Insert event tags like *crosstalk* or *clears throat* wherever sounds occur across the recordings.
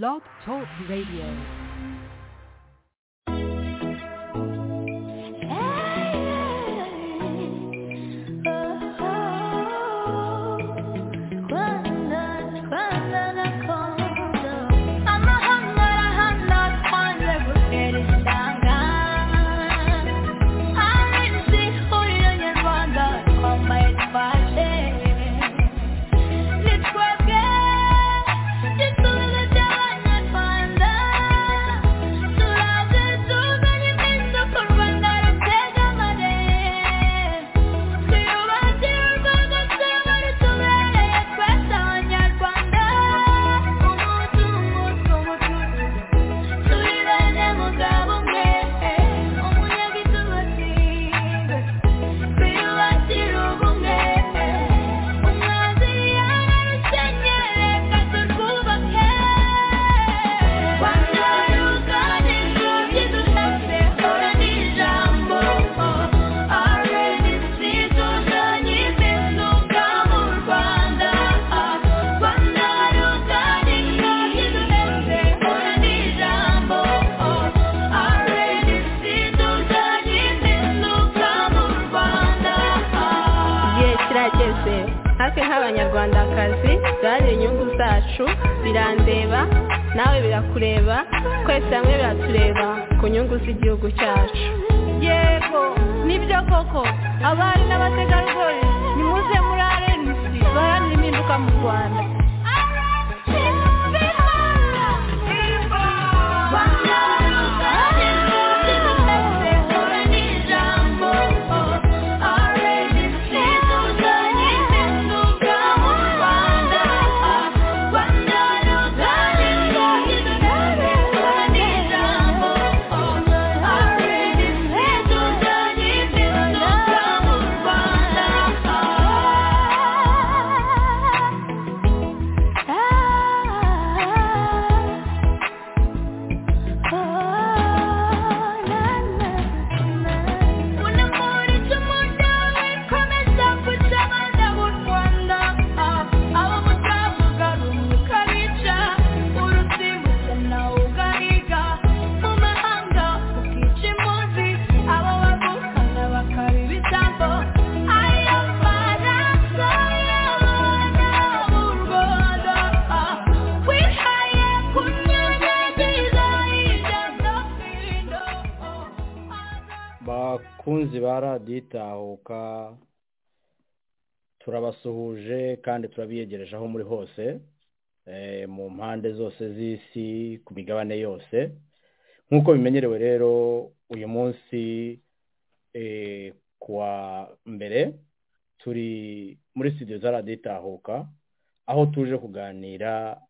Blog Talk Radio. Turabiyegereje aho muri hose eh, mu mpande zose z'isi ku migabane yose. Nk'uko bimenyerewe rero uyu munsi eh, kuwa mbere turi muri studio za radiyo itahuka aho tuje kuganira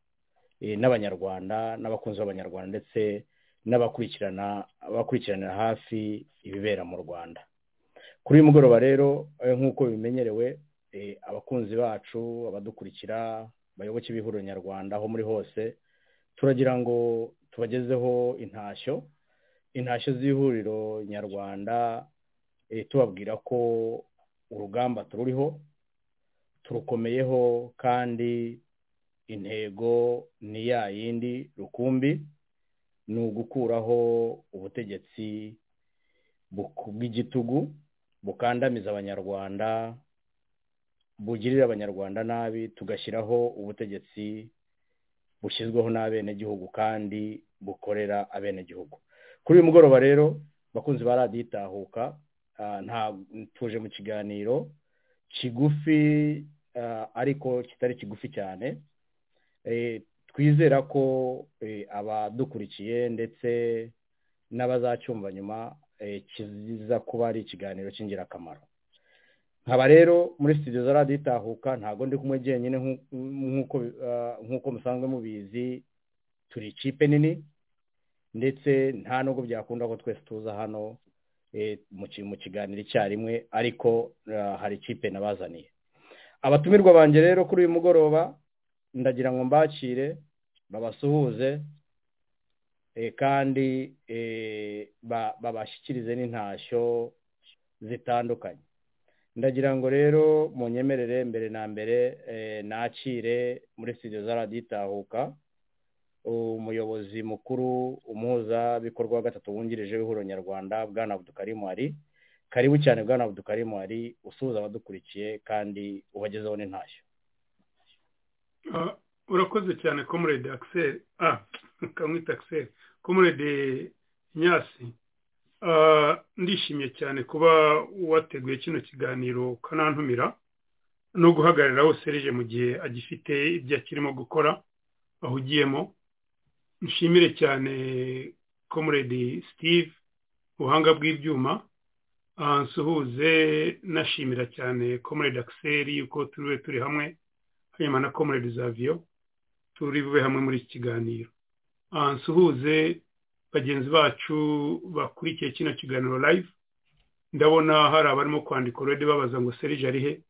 eh, n'abanyarwanda n'abakunzi b'abanyarwanda ndetse n'abakurikirana abakurikiranira hafi ibibera mu rwanda. Kuri uyu mugoroba rero nk'uko bimenyerewe abakunzi bacu abadukurikira abayoboke b'ihuriro nyarwanda aho muri hose turagira ngo tubagezeho intashyo intashyo z'ihuriro nyarwanda eh, tubabwira ko urugamba tururiho turukomeyeho kandi intego ni ya yindi rukumbi ni ugukuraho ubutegetsi bw'igitugu bukandamiza abanyarwanda bugirira abanyarwanda nabi tugashyiraho ubutegetsi bushyizweho n'abenegihugu kandi bukorera abenegihugu. Kuri uyu mugoroba rero bakunzi ba radiyo itahuka ah, tuje mu kiganiro kigufi ah, ariko kitari kigufi cyane. Eh, twizera ko eh, abadukurikiye ndetse n'abazacyumva nyuma eh, kiza kuba ari ikiganiro cy'ingirakamaro. Nkaba rero muri studio za radiyo itahuka ntabwo ndi kumwe jyenyine nk'u- nk'uko musanzwe mubizi turi ikipe nini ndetse nta nubwo byakunda ko twese tuza hano eh, mu ki- mu kiganiro icyarimwe ariko ah, hari ikipe nabazaniye. Abatumirwa banjye rero kuri uyu mugoroba ndagira ngo mbakire babasuhuze eh, kandi eh, ba- babashyikirize n'intashyo zitandukanye. Ndagira ngo rero munyemerere mbere na mbere eh, nakire muri studio za radiyo itahuka umuyobozi mukuru umuhuzabikorwa wa gatatu wungirije w'ihuriro nyarwanda bwana abudukarimu hari karibu cyane bwana abudukarimu hari usuhuza abadukurikiye kandi ubagezeho n'intashyo. Urakoze cyane komurede akiseri ah *laughs* kamwita akiseri komurede nyasi. Ndishimye cyane kuba wateguye kino kiganiro ukanantumira no guhagararaho serije mu gihe agifite ibyo akirimo gukora ahugiyemo nshimire cyane komuredi steve ubuhanga bw'ibyuma. Nsuhuze nashimira cyane komuredi akiseri yuko turiwe turi hamwe hanyuma na komuredi zaviyo turi bube hamwe muri iki kiganiro. Nsuhuze bagenzi bacu bakurikiye kino kiganiro live. Ndabona hari abarimo kwandika urede babaza ngo serije ari he?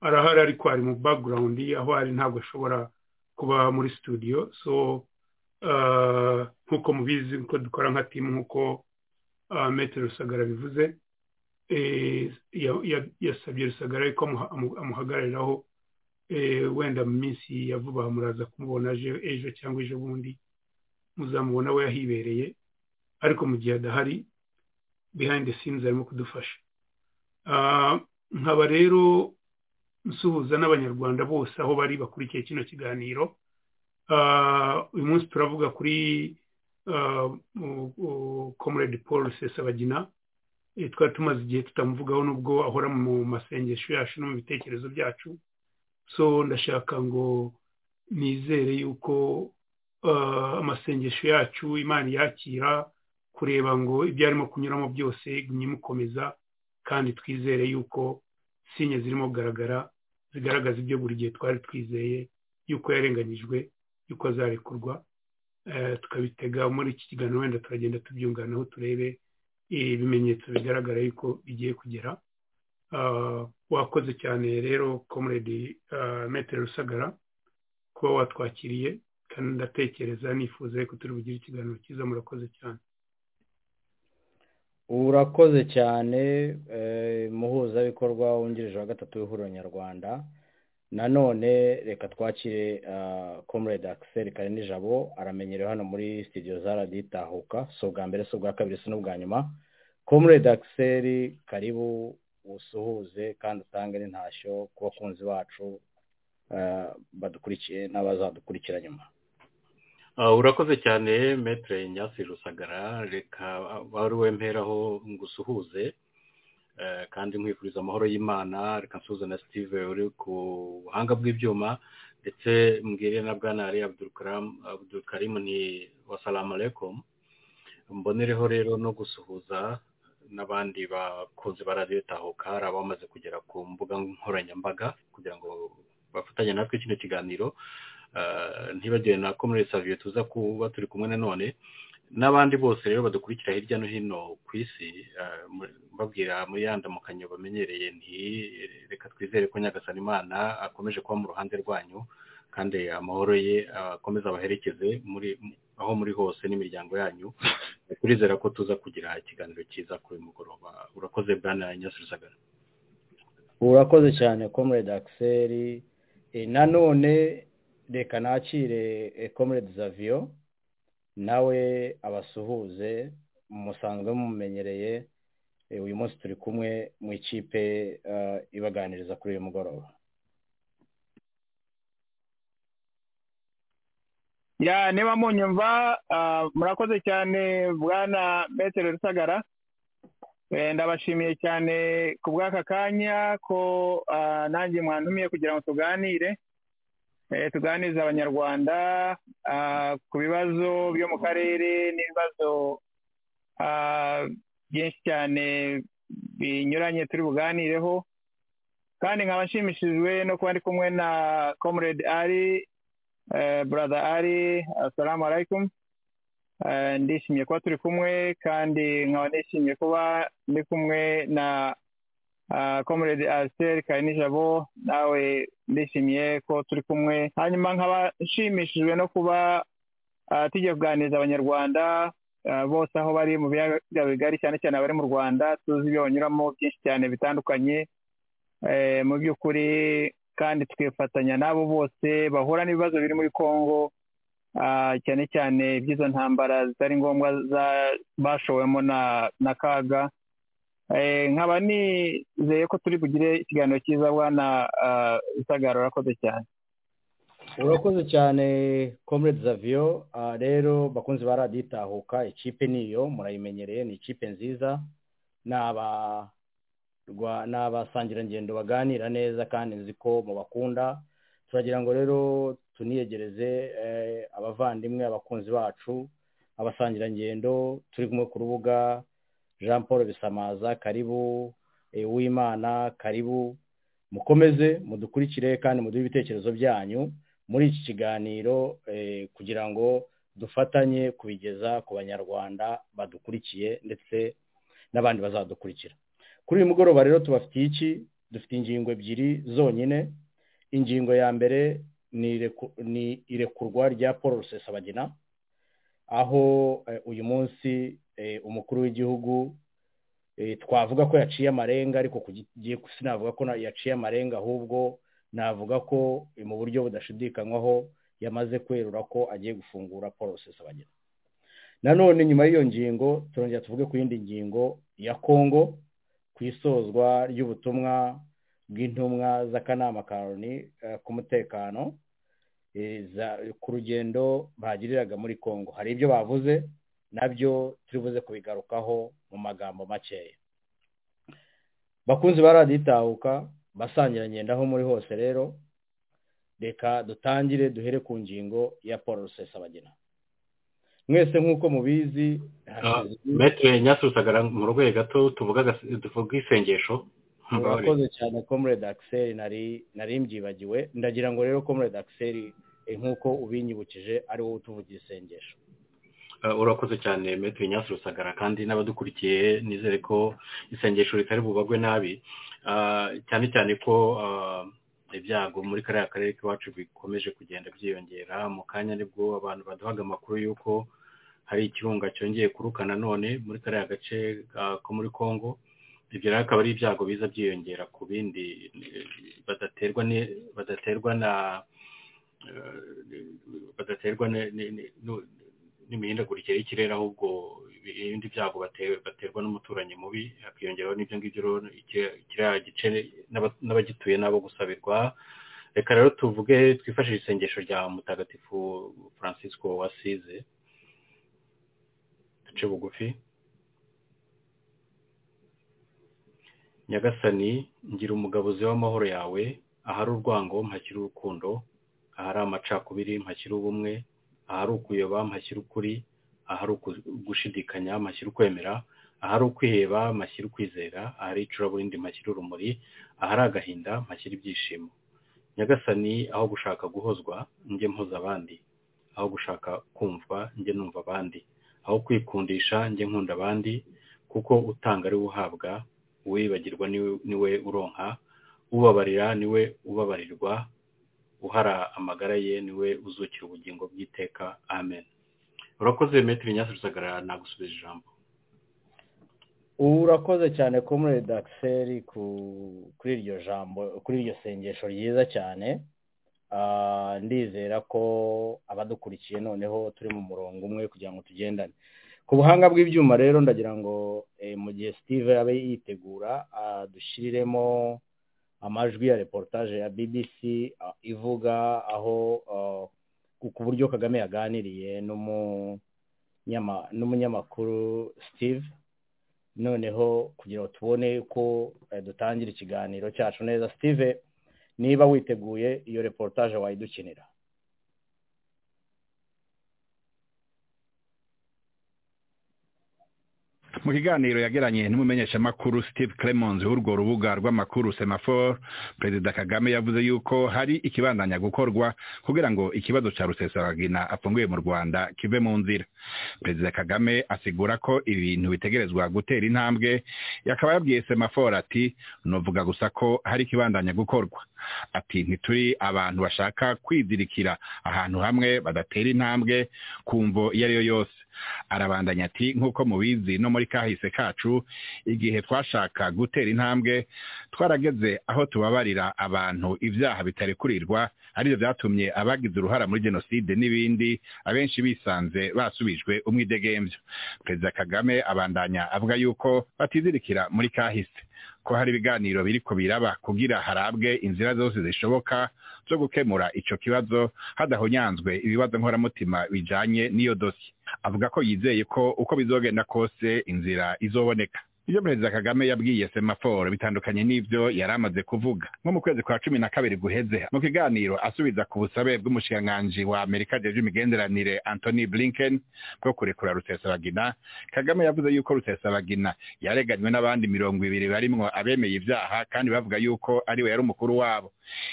Arahari ariko ari mu background aho ari ntabwo ashobora kuba muri studio. So nk'uko mubizi ko dukora nka timu nk'uko metero rusagara bivuze yasabye rusagara ko amuhagarariraho wenda mu minsi ya vuba muraza kumubona ejo cyangwa ejo bundi muzamubona we yahibereye ariko mu gihe adahari behind the scenes arimo kudufasha. Nkaba rero nsuhuza n'abanyarwanda bose aho bari bakurikiye kino kiganiro. Uyu munsi turavuga kuri comrade paul rusesabagina. Twari tumaze igihe tutamuvugaho nubwo ahora mu masengesho yacu no mu bitekerezo byacu. So ndashaka ngo nizere yuko amasengesho yacu imana yakira kureba ngo ibyo arimo kunyuramo byose igumye imukomeza kandi twizere yuko sinye zirimo kugaragara zigaragaza ibyo buri gihe twari twizeye yuko yarenganyijwe yuko azarekurwa tukabitega muri iki kiganiro wenda turagenda tubyunganaho turebe ibimenyetso bigaragara yuko bigiye kugera. Wakoze cyane rero komuredi metero rusagara kuba watwakiriye. Ndatekereza nifuza ko turi bugire ikiganiro cyiza murakoze cyane. Urakoze cyane muhuzabikorwa wungirije wa gatatu w'ihuriro nyarwanda. Nanone reka twakire comrade akiseri kare nijabo aramenyerewe hano muri studio za radiyo itahuka si ubwa mbere si ubwa kabiri si n'ubwa nyuma. Comrade akiseri karibu usuhuze kandi utange n'intashyo ku bakunzi bacu badukurikiye n'abazadukurikira nyuma. Urakoze cyane metere nyasi rusagara. Reka wari wemperaho ngo usuhuze kandi nkwifuriza amahoro y'imana. Reka nsuhuze na sitive uri ku buhanga bw'ibyuma. Ndetse mbwire na bwanari abudukarimu ni wasalamu aleikum. Mbonereho rero no gusuhuza n'abandi bakunzi ba radiyo tahuka hari abamaze kugera ku mbuga nkoranyambaga kugira ngo bafatanye natwe kino kiganiro. Ntibagiwe na komune saviyo tuza kuba turi kumwe nanone n'abandi bose rero badukurikira hirya no hino ku isi babwira muri ya ndamukanyo bamenyereye reka twizere ko nyagasana imana akomeje kuba mu ruhande rwanyu kandi amahoro ye akomeza abaherekeze muri aho muri hose n'imiryango yanyu. *laughs* Turizera ko tuza kugira ikiganiro cyiza kuri uyu mugoroba. Urakoze bwana nyasirusagara urakoze cyane comrade akiseri nanone reka nakire comrade zaviyo nawe abasuhuze musanzwe mumumenyereye uyu munsi turi kumwe mu ikipe ibaganiriza kuri uyu mugoroba. Ya niba munyumva murakoze cyane bwana metero rusagara. Ndabashimiye cyane ku bw'aka kanya ko nanjye mwantumiye kugira ngo tuganire. Tuganiriza abanyarwanda ku bibazo byo mu karere n'ibibazo byinshi cyane binyuranye turi buganireho. Kandi nkaba nshimishijwe no kuba ndi kumwe na comrade ari brother ari assalamu alaikum. Ndishimye kuba turi kumwe kandi nkaba nishimiye kuba ndi kumwe na comrade arsel karinijabo nawe ndishimiye ko turi kumwe. Hanyuma nkaba nshimishijwe no kuba tugiye kuganiriza abanyarwanda bose aho bari mu biyaga bigari cyane cyane abari mu rwanda tuzi ibyo banyuramo byinshi cyane bitandukanye. Mu by'ukuri kandi twifatanya n'abo bose bahura n'ibibazo biri muri congo cyane cyane iby'izo ntambara zitari ngombwa bashowemo na kaga. Nkaba nizeye ko turi bugire ikiganiro cyiza bwana isagara urakoze cyane. Urakoze cyane comrade zavio rero bakunzi ba radiyo itahuka ikipe niyo murayimenyereye ni ikipe nziza. Ni abasangirangendo baganira neza kandi nzi ko mubakunda. Turagira ngo rero tuniyegereze abavandimwe abakunzi bacu abasangirangendo turi kumwe ku rubuga jean paul bisamaza karibu. Uwimana karibu. Mukomeze mudukurikire kandi muduhe ibitekerezo byanyu muri iki kiganiro kugira ngo dufatanye kubigeza ku banyarwanda badukurikiye ndetse n'abandi bazadukurikira. Kuri uyu mugoroba rero tubafitiye iki? Dufite ingingo ebyiri zonyine. Ingingo ya mbere ni irekurwa rya paul rusesabagina aho uyu munsi umukuru w'igihugu twavuga ko yaciye amarenga ariko sinavuga ko yaciye amarenga ahubwo navuga ko mu buryo budashidikanywaho yamaze kwerura ko agiye gufungura paul rusesabagina nanone nyuma y'iyo ngingo turongera tuvuge ku yindi ngingo ya kongo ku isozwa ry'ubutumwa bw'intumwa z'akanama ka loni k'umutekano ku rugendo bagiriraga muri congo. Hari ibyo bavuze? Na byo turi buze kubigarukaho mu magambo makeya. Bakunzi ba radiyo itahuka basangira ngendaho muri hose rero reka dutangire duhere ku ngingo ya paul rusesabagina. Mwese nk'uko mubizi metero nyasi rusagara mu rwego gato tuvuga isengesho. Murakoze cyane comrade axel nari mbyibagiwe. Ndagira ngo rero comrade axel nk'uko ubinyibukije ari wowe utuvugira isengesho. Urakoze cyane metero nyasi rusagara kandi n'abadukurikiye nizere ko isengesho ritari bubagwe nabi. Cyane cyane ko ibyago muri kariya karere k'iwacu bikomeje kugenda byiyongera mu kanya ni bwo abantu baduhaga amakuru y'uko hari ikirunga cyongeye kuruka nanone muri kariya gace ko muri congo. Ibyo rero akaba ari ibyago biza byiyongera ku bindi badaterwa badaterwa na badaterwa n'imihindagurikire y'ikirere ahubwo ibindi byago baterwa n'umuturanyi mubi hakiyongeraho n'ibyo ngibyo kiriya gice n'abagituye nabo gusabirwa reka rero tuvuge twifashishe isengesho rya mutagatifu francisco wasize duce bugufi nyagasani ngira umugabuzi w'amahoro yawe ahari urwango mpashyira urukundo ahari amacakubiri mpashyira ubumwe ahari ukuyoba mpashyira ukuri ahari gushidikanya mpashyira ukwemera ahari ukwiheba mpashyira ukwizera ahari icuraburindi mpashyira urumuri ahari agahinda mpashyira ibyishimo. Nyagasani aho gushaka guhozwa njye mpoza abandi. Aho gushaka kumvwa njye numva abandi. Aho kwikundisha njye nkunda abandi. Kuko utanga ari we uhabwa uwibagirwa ni we uronka. Ubabarira ni we ubabarirwa. Uhara amagara ye ni we uzukira ubugingo bw'iteka. Amen. Urakoze metero nyasi rusagara nagusubije ijambo. Urakoze cyane comrade axel kuri iryo jambo kuri iryo sengesho ryiza cyane. Ndizera ko abadukurikiye noneho turi mu murongo umwe kugira ngo tugendane. Ku buhanga bw'ibyuma rero ndagira ngo mu gihe steve abe yitegura dushyiriremo amajwi ya reportage ya bbc ivuga aho ku buryo kagame yaganiriye n'umunyamakuru steve. Noneho kugira ngo tubone ko dutangira ikiganiro cyacu neza. Steve niba witeguye iyo reportage wayidukinira? Mu kiganiro yagiranye n'umumenyeshamakuru steve clemons w'urwo rubuga rw'amakuru semafor perezida kagame yavuze yuko hari ikibandanya gukorwa kugira ngo ikibazo cya rusesabagina afunguye mu rwanda kive mu nzira. Perezida kagame asigura ko ibintu bitegerezwa gutera intambwe. Yakaba yabwiye semafor ati nuvuga gusa ko hari ikibandanya gukorwa. Ati ntituri abantu bashaka kwizirikira ahantu hamwe badatera intambwe ku mvo iyo ari yo yose. Arabandanya ati nk'uko mubizi no muri kahise kacu igihe twashaka gutera intambwe twarageze aho tubabarira abantu ibyaha bitarekurirwa ari byo byatumye abagize uruhara muri jenoside n'ibindi abenshi bisanze basubijwe umwidegemvyo perezida kagame abandanya avuga yuko batizirikira muri kahise. Ko hari ibiganiro biriko biraba kugira harabwe inzira zose zishoboka zo gukemura ico kibazo hadahonyanzwe ibibazo nkoramutima bijanye n'iyo dosiye avuga ko yizeye ko uko bizogenda kose inzira izoboneka. Ibyo perezida kagame yabwiye semaforo bitandukanye n'ibyo yari amaze kuvuga. Nko mu kwezi kwa cumi na kabiri guheze mu kiganiro asubiza ku busabe bw'umushikiranganji wa amerika jeje imigenderanire anthony blinken bwo kurekura rusesabagina kagame yavuze yuko rusesabagina yareganywe n'abandi mirongo ibiri barimwo abemeye ibyaha kandi bavuga yuko ari we yari umukuru wabo.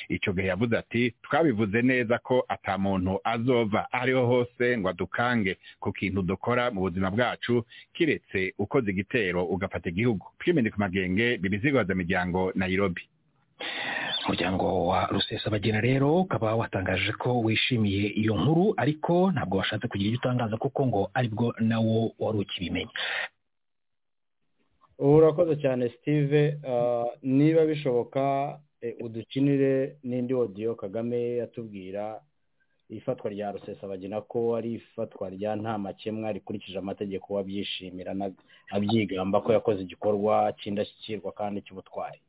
Icyo gihe yavuze ati twabivuze neza ko ata muntu azova ariho hose ngo adukange ku kintu dukora mu buzima bwacu kiretse ukoze igitero ugafata igihugu. Twimene ku magenge bibizigaza imiryango nairobi. Umuryango wa rusesabagina rero ukaba watangaje ko wishimiye iyo nkuru ariko ntabwo washatse kugira icyo utangaza kuko ngo ari bwo nawo wari ukibimenya. Urakoze cyane steve. Niba bishoboka udukinire n'indi odiyo kagame yatubwira ifatwa rya rusesabagina ko ari ifatwa rya nta makemwa rikurikije amategeko abyishimira abyigamba ko yakoze igikorwa cy'indashyikirwa kandi cy'ubutwari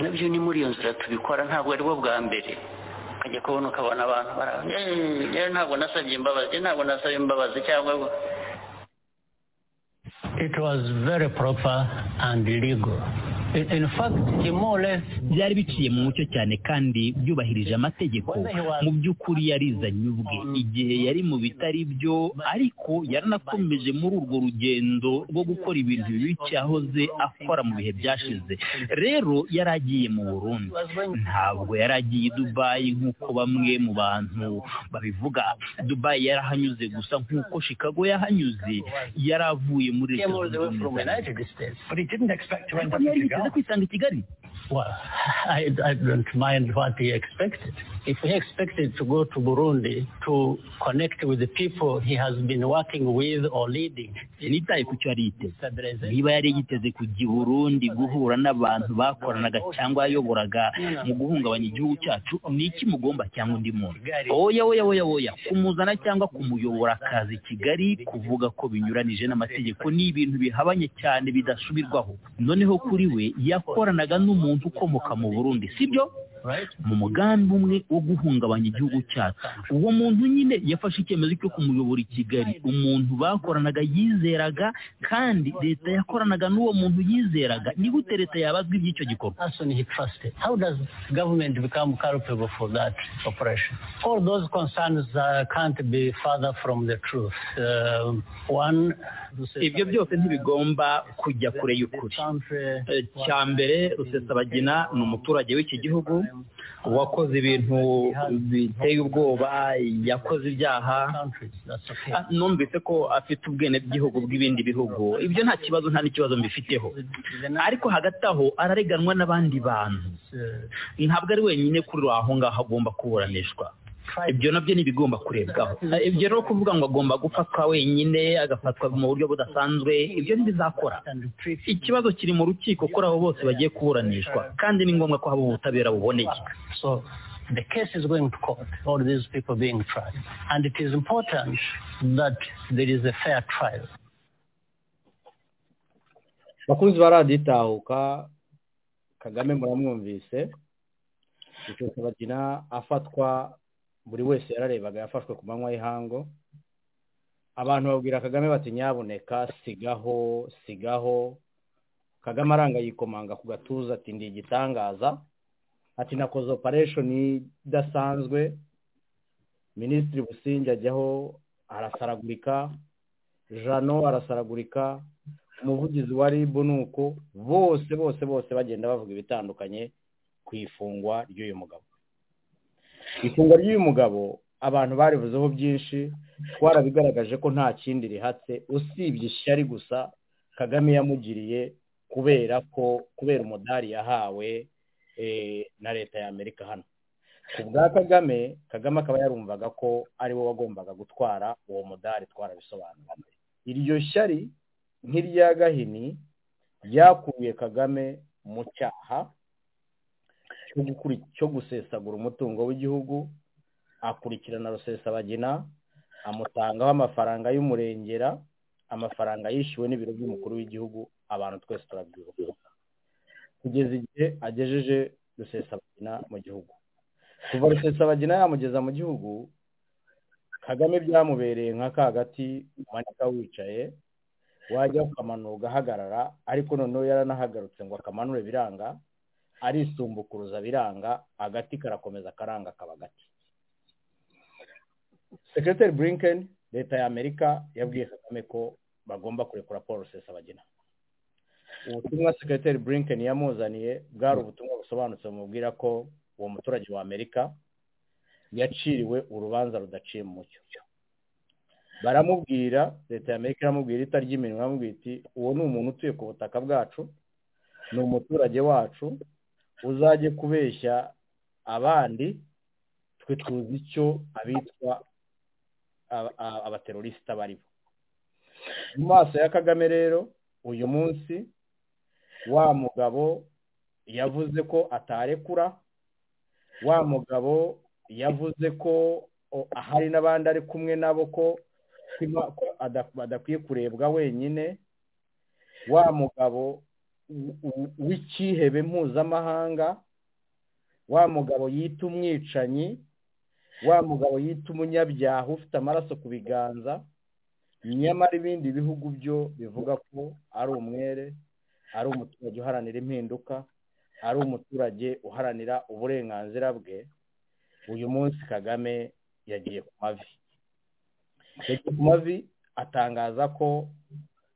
na byo ni muri iyo nzira tubikora ntabwo ari bwo bwa mbere. Ukajya kubona ukabona abantu ntabwo nasabye imbabazi ntabwo nasabye imbabazi cyangwa it was very proper and legal byari biciye mu mucyo cyane kandi byubahirije amategeko. Mu by'ukuri yarizanye ubwe. Igihe yari mu bitari byo ariko yaranakomeje muri urwo rugendo rwo gukora ibintu bibi cyahoze akora mu bihe byashize. Rero yari agiye mu burundi. Ntabwo yari agiye i dubayi nk'uko bamwe mu bantu babivuga. Dubayi yarahanyuze gusa nk'uko chicago yahanyuze yari avuye muri leta zunze ubumwe amerika kwisanga i kigali Well, *laughs* I, I don't mind what he expected. If he expected to go to Burundi to connect with the people he has been working with or leading, nitaye ku cyo yari yiteze niba yari yiteze kujya i burundi guhura n'abantu bakoranaga cyangwa yayoboraga mu guhungabanya igihugu cyacu ni iki mugomba cyangwa undi muntu? Oya oya oya oya. Kumuzana cyangwa kumuyobora akazi kigali kuvuga ko binyuranije n'amategeko ni ibintu bihabanye cyane bidasubirwaho. Noneho kuri we yakoranaga n'umuntu ukomoka mu burundi sibyo? Mu mugambi umwe wo guhungabanya igihugu cyacu. Uwo muntu nyine yafashe icyemezo cyo kumuyobora i kigali. Umuntu bakoranaga yizeraga kandi leta yakoranaga n'uwo muntu yizeraga. Ni gute leta yabazwa iby'icyo gikorwa? All those concerns uh, can't be further from the truth. Uh, one ibyo byose ntibigomba kujya kure y'ukuri. Cya mbere rusesabagina ni umuturage w'iki gihugu wakoze ibintu biteye ubwoba yakoze ibyaha. Numvise ko afite ubwenegihugu bw'ibindi bihugu. Ibyo nta kibazo nta n'ikibazo mbifiteho. Ariko hagati aho arareganwa n'abandi bantu. Ntabwo ari wenyine kuri aho ngaho agomba kuburanishwa. Ibyo na byo ntibigomba kurebwaho. Ibyo rero kuvuga ngo agomba gufatwa wenyine agafatwa mu buryo budasanzwe ibyo ntibizakora. Ikibazo kiri mu rukiko kuri abo bose bagiye kuburanishwa kandi ni ngombwa ko haba ubutabera buboneye. The case is going to court, all these people being tried. And it is important that there is a fair trial. bakunzi ba radiyo itahuka kagame muramwumvise bagina afatwa buri wese yararebaga yafashwe ku manywa y'ihango abantu babwira kagame bati nyabuneka sigaho sigaho. Kagame aranga yikomanga ku gatuza ati ndi igitangaza. Ati nakoze operesheni idasanzwe minisitiri busingi ajyaho arasaragurika jano arasaragurika umuvugizi wa ribu ni uko bose bose bose bagenda bavuga ibitandukanye ku ifungwa ry'uyu mugabo. Ifungwa ry'uyu mugabo abantu barivuzeho byinshi twarabigaragaje ko nta kindi rihatse. Usibye ishyari gusa kagame yamugiriye kubera ko kubera umudari yahawe na leta ya amerika hano. Ku bwa kagame kagame akaba yarumvaga ko ari we wagombaga gutwara uwo mudari twarabisobanura iryo shyari nk'irya gahini kagame mu cyaha cyo gusesagura umutungo w'igihugu akurikirana rusesabagina amutangaho amafaranga y'umurengera amafaranga yishyuwe n'ibiro by'umukuru w'igihugu abantu twese turabyibuka. Kugeza igihe agejeje rusesabagina mu gihugu. Kuva rusesabagina yamugeza mu gihugu kagame byamubereye nka ka gati umanika wicaye wajya ukamanura ugahagarara ariko noneho yaranahagarutse ngo akamanure biranga arisumbukuruza biranga agati karakomeza karanga kaba gati. Sekreteri blinken leta ya amerika yabwiye kagame ko bagomba kurekura paul rusesabagina. Ubutumwa sekreteri blinken yamuzaniye bwari ubutumwa busobanutse bumubwira ko uwo muturage wa amerika yaciriwe urubanza rudaciye mu mucyo. Baramubwira leta ya amerika iramubwira itarya iminwa iti uwo ni umuntu utuye ku butaka bwacu ni umuturage wacu uzajye kubeshya abandi twe tuzi icyo abitwa abaterorisita bari bo mu maso ya kagame rero uyu munsi wa mugabo yavuze ko atarekura wa mugabo yavuze ko hari n'abandi ari kumwe nabo ko adakwiye kurebwa wenyine wa mugabo w'icyihebe mpuzamahanga wa mugabo yita umwicanyi wa mugabo yita umunyabyaha ufite amaraso ku biganza nyamara ibindi bihugu byo bivuga ko ari umwere ari umuturage uharanira impinduka ari umuturage uharanira uburenganzira bwe uyu munsi kagame yagiye ku mavi. Yagiye ku mavi atangaza ko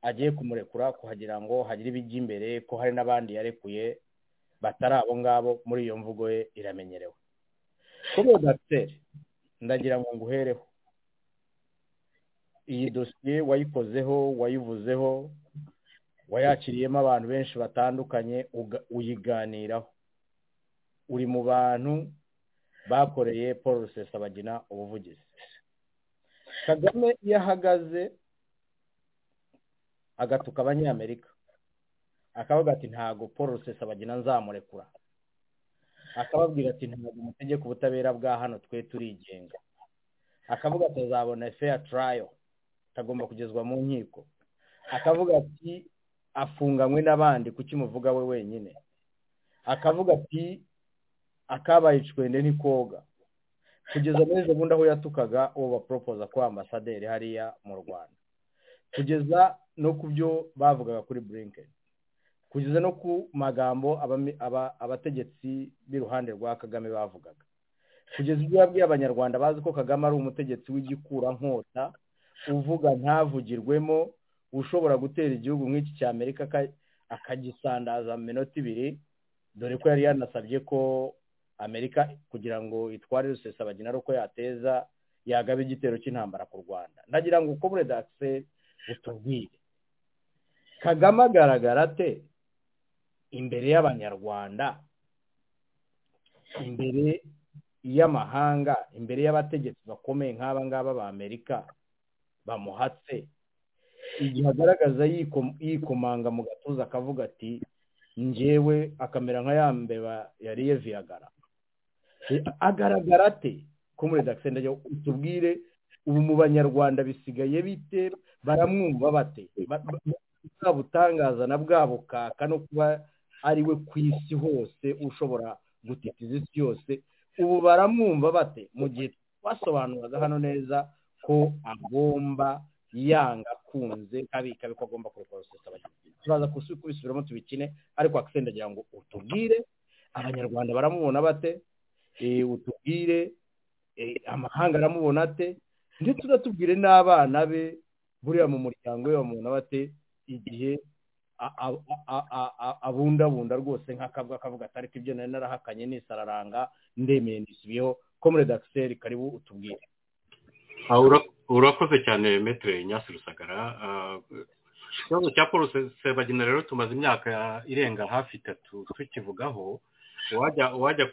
agiye kumurekura kuhagira ngo hagire ibijya imbere ko hari n'abandi yarekuye batari abo ngabo muri iyo mvugo ye iramenyerewe. Kuri dogiteri ndagira ngo nguhereho. Iyi dosiye wayikozeho wayivuzeho wayakiriyemo abantu benshi batandukanye uyiganiraho. Uri mu bantu bakoreye paul rusesabagina ubuvugizi. Kagame iyo ahagaze agatuka abanyamerika. Akavuga ati ntabwo paul rusesabagina nzamurekura. Akababwira ati ntabwo umutegeko ubutabera bwa hano twe turigenga. Akavuga ati azabona feya tarayo atagomba kugezwa mu nkiko. Akavuga ati afunganywe n'abandi kuki muvuga we wenyine? Akavuga ati akabaye icwende ntikoga kugeza muri izo bundi aho yatukaga uwo baporopoza kuba ambasaderi hariya mu rwanda. Kugeza no ku byo bavugaga kuri burinkeni kugeza no ku magambo abategetsi b'iruhande rwa kagame bavugaga. Kugeza ibyo yabwiye abanyarwanda bazi ko kagame ari umutegetsi w'igikurankota uvuga ntavugirwemo ushobora gutera igihugu nk'iki cya amerika akagisandaza mu minota ibiri dore ko yari yanasabye ko amerika kugira ngo itware rusesabagina ari uko yateza yagaba igitero cy'intambara ku rwanda. Ndagira ngo uko buredakise utubwire. Kagame agaragara ate? Imbere y'abanyarwanda. Imbere y'amahanga. Imbere y'abategetsi bakomeye nk'aba ngaba ba amerika. Bamuhatse. Igihe agaragaza yikomanga mu gatuza akavuga ati njyewe akamera nka ya mbeba yariye viyagara agaragara ate? Ko muri redakisiyo ndajya utubwire ubu mu banyarwanda bisigaye bite? Baramwumva bate? Bwa butangaza na bwa bukaka no kuba ari we ku isi hose ushobora gutitiza isi yose ubu baramwumva bate? Mu gihe twasobanuraga hano neza ko agomba yanga akunze kabika ko agomba kurekura rusesabagina turaza kubisubiramo tubikine ariko akisenda agira ngo utubwire abanyarwanda baramubona bate? Utubwire amahanga aramubona ate? Ndetse unatubwire n'abana be buriya mu muryango we bamubona bate? Igihe abundabunda rwose nk'akabwa akavuga ati ariko ibyo nari narahakanye nisararanga ndemeye ndisubiyeho ko muri redakiseri karibu utubwire urakoze cyane metere nyasi rusagara. Ikibazo cya paul sebagina rero tumaze imyaka irenga hafi itatu tukivugaho wajya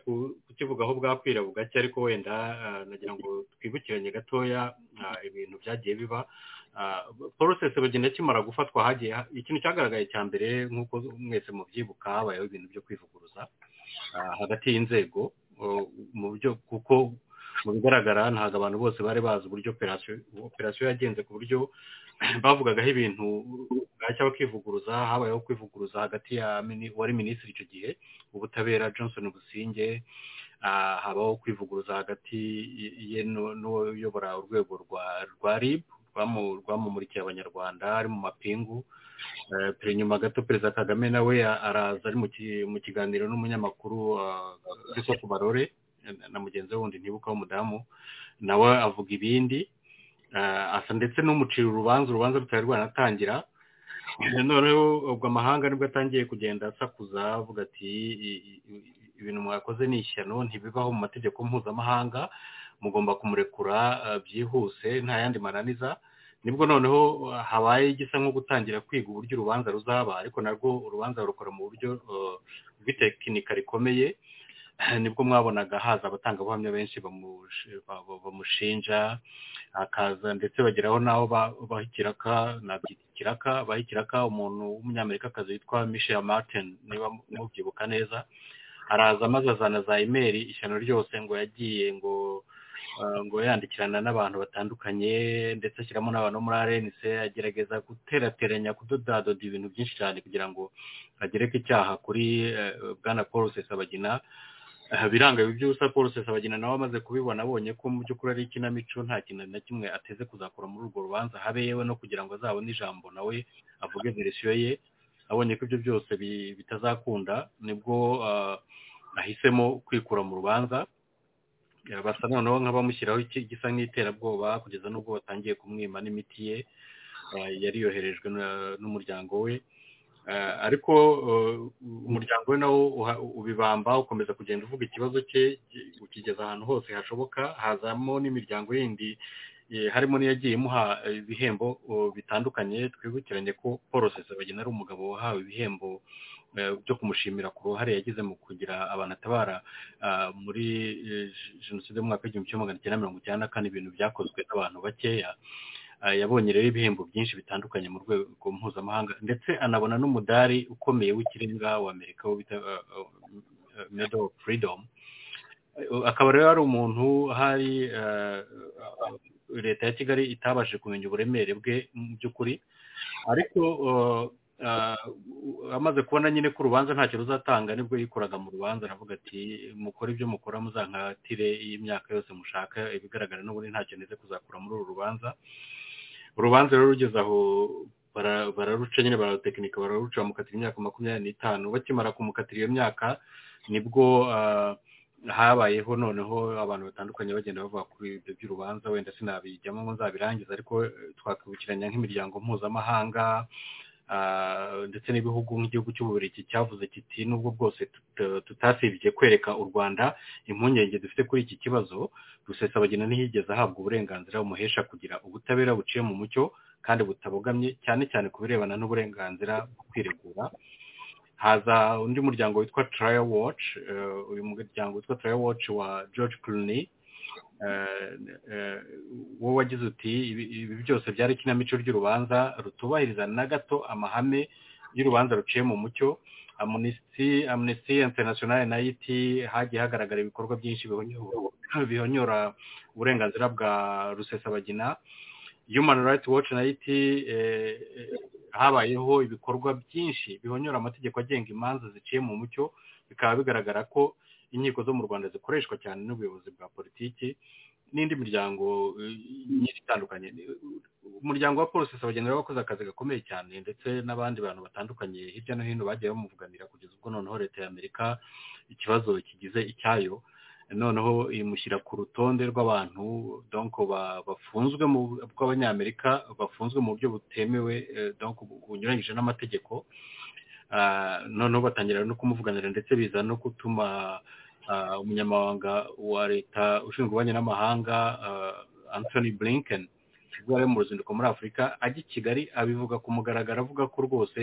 kukivugaho bwakwira bugake ariko wenda nagira ngo twibukiranye gatoya ibintu byagiye biba. Paul bagenda akimara gufatwa hagiye ikintu cyagaragaye cya mbere nk'uko mwese mubyibuka habayeho ibintu byo kwivuguruza hagati y'inzego mu buryo kuko mu bigaragara ntabwo abantu bose bari bazi uburyo operasiyo yagenze ku buryo *clears throat* bavugagaho ibintu bwacya bakivuguruza habayeho kwivuguruza hagati ya wari minisitiri icyo gihe ubutabera johnson businge habaho kwivuguruza hagati ye n'uyobora urwego rwa rib rwamumurikiye abanyarwanda ari mu mapingu. Nyuma gato perezida kagame nawe araza ari mu kiganiro n'umunyamakuru christophe barore na mugenzi we wundi ntibuka w'umudamu nawe avuga ibindi. Asa ndetse n'umucira urubanza urubanza rutari rwanatangira. Noneho ubwo amahanga ni bwo atangiye kugenda asakuza avuga ati ibintu mwakoze ni ishyano ntibibaho mu mategeko mpuzamahanga. Mugomba kumurekura byihuse nta yandi mananiza ni bwo noneho habaye igisa nko gutangira kwiga uburyo urubanza ruzaba ariko narwo urubanza rukora mu buryo rw'itekinika rikomeye. Nibwo mwabonaga haza abatangabuhamya benshi bamushinja hakaza ndetse bageraho n'aho baha ikiraka ikiraka baha ikiraka umuntu w'umunyamerikakazi witwa michel martin niba mubyibuka neza. Araza maze azana za imeri ishyano ryose ngo yagiye ngo ngo yandikirana n'abantu batandukanye ndetse ashyiramo n'abantu muri arenise agerageza guterateranya kudodadoda ibintu byinshi cyane kugira ngo agereke icyaha kuri bwana paul sesabagina. Biranga ibi by'ubusa paul sesabagina nawe amaze kubibona abonye ko mu by'ukuri ari ikinamico nta kintu na kimwe ateze kuzakora muri urwo rubanza. Habe yewe no kugira ngo azabone ijambo nawe avuge verisiyo ye abonye ko ibyo byose bitazakunda ni bwo ahisemo kwikura mu rubanza. Basa noneho nk'abamushyiraho gisa nk'iterabwoba kugeza n'ubwo batangiye kumwima n'imiti ye yari yoherejwe n'umuryango we. Ariko umuryango we nawo ubibamba ukomeza kugenda uvuga ikibazo cye ukigeza ahantu hose hashoboka hazamo n'imiryango yindi harimo n'iyagiye imuha ibihembo bitandukanye twibukiranye ko paul sesabagina ari umugabo wahawe ibihembo byo kumushimira ku ruhare yagize mu kugira abantu atabara muri jenoside y'umwaka w'igihumbi kimwe magana cyenda mirongo icyenda na kane ibintu byakozwe n'abantu bakeya yabonye rero ibihembo byinshi bitandukanye mu rwego mpuzamahanga ndetse anabona n'umudari ukomeye w'ikirenga w'amerika wo bita medal of freedom. Akaba rero ari umuntu hari leta ya kigali itabashije kumenya uburemere bwe mu by'ukuri. Ariko amaze kubona nyine ko urubanza ntacyo ruzatanga ni bwo yikoraga mu rubanza aravuga ati mukore ibyo mukora muzankatire y'imyaka yose mushaka ibigaragara n'ubundi ntacyo neze kuzakura muri uru rubanza. Urubanza rero rugeze aho bararuca nyine bararutekinika bararuca bamukatira imyaka makumyabiri n'itanu. Bakimara kumukatira iyo myaka ni bwo habayeho noneho abantu batandukanye bagenda bavuga kuri ibyo by'urubanza wenda sinabijyamo ngo nzabirangize ariko twakwibukiranya nk'imiryango mpuzamahanga ndetse n'ibihugu nk'igihugu cy'ububiligi cyavuze kiti nubwo bwose tutasibye kwereka u rwanda impungenge dufite kuri iki kibazo rusesabagina ntiyigeze ahabwa uburenganzira bumuhesha kugira ubutabera buciye mu mucyo kandi butabogamye cyane cyane ku birebana n'uburenganzira bwo kwiregura. Haza undi muryango witwa trial watch uyu muryango witwa trial watch wa george clooney wowe wagize uti ibi byose byari ikinamico ry'urubanza rutubahiriza na gato amahame y'urubanza ruciye mu mucyo. Amnesty international na yo iti hagiye hagaragara ibikorwa byinshi bihonyora uburenganzira bwa rusesabagina. Human rights watch na yo iti habayeho ibikorwa byinshi bihonyora amategeko agenga imanza ziciye mu mucyo bikaba bigaragara ko inkiko zo mu rwanda zikoreshwa cyane n'ubuyobozi bwa politiki n'indi miryango myinshi itandukanye. Umuryango wa paul sesabagina rero wakoze akazi gakomeye cyane ndetse n'abandi bantu batandukanye hirya no hino bagiye bamuvuganira kugeza ubwo noneho leta ya amerika ikibazo kigize icyayo. Noneho imushyira ku rutonde rw'abantu donko bafunzwe bw'abanyamerika bafunzwe mu buryo butemewe donko bunyuranyije n'amategeko. Noneho batangira no kumuvuganira ndetse biza no gutuma umunyamabanga wa leta ushinzwe ububanyi n'amahanga anthony blinken ubwo yari mu ruzinduko muri afurika ajya i kigali abivuga ku mugaragaro avuga ko rwose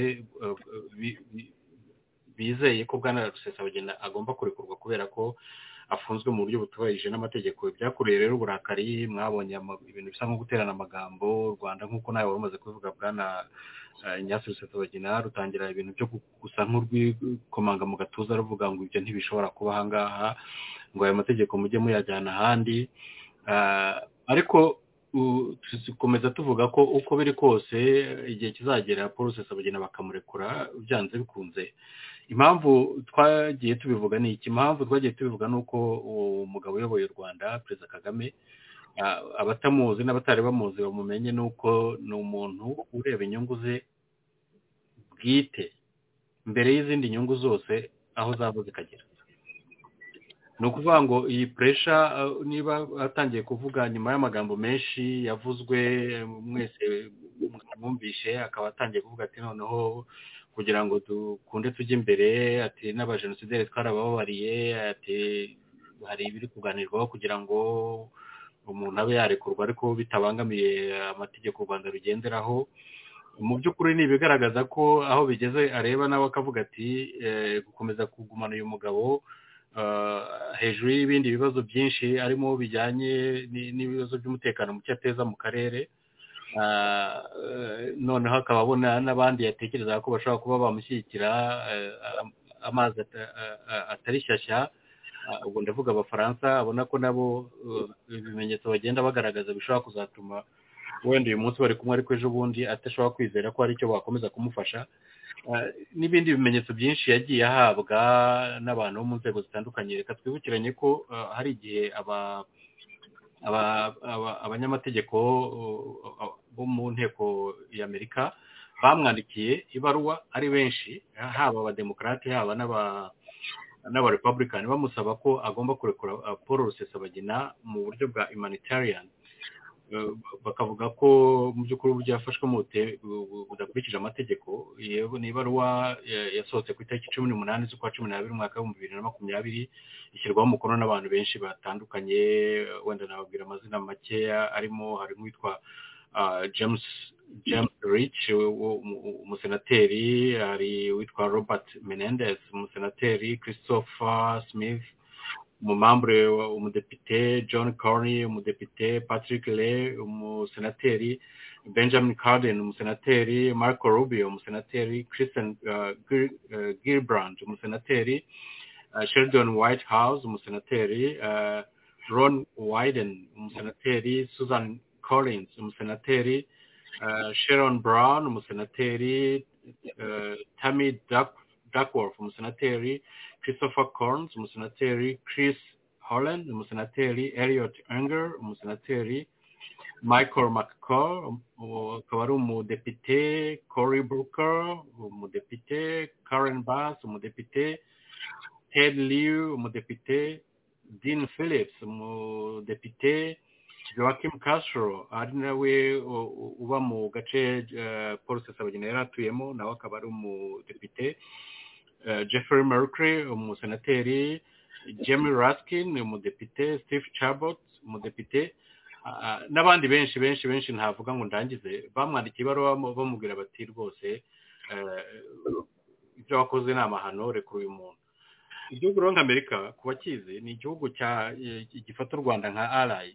bizeye ko bwana rusesabagina agomba kurekurwa kubera ko afunzwe mu buryo butubahirije n'amategeko. Byakuriye rero uburakari mwabonye ibintu bisa nko guterana amagambo rwanda nk'uko nawe wari umaze kubivuga bwana nyasi rusesabagina rutangira ibintu byo gusa nk'urwikomanga mu gatuza ruvuga ngo ibyo ntibishobora kuba ahangaha ngo ayo mategeko mujye muyajyana ahandi. Ariko dukomeza tuvuga ko uko biri kose igihe kizagera paul rusesabagina bakamurekura byanze bikunze. Impamvu twagiye tubivuga ni iki? Impamvu twagiye tubivuga ni uko umugabo uyoboye u rwanda perezida kagame abatamuzi n'abatari bamuzi bamumenye ni uko ni umuntu ureba inyungu ze bwite mbere y'izindi nyungu zose aho zaba zikagera. Ni ukuvuga ngo iyi puresha niba atangiye kuvuga nyuma y'amagambo menshi yavuzwe mwese mwumvishe akaba atangiye kuvuga ati noneho kugira ngo dukunde tujye imbere ati n'abajenosideri twarababariye ati hari ibiri kuganirwaho kugira ngo umuntu abe yarekurwa ariko bitabangamiye amategeko u rwanda rugenderaho. Mu by'ukuri ni ibigaragaza ko aho bigeze areba nawe akavuga ati gukomeza kugumana uyu mugabo hejuru y'ibindi bibazo byinshi harimo bijyanye n'ibibazo by'umutekano muke ateza mu karere. Noneho akaba abona n'abandi yatekereza ko bashobora kuba bamushyigikira amazi atari shyashya. Ubwo ndavuga abafaransa abona ko nabo ibimenyetso bagenda bagaragaza bishobora kuzatuma wenda uyu munsi bari kumwe ariko ejo bundi atashobora kwizera ko hari icyo bakomeza kumufasha. N'ibindi bimenyetso byinshi yagiye ahabwa n'abantu bo mu nzego zitandukanye. Reka twibukiranye ko hari igihe abanyamategeko bo mu nteko y'amerika bamwandikiye ibaruwa ari benshi haba abademokarate haba n'abarepublikani bamusaba ko agomba kurekura paul rusesabagina mu buryo bwa humanitarian. Bakavuga ko mu by'ukuri uburyo yafashwe budakurikije amategeko ni ibaruwa yasohotse ku itariki cumi n'umunani z'ukwa cumi n'abiri umwaka w'ibihumbi bibiri na makumyabiri ishyirwaho umukono n'abantu benshi batandukanye wenda nababwira amazina makeya arimo hari nk'uwitwa james james rich umusenateri hari uwitwa robert menendez umusenateri christopher smith umumambure umudepite john corney umudepite patrick ley umusenateri benjamin carden umusenateri marco rubio umusenateri christian gilbrand umusenateri sheldon whitehouse umusenateri ron wyden umusenateri susan collins umusenateri sharon brown umusenateri tammy duckworth umusenateri christopher corns umusenateri chris holland umusenateri elliot enger umusenateri michael mccall akaba ari umudepite cory brooker umudepite karen bass umudepite ted liu umudepite dean phillips umudepite joachim castro ari nawe uba mu gace paul sesabagina yari atuyemo nawe akaba ari umudepite jeffrey mercury umusenateri jamie raskin umudepite steve chabot umudepite n'abandi benshi benshi benshi ntavuga ngo ndangize. Bamwandikiye ibaruwa bamubwira bati rwose ibyo wakoze ni amahano reka uyu muntu. Igihugu rero nk'amerika ku bakizi ni igihugu gifata u rwanda nka arayi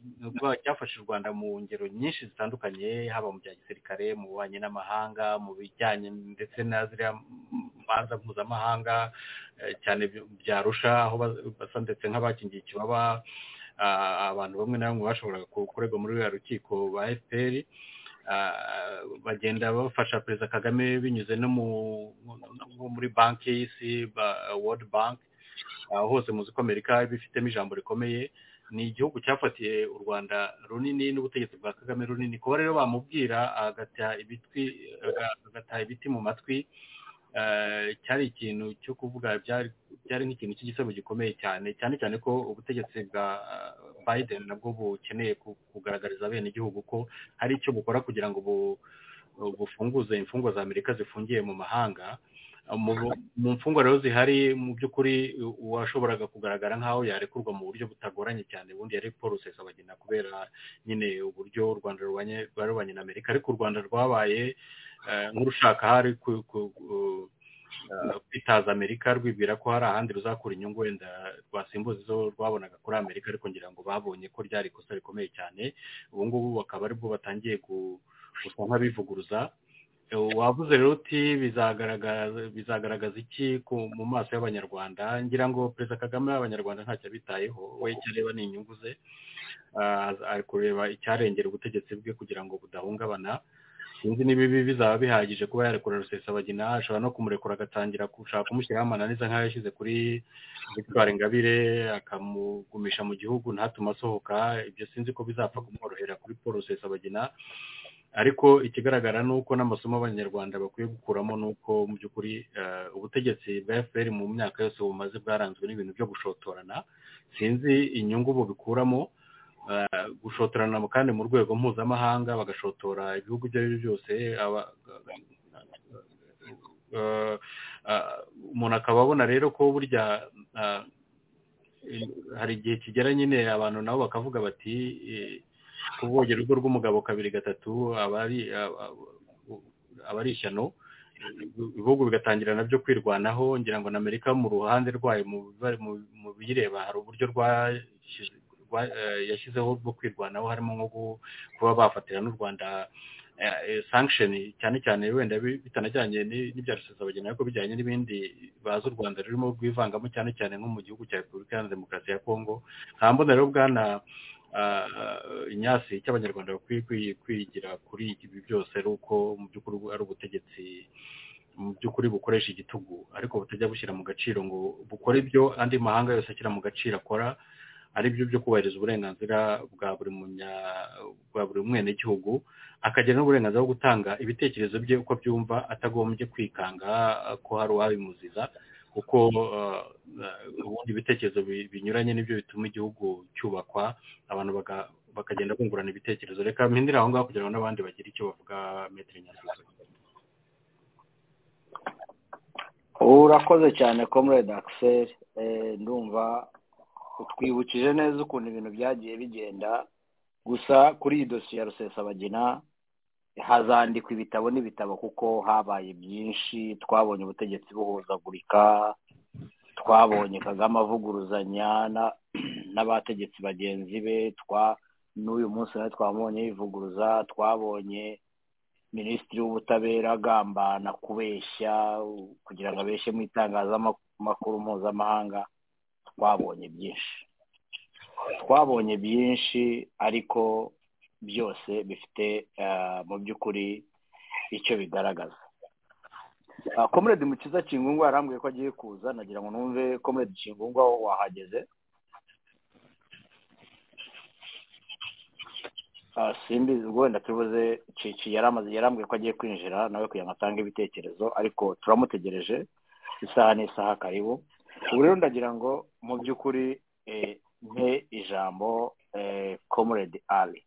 cyafashe u rwanda mu ngero nyinshi zitandukanye haba mu bya gisirikare mu bubanyi n'amahanga mu bijyanye ndetse na ziriya manza mpuzamahanga cyane byarusha aho basa ndetse nk'abakingiye ikibaba abantu bamwe na bamwe bashoboraga kuregwa muri ruriya rukiko ba efuperi bagenda bafasha perezida kagame binyuze no muri banki y'isi world bank. Hose muzi ko amerika bifitemo ijambo rikomeye ni igihugu cyafatiye u rwanda runini n'ubutegetsi bwa kagame runini. Kuba rero bamubwira agataha ibiti mu matwi cyari ikintu cyo kuvuga byari nk'ikintu cy'igisebo gikomeye cyane cyane cyane ko ubutegetsi bwa biden nabwo bukeneye kugaragariza bene igihugu ko hari icyo bukora kugira ngo bufunguze imfungwa za amerika zifungiye mu mahanga. Mu mfungwa rero zihari mu by'ukuri uwashoboraga kugaragara nk'aho yarekurwa mu buryo butagoranye cyane ubundi yari paul rusesabagina kubera nyine uburyo u rwanda rubanye na amerika. Ariko u rwanda rwabaye nk'urushaka hari kwitaza amerika rwibwira ko hari ahandi ruzakura inyungu wenda rwasimbuza izo rwabonaga kuri amerika ariko ngira ngo babonye ko ryari ikosa rikomeye cyane. Ubu ngubu bakaba ari bwo batangiye gusa nk'abivuguruza. Wavuze rero uti bizagaragaza iki mu maso y'abanyarwanda? Ngira ngo perezida kagame y'abanyarwanda ntacyo abitayeho. We icyo areba ni inyungu ze. Ari kureba icyarengera ubutegetsi bwe kugira ngo budahungabana. Sinzi niba ibi bizaba bihagije kuba yarekura rusesabagina. Ashobora no kumurekura agatangira gushaka kumushyiraho amananiza nk'ayo yashyize kuri victoire ingabire akamugumisha mu gihugu ntatume asohoka. Ibyo sinzi ko bizapfa kumworohera kuri paul rusesabagina. Ariko ikigaragara ni uko n'amasomo abanyarwanda bakwiye gukuramo ni uko mu by'ukuri ubutegetsi bwa fpr mu myaka yose bumaze bwaranzwe n'ibintu byo gushotorana. Sinzi inyungu bubikuramo gushotorana kandi mu rwego mpuzamahanga bagashotora ibihugu ibyo ari byo byose umuntu akaba abona rero ko burya hari igihe kigera nyine abantu nabo bakavuga bati kuvogera urugo rw'umugabo kabiri gatatu aba ari ishyano ibihugu bigatangira na byo kwirwanaho ngira ngo na amerika mu ruhande rwayo mu biyireba hari uburyo yashyizeho bwo kwirwanaho harimo nko kuba bafatira n'u rwanda sankisheni cyane cyane wenda bitanajyanye n'ibya rusesabagina ariko bijyanye n'ibindi bazi u rwanda rurimo rwivangamo cyane cyane nko mu gihugu cya repubulika iharanira demokarasi ya kongo nta mbona rero bwana inyasi cy'abanyarwanda bakwiye kwigira kuri ibi byose ari uko mu by'ukuri ari ubutegetsi mu by'ukuri bukoresha igitugu. Ariko butajya bushyira mu gaciro ngo bukore ibyo andi mahanga yose ashyira mu gaciro akora ari byo byo kubahiriza uburenganzira bwa buri munya bwa buri mwenegihugu akagira n'uburenganzira bwo gutanga ibitekerezo bye uko byumva atagombye kwikanga ko hari uwabimuziza. Kuko ubundi ibitekerezo binyuranye ni byo bituma igihugu cyubakwa abantu bakagenda bungurana ibitekerezo. Reka mpindire aho ngaho kugira ngo n'abandi bagire icyo bavuga metero nyasubizo urakoze cyane comrade axel. Ndumva utwibukije neza ukuntu ibintu byagiye bigenda. Gusa kuri iyi dosiye ya rusesabagina hazandikwa ibitabo n'ibitabo kuko habaye byinshi. Twabonye ubutegetsi buhuzagurika twabonye kagame avuguruzanya n'abategetsi bagenzi be n'uyu munsi nawe twamubonye yivuguruza twabonye minisitiri w'ubutabera agambana kubeshya kugira ngo abeshye mu itangazamakuru mpuzamahanga. Twabonye byinshi. Twabonye byinshi ariko byose bifite mu by'ukuri icyo bigaragaza. Komerede mukiza kingungwa yarambwiye ko agiye kuza. Nagira ngo numve komerede kingungwa wahageze. Simbizi wenda tubuze cici yarambwiye ko agiye kwinjira nawe kugira ngo atange ibitekerezo ariko turamutegereje. Isaha n'isaha karibu. Ubu rero ndagira ngo mu by'ukuri mpe ijambo comrade ali.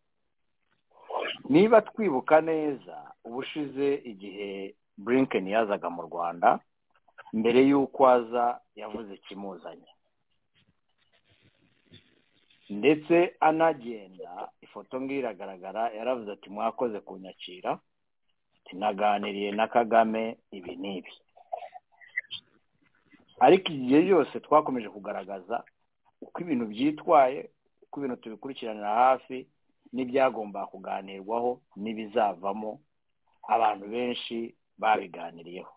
Niba twibuka neza ubushize igihe blinken yazaga mu rwanda mbere y'uko aza yavuze ikimuzanye. Ndetse anagenda ifoto ngiyi iragaragara yaravuze ati mwakoze kunyakira naganiriye na kagame ibi n'ibi ariko igihe yose twakomeje kugaragaza uko ibintu byitwaye uko ibintu tubikurikiranira hafi n'ibyagomba kuganirwaho n'ibizavamo abantu benshi babiganiriyeho.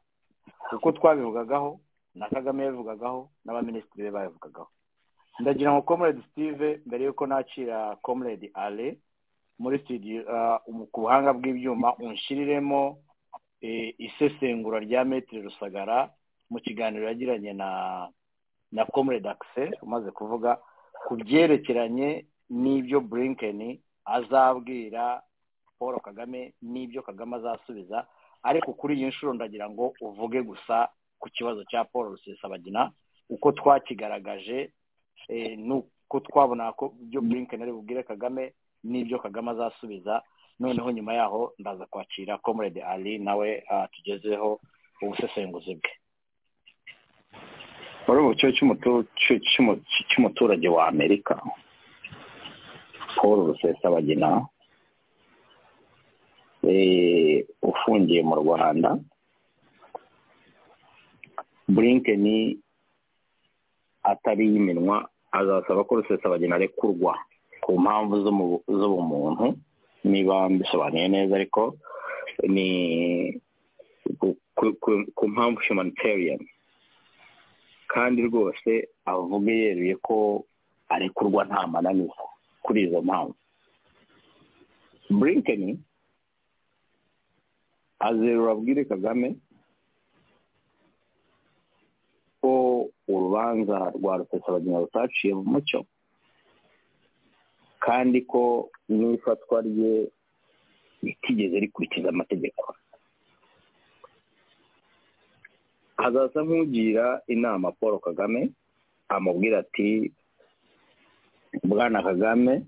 Uko twabivugagaho na kagame yabivugagaho n'abaminisitiri be babivugagaho. Ndagira ngo comrade steve mbere y'uko nakira comrade ale muri studio ku buhanga bw'ibyuma unshyiriremo isesengura rya metero rusagara mu kiganiro yagiranye na na comrade axel umaze kuvuga ku byerekeranye n'ibyo blinken azabwira paul kagame n'ibyo kagame azasubiza ariko kuri iyi nshuro ndagira ngo uvuge gusa ku kibazo cya paul rusesabagina. Uko twakigaragaje nuko twabona ko ibyo blinken ari bubwire kagame n'ibyo kagame azasubiza noneho nyuma yaho ndaza kwakira comrade ali nawe tugezeho ubusesenguzi bwe. Muri ubu cy'umuturage wa amerika. Paul rusesabagina ufungiye mu rwanda. Burinkeni atari y'iminwa azasaba ko rusesabagina arekurwa ku mpamvu z'ubumuntu niba mbisobanuye neza ariko ni ku mpamvu humanitarian. Kandi rwose avuge yeruye ko arekurwa nta mananiza. Kuri izo mpamvu burinkeni azerura abwire kagame ko urubanza rwa rusesabagina rutaciye mu mucyo kandi ko n'ifatwa rye ritigeze rikurikiza amategeko. Hazaza nk'ugira inama paul kagame amubwira ati bwana kagame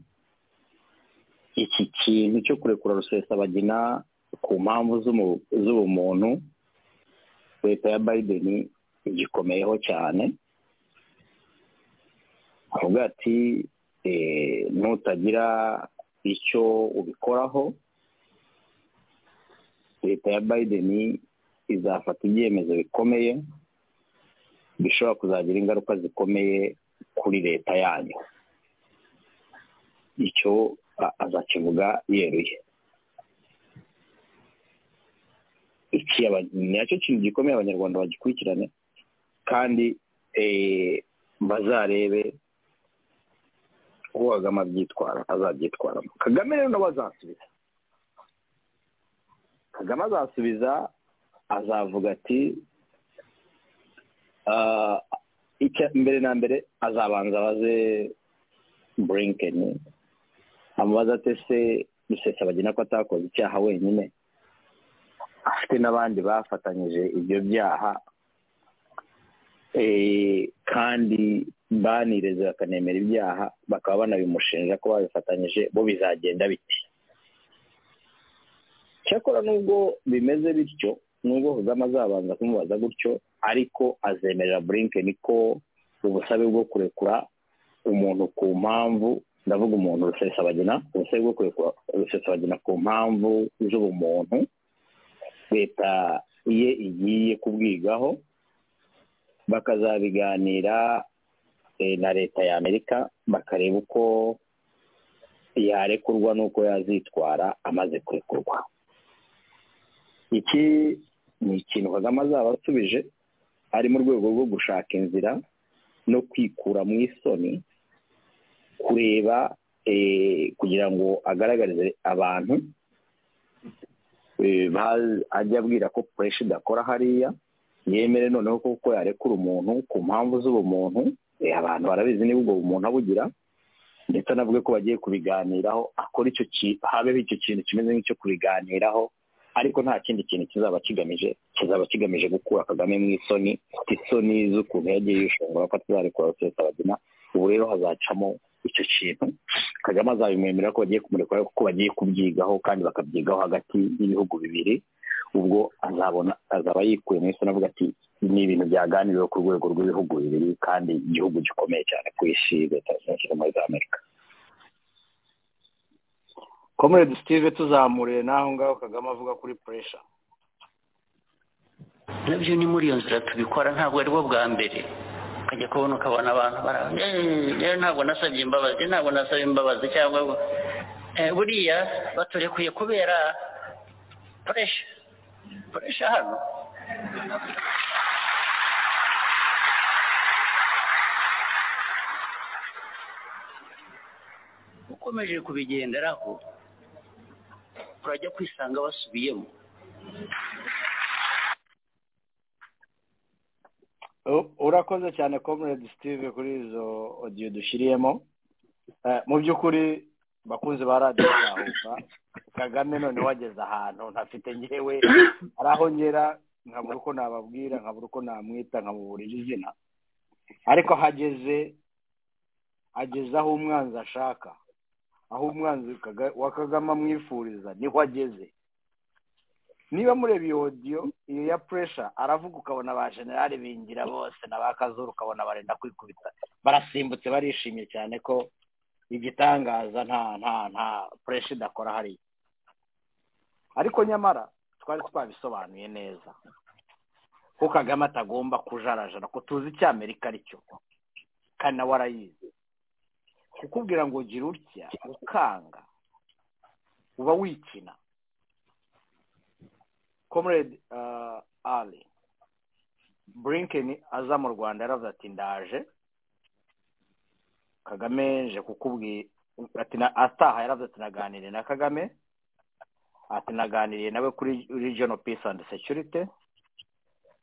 iki kintu cyo kurekura rusesabagina ku mpamvu z'ubumuntu leta ya biden igikomeyeho cyane avuga ati nutagira icyo ubikoraho. Leta ya biden izafata ibyemezo bikomeye bishobora kuzagira ingaruka zikomeye kuri leta yanyu. Icyo azakivuga yeruye. Nacyo kintu gikomeye abanyarwanda bagikurikirane kandi bazarebe uko kagame abyitwara azabyitwaramo. Kagame rero nawe azasubiza. Kagame azasubiza azavuga ati mbere na mbere azabanza abaze burinkeni amubaza ati se rusesabagina ko atakoze icyaha wenyine. Afite n'abandi bafatanyije ibyo byaha. Kandi banireze bakanemera ibyaha bakaba banabimushinja ko babifatanyije bo bizagenda biti cyakora nubwo bimeze bityo nubwo kagame azabanza kumubaza gutyo ariko azemerera burinkeni ko ubusabe bwo kurekura umuntu ku mpamvu ndavuga umuntu rusesabagina ubusabe kurekura rusesabagina ku mpamvu z'ubumuntu leta ye igiye kubwigaho bakazabiganira na leta ya amerika bakareba uko yarekurwa n'uko yazitwara amaze kurekurwa. Iki ni ikintu kagame azaba asubije ari mu rwego rwo gushaka inzira no kwikura mu isoni kureba kugira ngo agaragarize abantu ajya abwira ko pureshi idakora hariya yemere noneho kuko yarekura umuntu ku mpamvu z'ubumuntu abantu barabizi niba ubwo bumuntu abugira ndetse anavuge ko bagiye kubiganiraho akora icyo kintu habeho icyo kintu kimeze nk'icyo kubiganiraho ariko nta kindi kintu kizaba kigamije kizaba kigamije gukura kagame mu isoni isoni z'ukuntu yagiye yishongora ko atazarekura rusesabagina ubu rero hazacamo icyo kintu. Kagame azabimwemerera ko bagiye kumurekura kuko bagiye kubyigaho kandi bakabyigaho hagati y'ibihugu bibiri. Ubwo azabona azaba yikuye mu isoni avuga ati ni ibintu byaganiriwe ku rwego rw'ibihugu bibiri kandi igihugu gikomeye cyane ku isi. Leta zunze ubumwe za amerika. Komerede sitive tuzamuriye n'aho ngaho kagame avuga kuri puresha na byo ni muri iyo nzira tubikora ntabwo ari bwo bwa mbere. Ukajya kubona ukabona abantu bara ntabwo nasabye imbabazi ntabwo nasabye imbabazi cyangwa buriya baturekuye kubera puresha puresha hano. Ukomeje kubigenderaho urajya kwisanga basubiyemo. Urakoze cyane comrade steve kuri izo odiyo dushyiriyemo. Mu by'ukuri bakunze ba radiyo zahuka kagame noneho wageze ahantu ntafite ngewe hari aho ngera nkabura uko nababwira nkabura uko namwita nkamuburira izina ariko aho ageze ageze aho umwanzi ashaka aho umwanzi wa kagame amwifuriza ni ho ageze. Niba mureba iyo odiyo iyo ya puresha aravuga ukabona ba generale bingira bose na ba kazuru ukabona barenda kwikubita. Barasimbutse barishimye cyane ko igitangaza nta nta nta puresha idakora hariya. Ariko nyamara twari twabisobanuye neza. Ko kagame atagomba kujarajara ko tuzi icyo amerika ari cyo. Kandi nawe arayizi kukubwira ngo gira utya ukanga uba wikina. Comrade ali burinkeni aza mu rwanda yaravuze ati ndaje. Kagame nje kukubwira ataha. Yaravuze ati naganiriye na kagame. Ati naganiriye nawe kuri regional peace and security.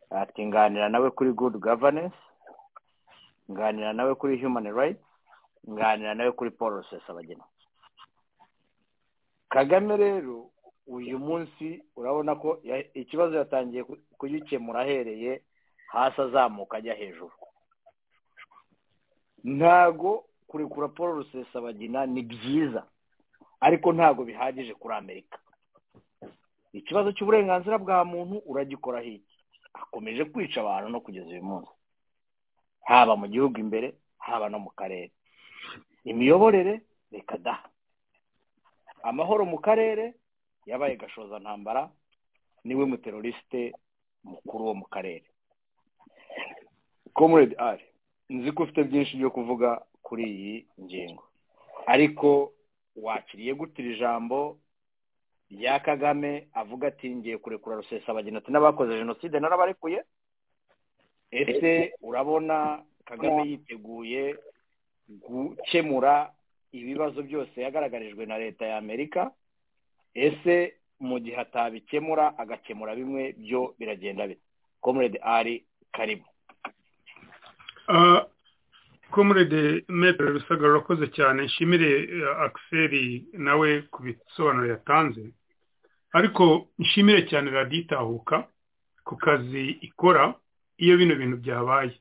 Ati nganira nawe kuri good governance. Nganira nawe kuri human rights. Nganira nawe kuri paul rusesabagina kagame rero uyu munsi urabona ko ikibazo yatangiye kugikemura ahereye hasi azamuka ajya hejuru. Ntago kurekura paul rusesabagina ni byiza ariko ntago bihagije kuri amerika. Ikibazo cy'uburenganzira bwa muntu uragikoraho iki akomeje kwica abantu no kugeza uyu munsi. Haba mu gihugu imbere haba no mu karere. Imiyoborere reka da. Amahoro mu karere yabaye gashoza ntambara ni we muterorisite mukuru wo mu karere. Comrade ari nzi ko ufite byinshi byo kuvuga kuri iyi ngingo. Ariko wakiriye gutira ijambo rya kagame avuga ati ngiye kurekura rusesabagina ati n'abakoze jenoside narabarekuye. Ese urabona kagame yiteguye gukemura ibibazo byose yagaragarijwe na leta ya amerika? Ese mu gihe atabikemura agakemura bimwe byo biragenda bite? Comrade ari karibu. Comrade metere rusagara urakoze cyane. Nshimire akiseri nawe ku bisobanuro yatanze. Ariko nshimire cyane raditahuka ku kazi ikora iyo bino bintu byabaye.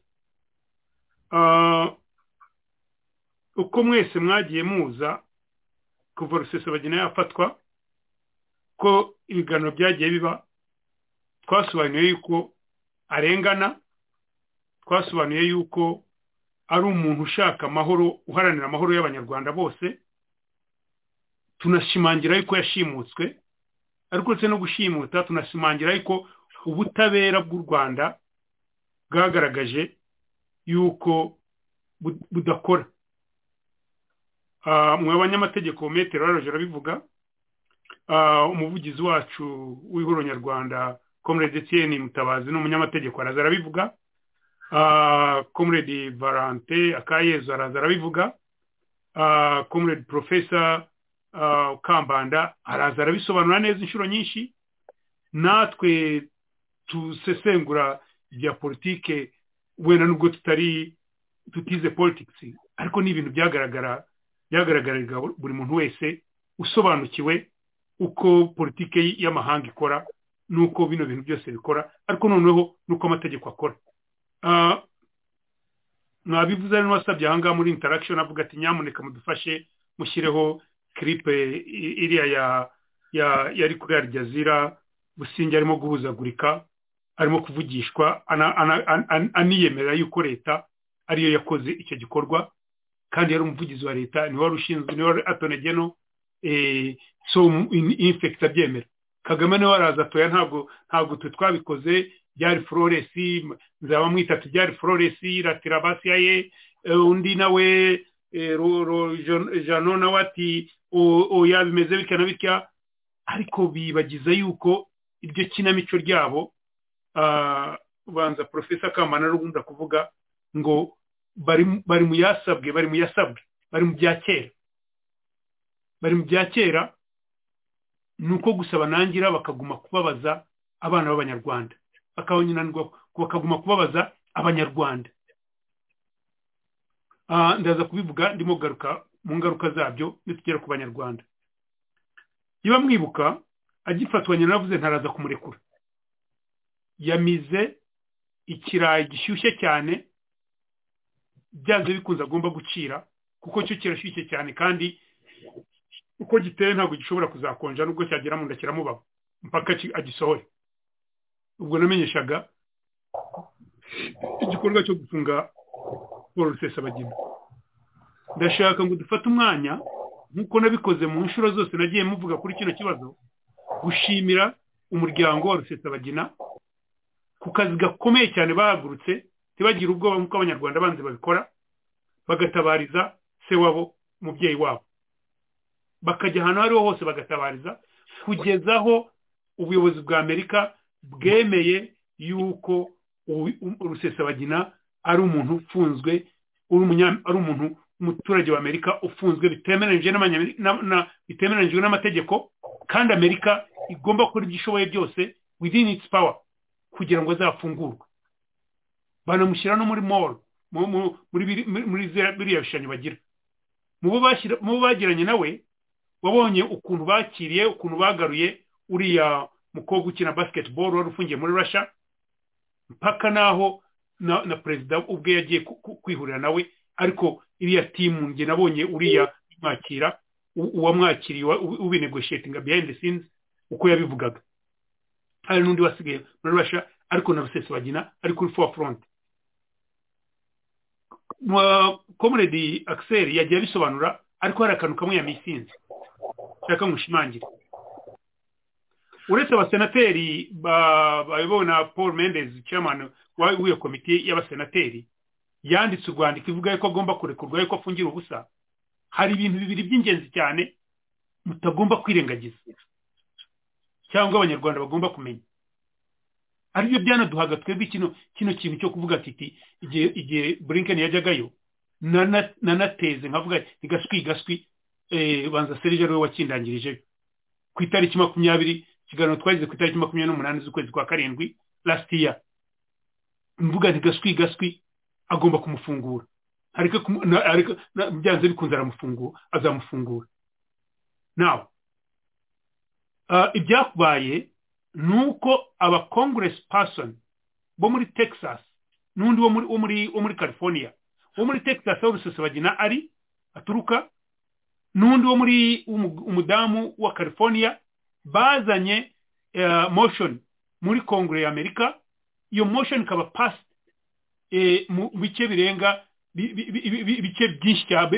Uko mwese mwagiye muza kuva rusesabagina yafatwa ko ibiganiro byagiye biba twasobanuye yuko arengana twasobanuye yuko ari umuntu ushaka amahoro uharanira amahoro y'abanyarwanda bose tunashimangira yuko yashimutswe ariko uretse no gushimuta tunashimangira yuko ubutabera bw'u rwanda bwagaragaje yuko budakora. Mwe abanyamategeko metero baroje arabivuga umuvugizi wacu w'ihuriro nyarwanda comrade etienne mutabazi ni umunyamategeko araza arabivuga. Comrade valante akayezu araza arabivuga. Comrade profesa kambanda araza arabisobanura neza inshuro nyinshi. Natwe tusesengura ibya politike wenda nubwo tutari tutize politics ariko ni ibintu byagaragara byagaragarira buri muntu wese usobanukiwe. Uko politike y'amahanga ikora n'uko bino bintu byose bikora ariko noneho n'uko amategeko akora. Mwabivuze ari n'uwasabye aha ngaha muri interaction avuga ati nyamuneka mudufashe mushyireho kiripe iriya ya ya yari kuri arijazira businge arimo guhuzagurika arimo kuvugishwa aniyemerera yuko leta ariyo yakoze icyo gikorwa kandi yari umuvugizi wa leta ni we wari ushinzwe ni we wari atonegeno infekita abyemera kagame ni we waraza atoya ntabwo ntabwo twe twabikoze. Byari floresi nzaba mwitatu byari floresi ratirabasiya ye. Undi nawe jano nawe ati oya bimeze bitya na bitya? Ariko bibagiza yuko iryo kinamico ryabo ubanza porofesa kamana n'ubundi kuvuga ngo bari mu yasabwe bari mu yasabwe bari mu bya kera. Bari mu bya kera ni uko gusa banangira bakaguma kubabaza abana b'abanyarwanda. Bakaguma kubabaza abanyarwanda. Ndaza kubivuga ndimo kugaruka mu ngaruka zabyo nitugera ku banyarwanda. Niba mwibuka agifatwa nyina navuze ntaraza kumurekura. Yamize ikirayi gishyushye cyane byanze bikunze agomba gucira kuko cyo kirashyushye cyane kandi uko giteye ntabwo gishobora kuzakonja nubwo cyagera mu nda kiramubaba. Mpaka agisohore. Ubwo namenyeshaga igikorwa cyo gufunga paul rusesabagina. Ndashaka ngo dufate umwanya nk'uko nabikoze mu nshuro zose nagiye muvuga kuri kino kibazo gushimira umuryango wa rusesabagina ku kazi gakomeye cyane bahagurutse ntibagire ubwoba nk'uko abanyarwanda banze babikora bagatabariza se wabo umubyeyi wabo. Bakajya ahantu aho ariho hose bagatabariza kugeza aho ubuyobozi bwa amerika bwemeye yuko rusesabagina ari umuntu ufunzwe ari umuntu umuturage wa amerika ufunzwe bitemeranyijwe n'amategeko kandi amerika igomba gukora ibyo ishoboye byose within its power kugira ngo azafungurwe. Banamushyira no muri mall muri biriya bishushanyo bagira. Mu bo bagiranye nawe wabonye ukuntu bakiriye ukuntu bagaruye uriya mukobwa ukina basketball wari ufungiye muri rasha mpaka n'aho na perezida ubwe yagiye kwihurira nawe ariko iriya timu nge nabonye uriya mwakira uwamwakiriye ubinegotiatinga behind the scenes uko yabivugaga. Hari n'undi wasigaye muri rasha ariko na rusesabagina ari kuri forefront comrade axel yagiye abisobanura ariko hari akantu kamwe yamisinze shaka mushimangire uretse abasenateri bayobowe na paul mendes chairman w'iyo komite y'abasenateri yanditse urwandiko ivuga yuko agomba kurekurwa yuko afungira ubusa. Hari ibintu bibiri by'ingenzi cyane mutagomba kwirengagiza cyangwa abanyarwanda bagomba kumenya. Aribyo byanaduhaga twebwe kino kino kintu cyo kuvuga ati igihe igihe blinken yajyagayo nanateze nkavuga igaswi gaswi banza serije ari we wakindangirije ku itariki makumyabiri ikiganiro twagize ku itariki makumyabiri n'umunani z'ukwezi kwa karindwi last year. Mvuga nti gaswi gaswi agomba kumufungura. Ariko byanze bikunze aramufungura azamufungura. Nawe ibyakubaye ni uko aba congress person bo muri texas n'undi wo muri california wo muri texas aho rusesabagina ari aturuka n'undi wo muri umudamu wa california bazanye motion muri kongere y'amerika iyo motion ikaba passed mu bice birenga ibice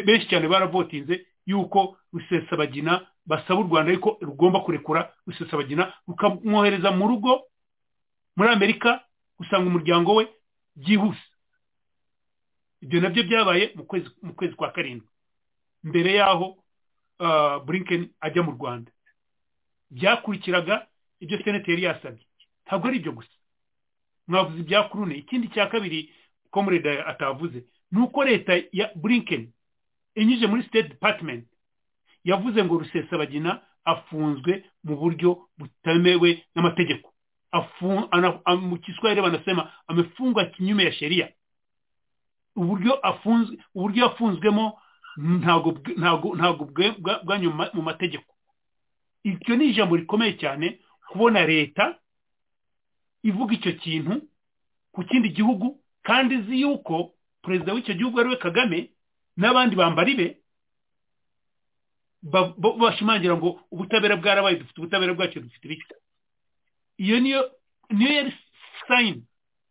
benshi cyane baravotinze yuko rusesabagina basaba u rwanda ariko rugomba kurekura rusesabagina rukamwohereza mu rugo muri amerika gusanga umuryango we byihuse. Ibyo na byo byabaye mu kwezi kwa karindwi. Mbere y'aho blinken ajya mu rwanda. Byakurikiraga ibyo senateri yasabye. Ntabwo ari ibyo gusa. Mwavuze ibya kurune ikindi cya kabiri komureda atavuze ni uko leta ya blinken inyuze muri state department yavuze ngo rusesabagina afunzwe mu buryo butemewe n'amategeko. Mu kiswahili banasema amefungwa kinyume ya sheria. Uburyo afunzwe uburyo yafunzwemo ntabwo bwanyuma mu mategeko. Iryo ni ijambo rikomeye cyane kubona leta ivuga icyo kintu ku kindi gihugu kandi izi yuko perezida w'icyo gihugu ari we kagame n'abandi bambari be bashimangira ngo ubutabera bwarabaye dufite ubutabera bwacu dufite ibiki iyo niyo niyo yari sayini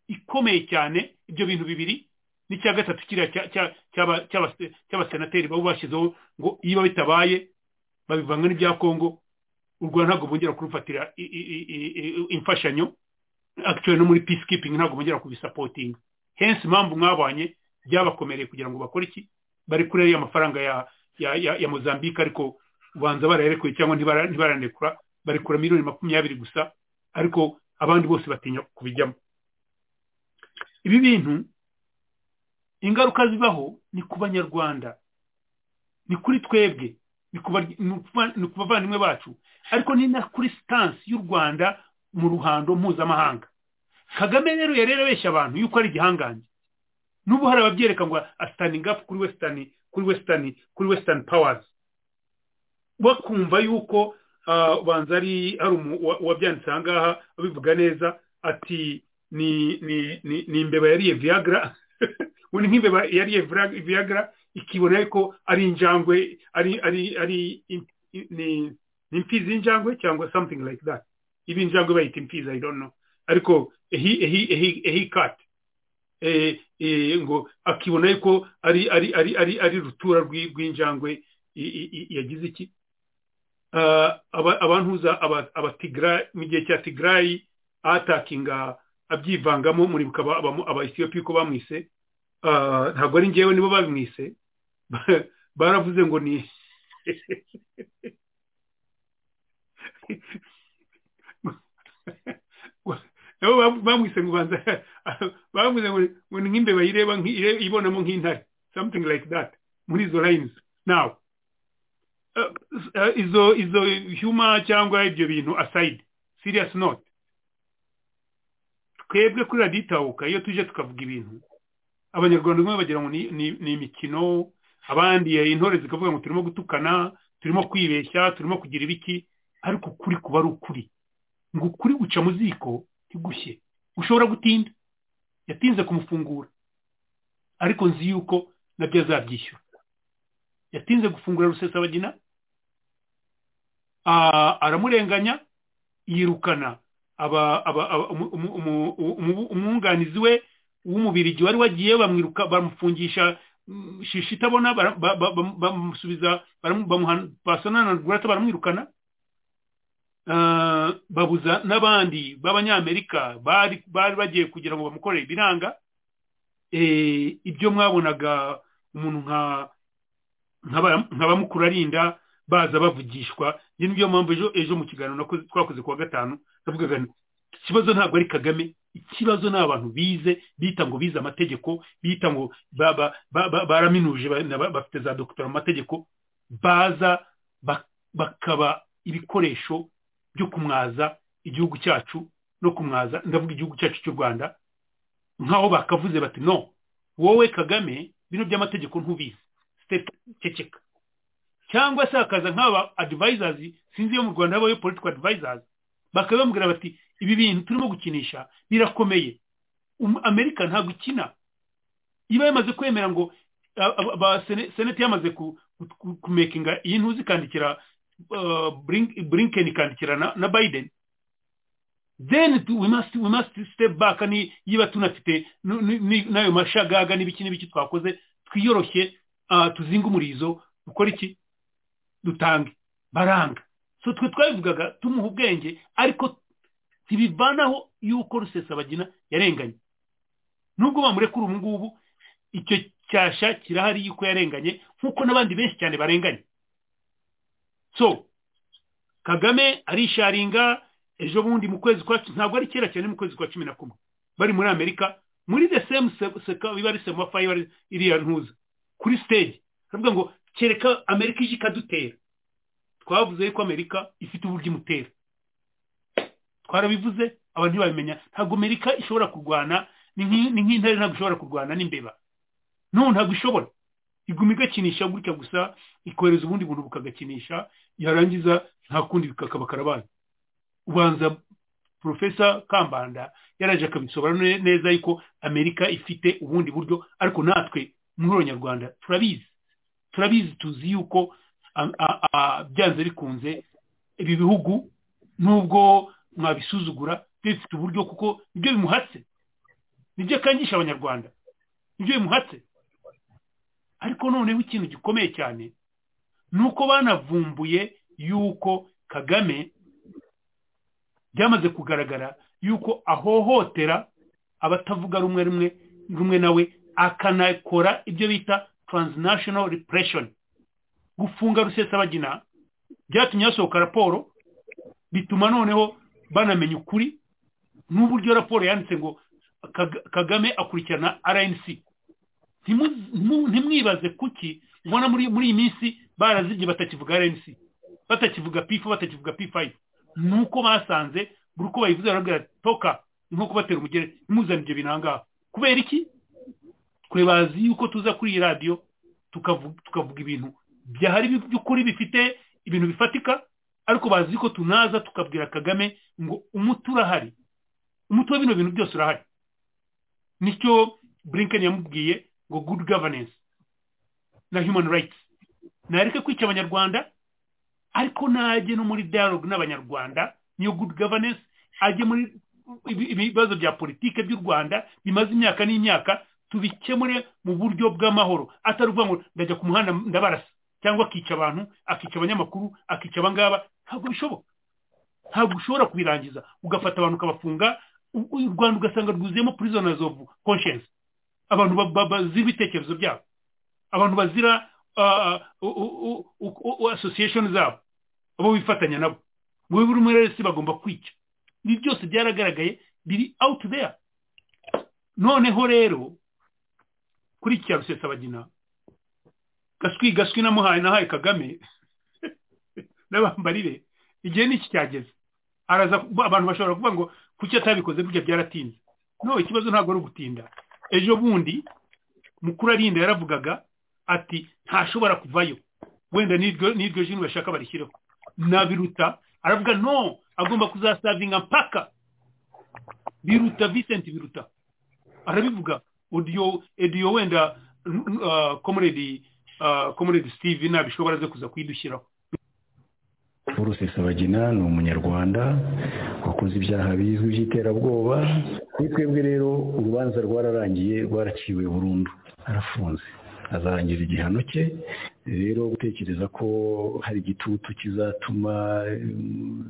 ikomeye cyane ibyo bintu bibiri n'icya gatatu kiriya cy'abasenateri baba bashyizeho ngo iyo bitabaye babivanga n'ibya kongo u rwanda ntabwo bongera kurufatira imfashanyo. Actually no muri peacekeeping ntabwo bongera kubisapotinga hensi impamvu mwabanye byabakomereye kugira ngo bakore iki? Bari kuri ariya mafaranga ya ya ya ya mozambique ariko ubanza barayarekuye cyangwa ntibaranekura barekura miliyoni makumyabiri gusa ariko abandi bose batinya kubijyamo. Ibi bintu ingaruka zibaho ni ku banyarwanda. Ni kuri twebwe ni ku bavandimwe bacu. Ariko ni na kuri sitansi y'u rwanda mu ruhando mpuzamahanga. Kagame rero yari yarabeshya abantu yuko ari igihangange n'ubu hari ababyereka ngo asitaningi apu kuri wesitani kuri wesitani kuri wesitani pawazi bakumva yuko ubanza ari hari uwabyanditse aha ngaha abivuga neza ati ni ni ni imbeba yariye viyagra *laughs* ni nk'imbeba yariye viyagra ikibona yuko ari injangwe ari ari ari ni imfizi y'injangwe cyangwa something like that. Ibi injangwe bayita imfizi i don't know. Ariko ehi ehi ehi ehi kati ngo akibona yuko ari ari ari ari ari rutura rw'injangwe yagize iki? Abantuza abatigra mu gihe cya tigrayi atakinga abyivangamo muri aba etiyopiya ko bamwise. Ntabwo ari ngewe nibo babimwise *laughs* baravuze ngo ni *laughs* nabo bamwise ngo banza *laughs* bamwise ngo ni nk'imbeba yireba ibonamo nk'intare. Something like that. Muri izo lines. Now izo izo huma cyangwa ibyo bintu aside. Serious note. Twebwe kuri radiyo itahuka iyo tuje tukavuga ibintu abanyarwanda bamwe bagira ngo ni imikino abandi intore zikavuga ngo turimo gutukana turimo kwibeshya turimo kugira ibiki. Ariko ukuri kuba ari ukuri. Ngo ukuri guca mu ziko ntigushye. Ushobora gutinda. Yatinze kumufungura. Ariko nzi yuko na byo azabyishyura. Yatinze gufungura rusesabagina aramurenganya yirukana umwunganizi we w'umubirigi wari wagiye bamwiruka bamufungisha shishi itabona bamusubiza basananagurata baramwirukana. Babuza n'abandi b'abanyamerika bari bagiye kugira ngo bamukorere ibiranga. Ibyo mwabonaga umuntu nka bamukuru arinda baza bavugishwa. Iyo niyo mpamvu ejo mu kiganiro twakoze kuwa gatanu navugaga ikibazo ntabwo ari kagame. Ikibazo ni abantu bize bita ngo bize amategeko bita ngo baraminuje bafite za dogiteri mu mategeko baza bakaba ibikoresho byo kumwaza igihugu cyacu no kumwaza ndavuga igihugu cyacu cy'u rwanda nk'aho bakavuze bati no wowe kagame bino by'amategeko ntubizi ceceka. Cyangwa se hakaza nk'aba adivayizazi sinzi iyo mu rwanda habayo politiko adivayizazi bakaba bamubwira bati ibi bintu turimo gukinisha birakomeye. Amerika ntabwo ikina iba yamaze kwemera ngo seneti yamaze kumekinga iyi ntuzi ikandikira blinken ikandikira na biden. Then we must we must step back. Tunafite n'ayo mashagaga n'ibiki n'ibiki twakoze twiyoroshye tuzinga umurizo dukora iki? Dutange. Baranga. So twe twabivugaga tumuha ubwenge ariko ntibivanaho yuko rusesabagina yarenganye. Nubwo bamurekura ubu ngubu icyo cyasha kirahari yuko yarenganye nk'uko n'abandi benshi cyane barenganye. So kagame arisharinga ejo bundi mu kwezi kwa ntabwo ari kera cyane mu kwezi kwa cumi na kumwe. Bari muri amerika muri the same seka biba ari semafa iriya ntuza. Kuri stage. Aravuga ngo kereka amerika ije ikadutera. Twavuze yuko amerika ifite uburyo imutera. Twarabivuze abantu ntibabimenya. Ntabwo amerika ishobora kurwana ni nk'intare ntabwo ishobora kurwana n'imbeba no ntabwo ishobora. Iguma igakinisha gutya gusa ikohereza ubundi buntu bukagakinisha yarangiza nta kundi kakaba karabaye. Ubanza profesa kambanda yaraje akabisobanura neza yuko amerika ifite ubundi buryo ariko natwe muri abanyarwanda turabizi. Turabizi tuzi yuko byanze bikunze ibi bihugu nubwo mwabisuzugura bifite uburyo kuko ni byo bimuhatse. Nibyo akangisha abanyarwanda. Nibyo bimuhatse. Ariko noneho ikintu gikomeye cyane ni uko banavumbuye yuko kagame byamaze kugaragara yuko ahohotera abatavuga rumwe rumwe rumwe nawe akanakora ibyo bita transnational repression. Gufunga rusesabagina byatumye hasohoka raporo bituma noneho banamenya ukuri n'uburyo raporo yanditse ngo kagame akurikirana rnc ntimwibaze kuki ubona muri iyi minsi barazibye batakivuga rnc batakivuga p4 batakivuga p5 nuko basanze buri uko bayivuze barabwira toka nko kubatera umugere imuzana ibyo bintu ahangaha kubera iki? Twe bazi yuko tuza kuri iyi radiyo tukavuga ibintu byahari by'ukuri bifite ibintu bifatika ariko bazi ko tunaza tukabwira kagame ngo umuti urahari. Umuti wa bino bintu byose urahari. Nicyo blinken yamubwiye ngo good governance na human rights. Nareke kwica abanyarwanda ariko najye no muri dialogue n'abanyarwanda niyo good governance ajye muri ibibazo bya politike by'u rwanda bimaze imyaka n'imyaka tubikemure mu buryo bw'amahoro. Atari ukuvuga ngo ndajya ku muhanda ndabarasa. Cyangwa akica abantu akica abanyamakuru akica abangaba ntabwo bishoboka. Ntabwo ushobora kubirangiza. Ugafata abantu ukabafunga u rwanda ugasanga rwuzuyemo prisoners of conscience. Abantu bazira ibitekerezo byabo. Abantu bazira association zabo. Abo bifatanya nabo. Muri buri umwe wese bagomba kwica. Ibi byose byaragaragaye biri out there. Noneho rero kuri iki cya rusesabagina gaswi gaswi namuhaye nahaye kagame. *laughs* N'abambarire. Igihe n'iki cyageze? Araza abantu bashobora kuvuga ngo kuki atabikoze burya byaratinze? No ikibazo ntabwo ari ugutinda. Ejo bundi mukuru arinda yaravugaga ati ntashobora kuvayo. Wenda n'iryo jini bashaka barishyiraho nabiruta aravuga no agomba kuzasavinga mpaka. Biruta Vincent biruta. Arabivuga odiyo wenda komuredi komuredi steve nabishobora ze kuza kuyidushyiraho. Rusesabagina ni umunyarwanda wakoze ibyaha bizwi by'iterabwoba. Kuri twebwe rero urubanza rwararangiye rwaraciwe burundu. Arafunze. Azarangiza igihano cye rero gutekereza ko hari igitutu kizatuma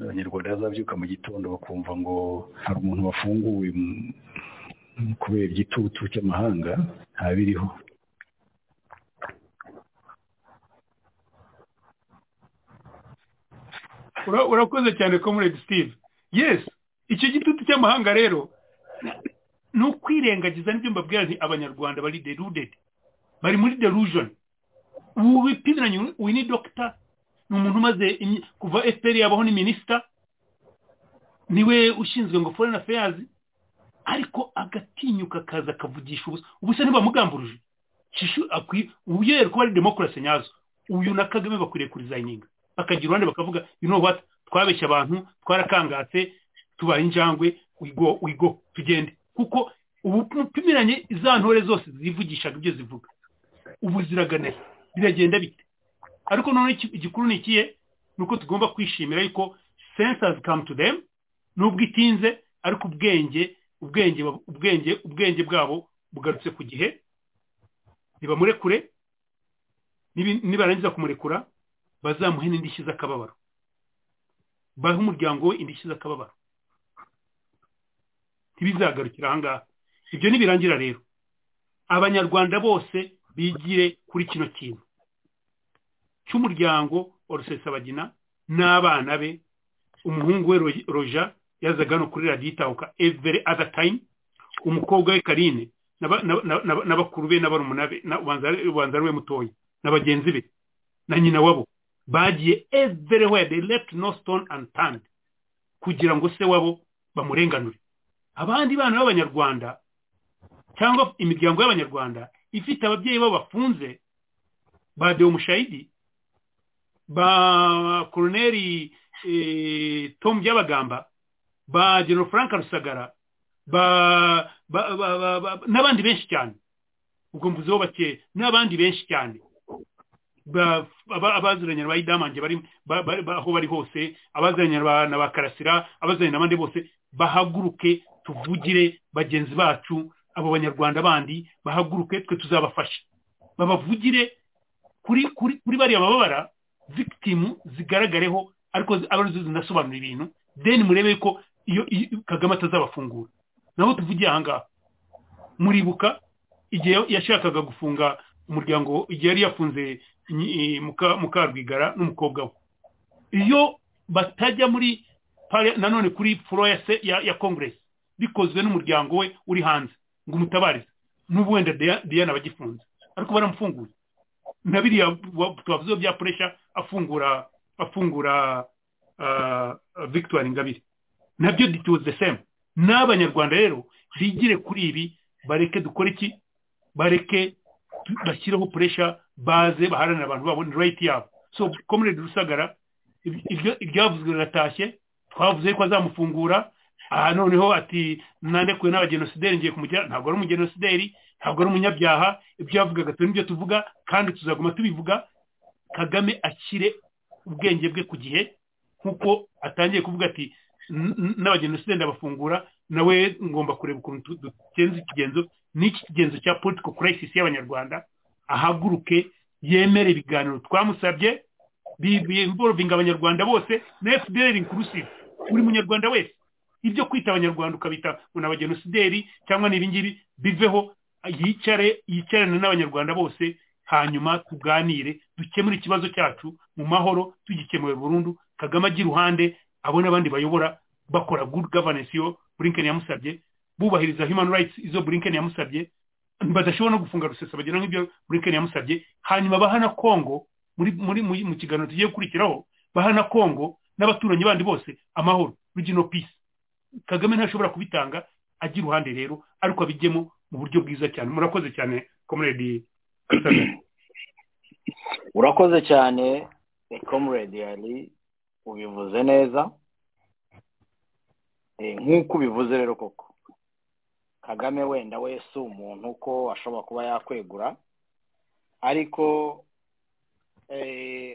abanyarwanda bazabyuka mu gitondo bakumva ngo hari umuntu wafunguwe kubera igitutu cy'amahanga ntabiriho. Urakoze cyane comrade steve. Yes icyo gitutu cy'amahanga rero ni ukwirengagiza n'ibyo mbabwira nti abanyarwanda bari deluded bari muri delusion. Ubu bipimiranye uyu ni dogita ni umuntu umaze kuva fpr yabaho ni minisita ni we ushinzwe ngo foreign affairs ariko agatinyuka akaza akavugisha ubusa ubusa ntibamugamburuje ubu yera kuba ari demokarasi nyazo. Uyu na kagame bakwiriye kurizayininga bakagira uruhande bakavuga you know what? Twabeshya abantu twarakangatse tubaye injangwe wigo wigo tugende. Kuko ubu mupimiranye za ntore zose zivugishaga ibyo zivuga. Ubu ziraganeye biragenda bite? Ariko noneho igikuru ni ikihe? Ni uko tugomba kwishimira yuko sense come to them nubwo itinze ariko ubwenge ubwenge ubwenge ubwenge bwabo bugarutse ku gihe. Nibamurekure nibarangiza kumurekura. Bazamuhe n'indishyi z'akababaro. Bahe umuryango we indishyi z'akababaro. Ntibizagarukira ahangaha ibyo nibirangira rero. Abanyarwanda bose bigire kuri kino kintu. Cy'umuryango wa rusesabagina n'abana be umuhungu we roja yazaga hano kuri radiyo itahuka every other time umukobwa we karine n'abakuru be n'abarumuna be ubanza ari we mutoya na bagenzi be na nyina wabo. Bagiye everywhere they left no stone unturned kugira ngo se wabo bamurenganure. Abandi bana b'abanyarwanda cyangwa imiryango y'abanyarwanda ifite ababyeyi babo bafunze ba deo mushayidi ba koroneri tom byabagamba ba general frank rusagara n'abandi benshi cyane. Ubwo mvuzeho bake n'abandi benshi cyane. Abaziranye ba idamange bari aho bari hose abaziranye na ba karasira abaziranye n'abandi bose bahaguruke tuvugire bagenzi bacu abo banyarwanda bandi bahaguruke twe tuzabafasha babavugire kuri kuri kuri bariya bababara victim zigaragareho ariko aba ari zo zinasobanura ibintu then murebe ko iyo kagame atazabafungura. Naho tuvugiye ahangaha muribuka igihe yashakaga gufunga umuryango igihe yari yafunze mukarwigara n'umukobwa we. Iyo batajya muri nanone kuri furo ya kongeresi bikozwe n'umuryango we uri hanze ngo umutabarize. N'ubu wenda diana bagifunze. Ariko baramufunguye na biriya twavuzeho bya puresha afungura afungura victoire ingabire. Nabyo dituze the same. N'abanyarwanda rero bigire kuri ibi bareke dukore iki? Bareke bashyireho puresha baze baharanira abantu babona rayiti yabo. So komerede rusagara ibyavuzwe biratashye twavuze ko azamufungura aha noneho ati nandekuwe n'abagenosideri ngiye kumugira ntabwo ari umugenosideri ntabwo ari umunyabyaha ibyo yavugaga turi ni byo tuvuga kandi tuzaguma tubivuga kagame ashyire ubwenge bwe ku gihe nk'uko atangiye kuvuga ati n'abagenosideri ndabafungura nawe ngomba kureba ukuntu dukenze ikigenzo n'iki kigenzo cya political crisis y'abanyarwanda ahaguruke yemere ibiganiro. Twamusabye bimvorovinga abanyarwanda bose na fdr inclusive. Buri munyarwanda wese ibyo kwita abanyarwanda ukabita ngo ni abagenosideri cyangwa ni ibingibi biveho yicare yicarane n'abanyarwanda bose hanyuma tuganire dukemure ikibazo cyacu mu mahoro tugikemuye burundu. Kagame ajya iruhande abone abandi bayobora bakora good governance yo. Blinken yamusabye bubahiriza human rights izo blinken yamusabye badashobora no gufunga rusesabagina nk'ibyo blinken yamusabye hanyuma baha na kongo muri muri mu kiganiro tugiye gukurikiraho baha na kongo n'abaturanyi bandi bose amahoro regional peace. Kagame ntashobora kubitanga ajya iruhande rero ariko abijyemo mu buryo bwiza cyane. Murakoze cyane comrade *clears throat* urakoze cyane comrade yari ubivuze neza. Nk'uko ubivuze rero koko. Kagame wenda we si umuntu ko ashobora kuba yakwegura ariko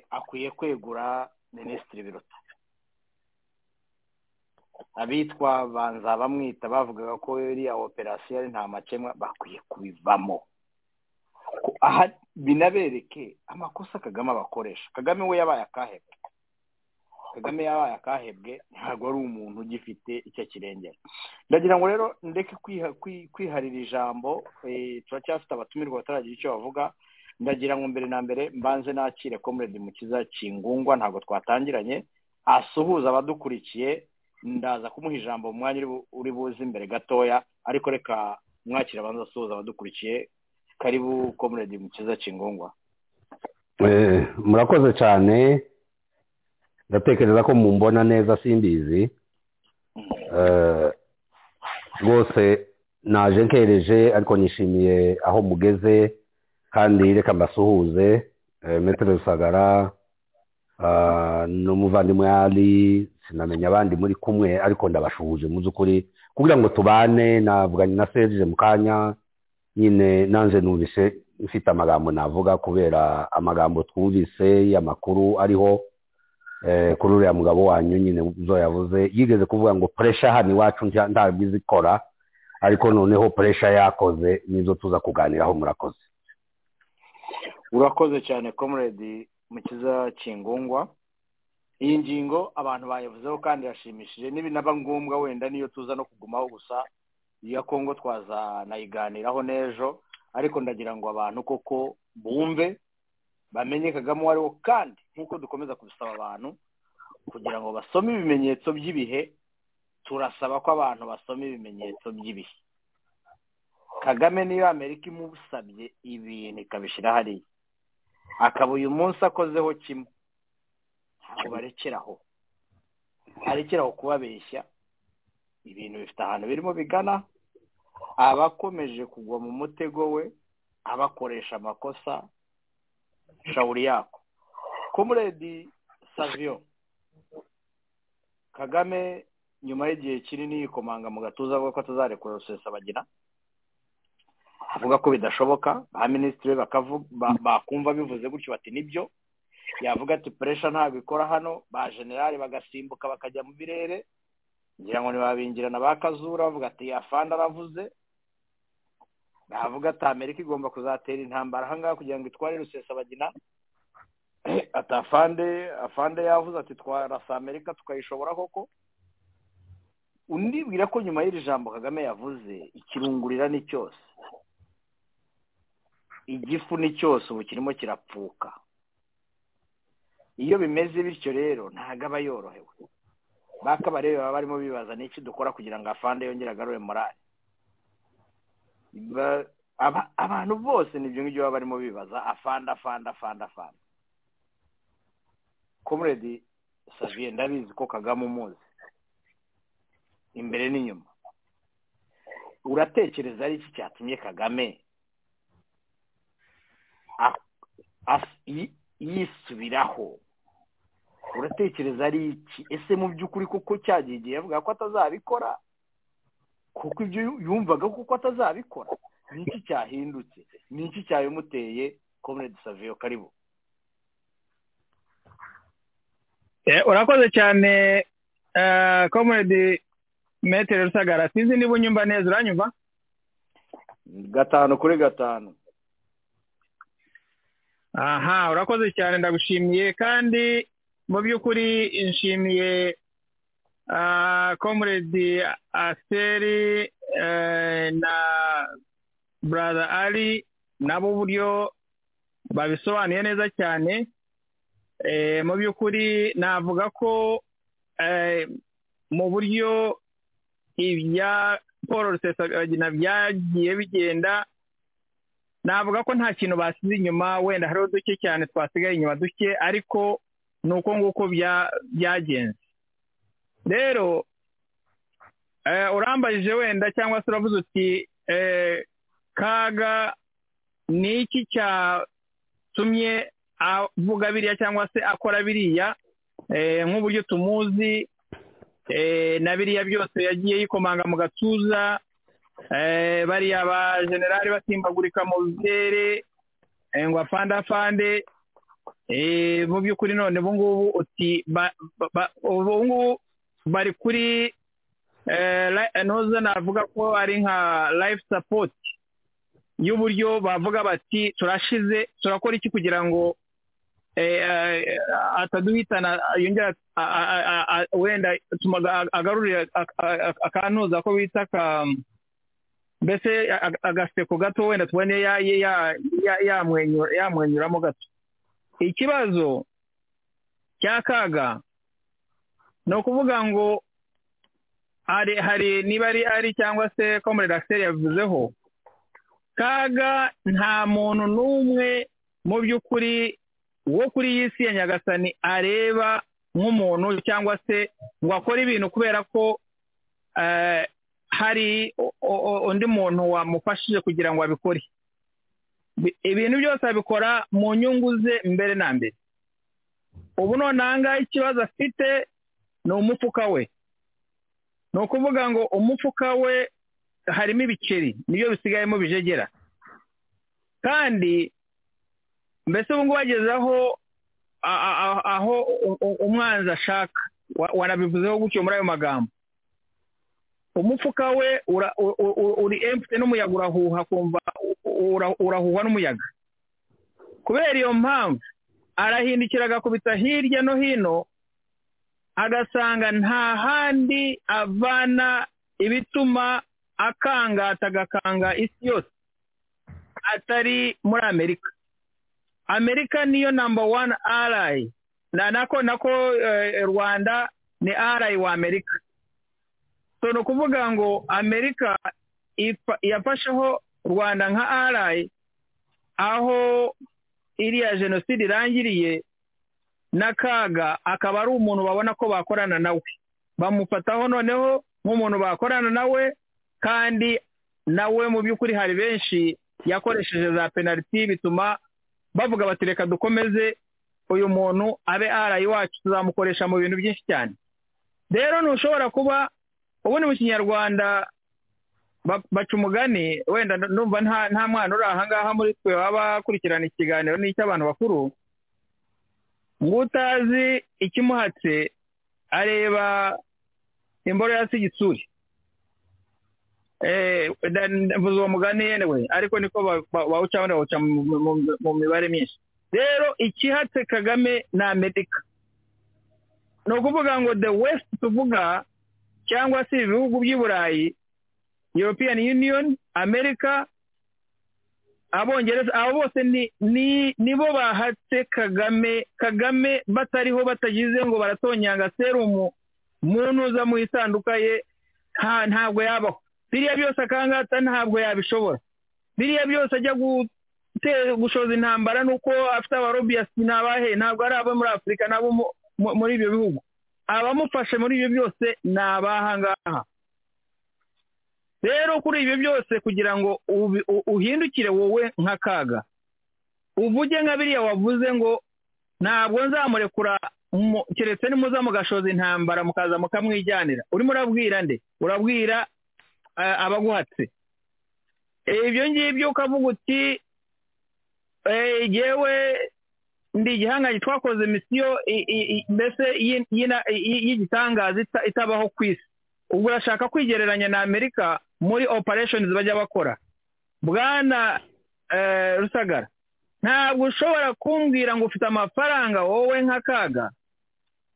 akwiye kwegura minisitiri biruta. Abitwa banza bamwita bavugaga ko iriya operasiyo ari nta makemwa bakwiye kubivamo. Aha binabereke amakosa kagame abakoresha. Kagame we yabaye akahebwe kagame yabaye akahebwe ntabwo ari umuntu ugifite icyo kirengera. Ndagira ngo rero ndeke kwiharira ijambo turacyafite abatumirwa bataragira icyo bavuga. Ndagira ngo mbere na mbere mbanze nakire komuredi mukiza kingungwa ntabwo twatangiranye. Asuhuza abadukurikiye ndaza kumuha ijambo mu mwanya uri buze imbere gatoya. Ariko reka mwakira abanza asuhuza abadukurikiye. Karibu komuredi mukiza kingungwa. Murakoze cyane. Ndatekereza ko mumbona neza simbizi rwose naje nkereje ariko nishimiye aho mugeze kandi reka mbasuhuze. Metero rusagara n'umuvandimwe ari sinamenya abandi muri kumwe ariko ndabashuhuje. Mu by'ukuri kugira ngo tubane navuganye na serije mu kanya nyine nanjye numvise mfite amagambo navuga kubera amagambo twumvise y'amakuru ariho. Kuri uriya mugabo wanyu nyine zo yavuze yigeze kuvuga ngo puresha hano iwacu ntabwo izikora ariko noneho puresha yakoze nizo tuza kuganiraho murakoze. Urakoze cyane komuredi mukiza kingungwa. Iyi ngingo abantu bayivuzeho kandi irashimishije. N'ibinaba ngombwa wenda niyo tuza no kugumaho gusa iya kongo twazanayiganiraho n'ejo. Ariko ndagira ngo abantu koko bumve bamenye kagame uwo ari wo kandi nk'uko dukomeza kubisaba abantu kugira ngo basome ibimenyetso by'ibihe turasaba ko abantu basoma ibimenyetso by'ibihe. Kagame niyo amerika imusabye ibintu ikabishyira hariya. Akaba uyu munsi akozeho kimwe. Ntabwo barekeraho. Barekeraho kubabeshya ibintu bifite ahantu birimo bigana abakomeje kugwa mu mutego we abakoresha amakosa shawuri yako komuredi saviyo kagame nyuma y'igihe kinini yikomanga mu gatuza avuga ko atazarekura rusesabagina avuga ko bidashoboka ba minisitiri bakumva bivuze gutyo bati ni byo. Yavuga ati puresha ntabwo ikora hano. Ba generali bagasimbuka bakajya mu birere ngira ngo ntibabingirana ba kazura bavuga ati afande aravuze. Navuga ati amerika igomba kuzatera intambara ahangaha kugira ngo itware rusesabagina. *clears throat* Ati afande afande yavuze ati twarasa amerika tukayishobora koko undibwira ko nyuma y'iri jambo kagame yavuze ikirungurira ni cyose. Igifu ni cyose ubu kirimo kirapfuka. Iyo bimeze bityo rero ntabwo aba yorohewe. Bakabarebe baba barimo bibaza n'iki dukora kugira ngo afande yongere agarure morale? Abantu bose ni byo ngibyo baba barimo bibaza. Afande afande afande afande komuredi saviye ndabizi ko kagame umuzi. Imbere n'inyuma. Uratekereza ari iki cyatumye kagame yisubiraho? Uratekereza ari iki? Ese mu by'ukuri kuko cyagiye igihe yavuga ko atazabikora? Kuko ibyo yumvaga kuko atazabikora. Ni iki cyahindutse? Ni iki cyabimuteye komuredi saviyo karibu. Urakoze cyane komuredi metero rusagara. Sinzi niba unyumva neza uranyumva? Gatanu kuri gatanu. Aha urakoze cyane ndagushimiye. Kandi mu by'ukuri nshimiye komuredi aseri na brother ari nabo uburyo babisobanuye neza cyane. Mu by'ukuri navuga ko mu buryo ibya paul rusesabagina byagiye bigenda navuga ko nta kintu basize inyuma wenda hariho duke cyane twasigaye inyuma duke ariko ni uko nguko byagenze. Rero urambajije wenda cyangwa se uravuze uti kaga ni iki cyatumye avuga biriya cyangwa se akora biriya? Nk'uburyo tumuzi na biriya byose yagiye yikomanga mu gatuza bariya ba generali basimbagurika mu birere ngo afande afande mu by'ukuri none ubu ngubu uti ubu ngubu bari kuri ntuze navuga ko ari nka life support y'uburyo bavuga bati turashize turakora iki kugira ngo ataduhitana yongera wenda agarurira akantuza ko bita ka mbese agaseko gato wenda tubone yamwenyuramo gato. Ikibazo cya kaga ni ukuvuga ngo hari niba ari ari cyangwa se komere rakiseri yabivuzeho kaga nta muntu n'umwe mu by'ukuri wo kuri iyi si ya nyagasani areba nk'umuntu cyangwa se ngo akore ibintu kubera ko hari undi muntu wamufashije kugira ngo abikore. Ibintu byose abikora mu nyungu ze mbere na mbere. Ubu noneho ikibazo afite ni umufuka we. Ni ukuvuga ngo umufuka we harimo ibiceri ni byo bisigayemo bijegera. Kandi mbese ubu ngubu ageze aho aho umwanzi ashaka wanabivuzeho gutyo muri ayo magambo. Umufuka we uri emfite n'umuyaga urahuha kumva urahuhwa n'umuyaga. Kubera iyo mpamvu arahindukira agakubita hirya no hino agasanga nta handi avana ibituma akangata agakanga isi yose. Atari muri amerika. Amerika niyo namba wani arayi nako nako rwanda ni arayi wa amerika. So ni ukuvuga ngo amerika yafasheho rwanda nka arayi aho iriya jenoside irangiriye n'akaga akaba ari umuntu babona ko bakorana nawe bamufataho noneho nk'umuntu bakorana nawe kandi nawe mu by'ukuri hari benshi yakoresheje za penaliti bituma bavuga bati reka dukomeze uyu muntu abe arayi wacu tuzamukoresha mu bintu byinshi cyane. Rero ntushobora kuba ubundi mu kinyarwanda baca umugani wenda numva nta mwana uri aha ngaha muri twe waba akurikirana ikiganiro n'icy'abantu bakuru ngo utazi ikimuhatse areba imboro ya sigitsuri mvuze uwo mugani yewe ariko niko bawuca bawuca mu mibare myinshi. Rero ikihatse kagame ni amerika. Ni ukuvuga ngo the west tuvuga cyangwa se ibihugu by'i burayi european union amerika abongereza abo bose nibo bahatse kagame kagame batariho batagize ngo baratonyanga serumu muntu uza mu isanduka ye ntabwo yabaho. Biriya byose akangata ntabwo yabishobora. Biriya byose ajya gushoza intambara nuko afite abarobiyasi ntabahe ntabwo ari abo muri afurika nabo muri ibyo bihugu. Abamufashe muri ibyo byose ni abahangaha. Rero kuri ibyo byose kugira ngo uhindukire wowe nk'akaga. Uvuge nka biriya wavuze ngo ntabwo nzamurekura keretse nimuza mugashoza intambara mukaza mukamwijyanira. Urimo urabwira nde? Urabwira abaguhatse? Ibyo ngibyo ukavuga uti yewe ndi igihangange twakoze misiyo mbese y'igitangaza itabaho ku isi. Ubwo urashaka kwigereranya na amerika muri operesheni bajya bakora. Bwana rusagara ntabwo ushobora kumbwira ngo ufite amafaranga wowe nk'akaga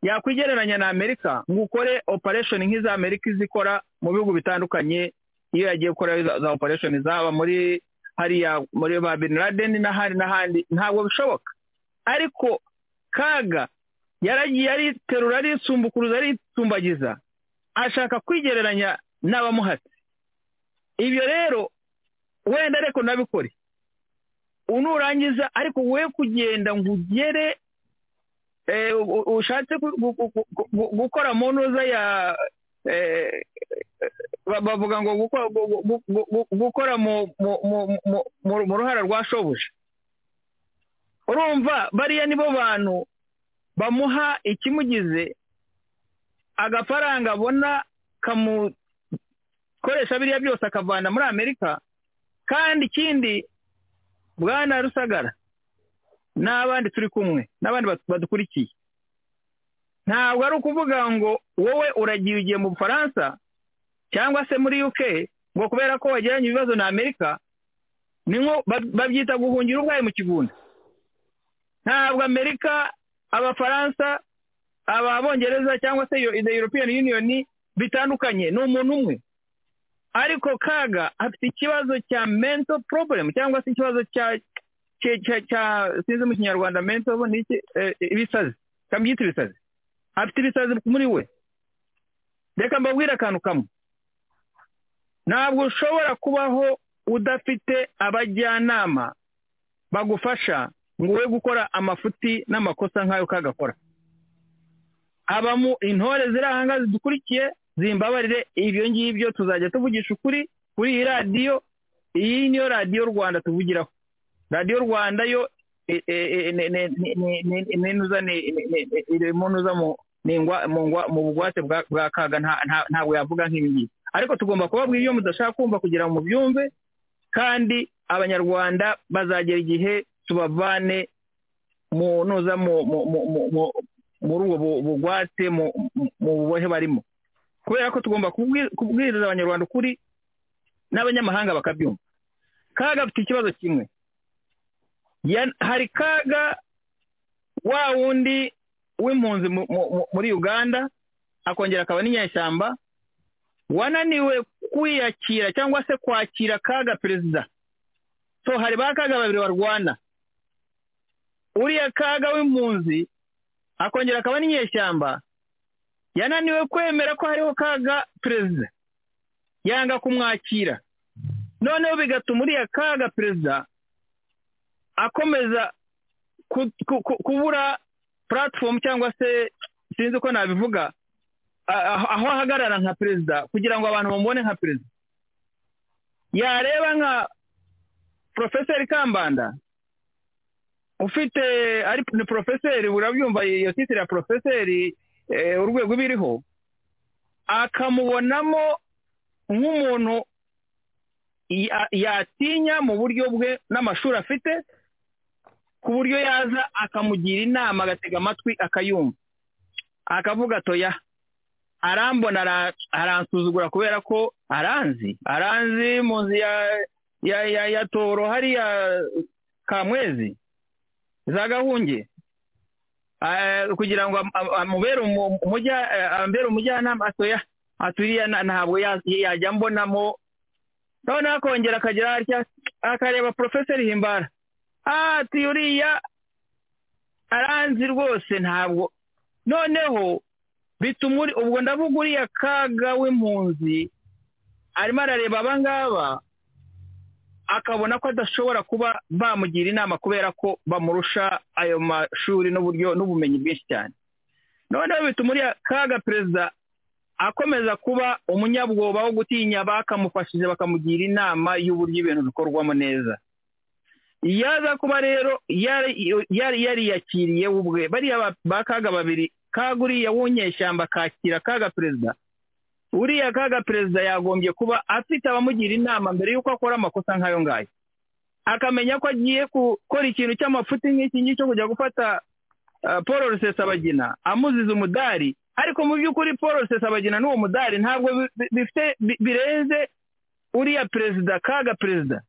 yakwigereranya na amerika ngo ukore operation nk'iza amerika izikora mu bihugu bitandukanye iyo yagiye gukora za operation zaba muri hariya muri ba bin laden n'ahandi n'ahandi. Ntabwo bishoboka. Ariko kaga yaragiye ariterura arisumbukuruza arisumbagiza ashaka kwigereranya n'abamuhatse. Ibyo rero wenda ariko nabikore nurangiza ariko we kugenda ngo ugere ushatse gukora mu ntuza ya bavuga ngo gukora mu ruhara rwa shobuja. Urumva bariya nibo bantu bamuha ikimugize agafaranga abona kamukoresha biriya byose akavana muri amerika kandi ikindi bwana rusagara n'abandi turi kumwe n'abandi badukurikiye. Ntabwo ari ukuvuga ngo wowe uragiye ugiye mu bufaransa cyangwa se muri uk ngo kubera ko wagiranye ibibazo na amerika ni nko babyita guhungira ubwayo mu kigunda. Ntabwo amerika abafaransa ababongereza cyangwa se the european union bitandukanye ni umuntu umwe. Ariko kaga afite ikibazo cya mental problem cyangwa se ikibazo cya cya sinzi mu kinyarwanda mental ni iki? Ibisazi. Kabyita ibisazi. Afite ibisazi muri we. Reka mbabwire akantu kamwe. Ntabwo ushobora kubaho udafite abajyanama bagufasha ngo ube gukora amafuti n'amakosa nk'ayo kagakora habamo intore ziri aha ngaha zidukurikiye zimbabarire ibyo ngibyo tuzajya tuvugisha ukuri kuri iyi radiyo iyi niyo radiyo rwanda tuvugiraho radiyo rwanda yo mu bugwate bwa kaga ntabwo yavuga nk'ibi ngibi ariko tugomba kubabwira iyo mudashaka kumva kugira ngo mubyumve kandi abanyarwanda bazagera igihe tubavane mu nuza muri ubwo bugwate mu bubohe barimo kubera ko tugomba kubwiriza abanyarwanda ukuri n'abanyamahanga bakabyumva. Kaga afite ikibazo kimwe. Hari kaga wa wundi w'impunzi muri uganda akongera akaba n'inyeshyamba wananiwe kwiyakira cyangwa se kwakira kaga perezida. So hari ba kaga babiri barwana. Uriya kaga w'impunzi akongera akaba n'inyeshyamba yananiwe kwemera ko hariho kaga perezida. Yanga kumwakira. Noneho bigatuma uriya kaga perezida akomeza kubura puratifomu cyangwa se sinzi uko nabivuga aho ahagarara nka perezida kugira ngo abantu bamubone nka perezida. Yareba nka porofeseri kambanda ufite ari ni porofeseri urabyumva iyo titire ya porofeseri urwego ibiriho. Akamubonamo nk'umuntu yatinya mu buryo bwe n'amashuri afite ku buryo yaza akamugira inama agatega amatwi akayumva. Akavuga atoya arambona aransuzugura kubera ko aranzi. Aranzi mu nzu ya toro hariya kamwezi. Za gahunge. Kugira ngo amubere umujyanama atoya aturiya ntabwo yajya mbonamo. Noneho akongera akagira atya akareba porofeseri himbara. Ati uriya aranzi rwose ntabwo. Noneho bituma ubwo ndavuga uriya kaga w'impunzi arimo arareba abangaba akabona ko adashobora kuba bamugira inama kubera ko bamurusha ayo mashuri n'uburyo n'ubumenyi bwinshi cyane. Noneho bituma uriya kaga perezida akomeza kuba umunyabwoba wo gutinya bakamufashije bakamugira inama y'uburyo ibintu bikorwamo neza. Yaza kuba rero yari yariyakiriye ubwe. Bariya ba kaga babiri kaga uriya w'unyeshyamba akakira kaga perezida uriya kaga perezida yagombye kuba afite abamugira inama mbere y'uko akora amakosa nk'ayo ngayo. Akamenya ko agiye gukora ikintu cy'amafuti nk'iki ngiki cyo kujya gufata paul rusesabagina amuziza umudari. Ariko mu by'ukuri paul rusesabagina n'uwo mudari ntabwo bifite birenze uriya perezida kaga perezida.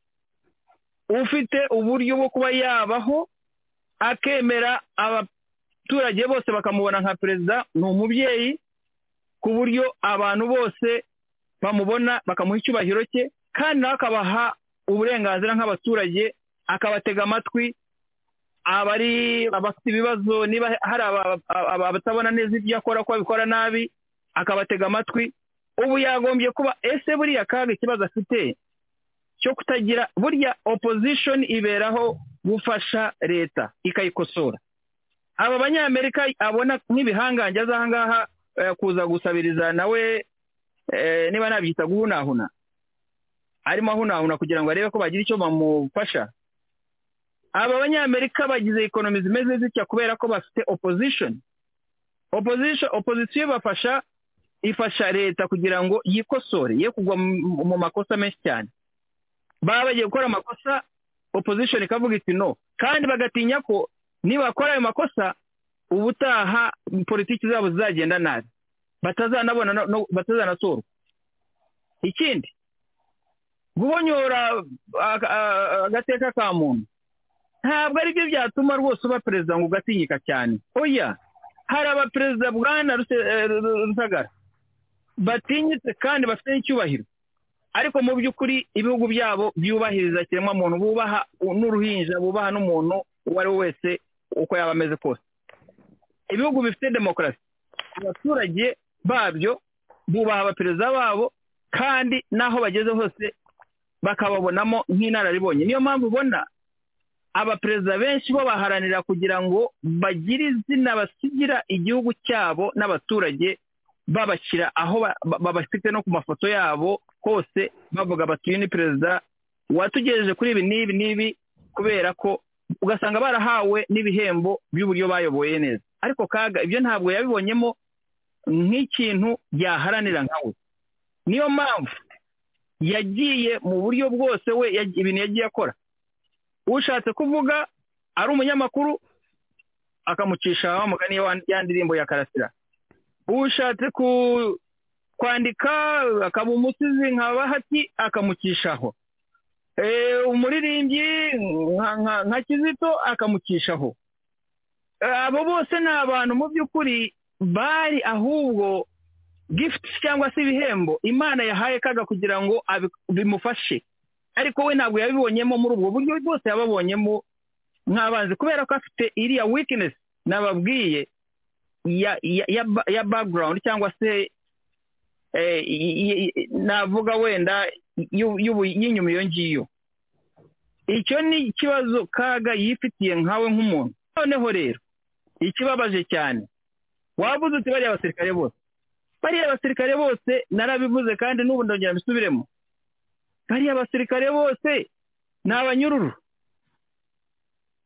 Ufite uburyo bwo kuba yabaho akemera abaturage bose bakamubona nka perezida ni umubyeyi ku buryo abantu bose bamubona bakamuha icyubahiro cye kandi nawe akabaha uburenganzira nk'abaturage akabatega amatwi abari abafite ibibazo niba hari abatabona neza ibyo akora ko abikora nabi akabatega amatwi. Ubu yagombye kuba ese buriya kaga ikibazo afite cyo kutagira burya opposition iberaho gufasha leta ikayikosora. Aba banyamerika abona nk'ibihangange aza aha ngaha kuza gusabiriza nawe niba nabyita guhunahuna. Arimo ahunahuna kugira ngo arebe ko bagira icyo bamufasha. Aba banyamerika bagize ikonomi zimeze zitya kubera ko bafite opposition? Opposition bafasha ifasha leta kugira ngo yikosore ye kugwa mu makosa menshi cyane. Baba bagiye gukora amakosa opposition ikavuga iti no. Kandi bagatinya ko nibakora ayo makosa ubutaha politiki zabo zizagenda nabi. Batazanabona batazanatorwa ikindi guhonyora agateka ka muntu ntabwo ari byo byatuma rwose uba perezida ngo ugatinyika cyane. Oya hari abaperezida bwana rusagara batinyitse kandi bafite n'icyubahiro. Ariko mu by'ukuri ibihugu byabo byubahiriza ikiremwamuntu bubaha n'uruhinja bubaha n'umuntu uwo ari we wese uko yaba ameze kose. Ibihugu bifite demokarasi. Abaturage babyo bubaha abaperezida babo kandi n'aho bageze hose bakababonamo nk'inararibonye. Niyo mpamvu ubona abaperezida benshi bo baharanira kugira ngo bagire izina basigira igihugu cyabo n'abaturage babashyira aho babafite no ku mafoto yabo hose bavuga bati uyu ni perezida watugejeje kuri ibi n'ibi n'ibi kubera ko ugasanga barahawe n'ibihembo by'uburyo bayoboye neza. Ariko kaga ibyo ntabwo yabibonyemo nk'ikintu yaharanira nka we niyo mpamvu yagiye mu buryo bwose we ibintu yagiye akora. Ushatse kuvuga ari umunyamakuru akamucisha wa mugani ya ndirimbo ya karasira. Ushatse kwandika akaba umusizi nka bahati akamucishaho umuririmbyi nka kizito akamucishaho abo bose ni abantu mu by'ukuri bari ahubwo gifuti cyangwa se ibihembo imana yahaye kaga kugira ngo bimufashe. Ariko we ntabwo yabibonyemo muri ubwo buryo bwose yababonyemo nk'abanzi. Kubera ko afite iriya wikinesi nababwiye ya background cyangwa se navuga wenda y'inyuma iyo ngiyo. Icyo ni ikibazo kaga yifitiye nkawe nk'umuntu. Noneho rero ikibabaje cyane. Wabuze uti bariya abasirikare bose. Bariya abasirikare bose narabivuze kandi n'ubu ndongera mbisubiremo. Bariya abasirikare bose ni abanyururu.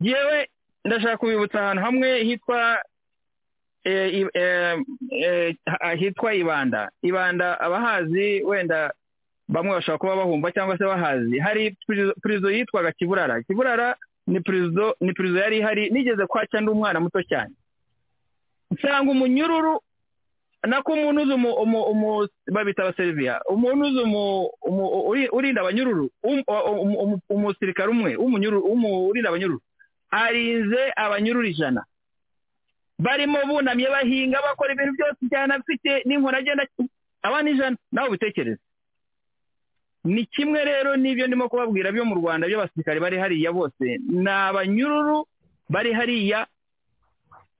Yewe ndashaka kubibutsa ahantu hamwe hitwa hitwa ibanda. Ibanda abahazi wenda bamwe bashobora kuba bahumva cyangwa se bahazi hari purizo yitwaga kiburara. Kiburara ni purizo ni purizo yari ihari nigeze kwaca ndi umwana muto cyane. Nsanga umunyururu nako umuntu uzi babita abaseriviya umuntu uzi urinda abanyururu umusirikare umwe urinda abanyururu arinze abanyururu ijana. Barimo bunamye bahinga bakora ibintu byose cyane afite n'inkoni agenda abana ijana nawe ubitekereze. Ni kimwe rero n'ibyo ndimo kubabwira byo mu rwanda by'abasirikare bari hariya bose. Ni abanyururu bari hariya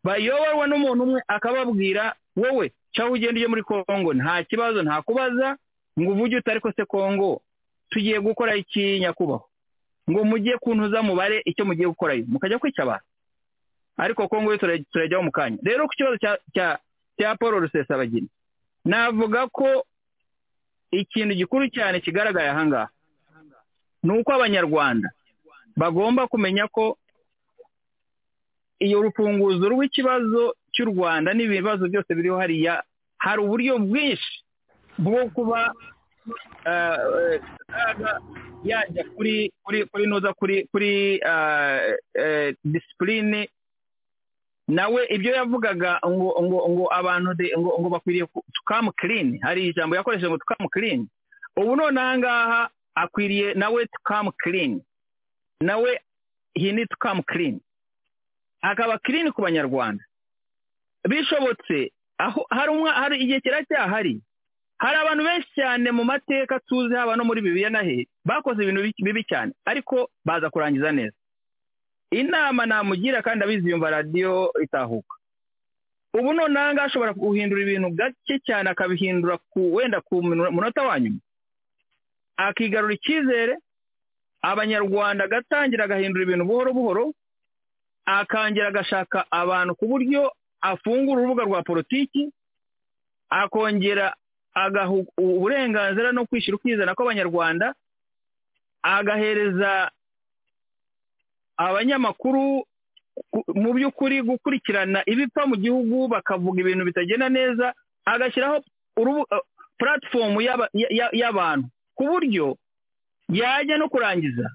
bayoborwa n'umuntu umwe akababwira wowe cyangwa ugenda ujye muri kongo nta kibazo nta kubaza ngo uvuge utari ko se kongo tugiye gukora iki nyakubahwa? Ngo mujye kuntuza mubare icyo mugiye gukorayo. Mukajya kwica abantu. Ariko kongo yo turajyaho mu kanya. Rero ku kibazo cya paul rusesabagina navuga ko ikintu gikuru cyane kigaragaye ahangaha ni uko abanyarwanda bagomba kumenya ko iyo rufunguzo rw'ikibazo cy'u rwanda n'ibibazo byose biriho hariya hari uburyo bwinshi bwo kuba yajya kuri kuri kuri noza kuri kuri disipurine nawe ibyo yavugaga ngo ngo ngo abantu ngo ngo bakwiriye tukamu kirini hari ijambo yakoresheje ngo tukamu kirini ubu none aha ngaha akwiriye nawe tukamu kirini nawe hini tukamu kirini akaba kirini ku banyarwanda. Bishobotse aho hari igihe kiracyahari hari abantu benshi cyane mu mateka tuzi haba no muri bibiliya na he bakoze ibintu bi- bibi cyane ariko baza kurangiza neza. Inama namugira kandi abizi yumva radiyo itahuka. Ubu noneho ashobora guhindura ibintu gake cyane akabihindura ku wenda ku munota wa nyuma. Akigarura icyizere abanyarwanda agatangira agahindura ibintu buhoro buhoro akongera agashaka abantu ku buryo afungura urubuga rwa politiki akongera agaha uburenganzira no kwishyura ukizana kw'abanyarwanda agahereza abanyamakuru ku- mu by'ukuri gukurikirana ibipfa mu gihugu bakavuga ibintu bitagenda neza agashyiraho puratifomu ya- y'abantu. Ku buryo yajya no kurangiza.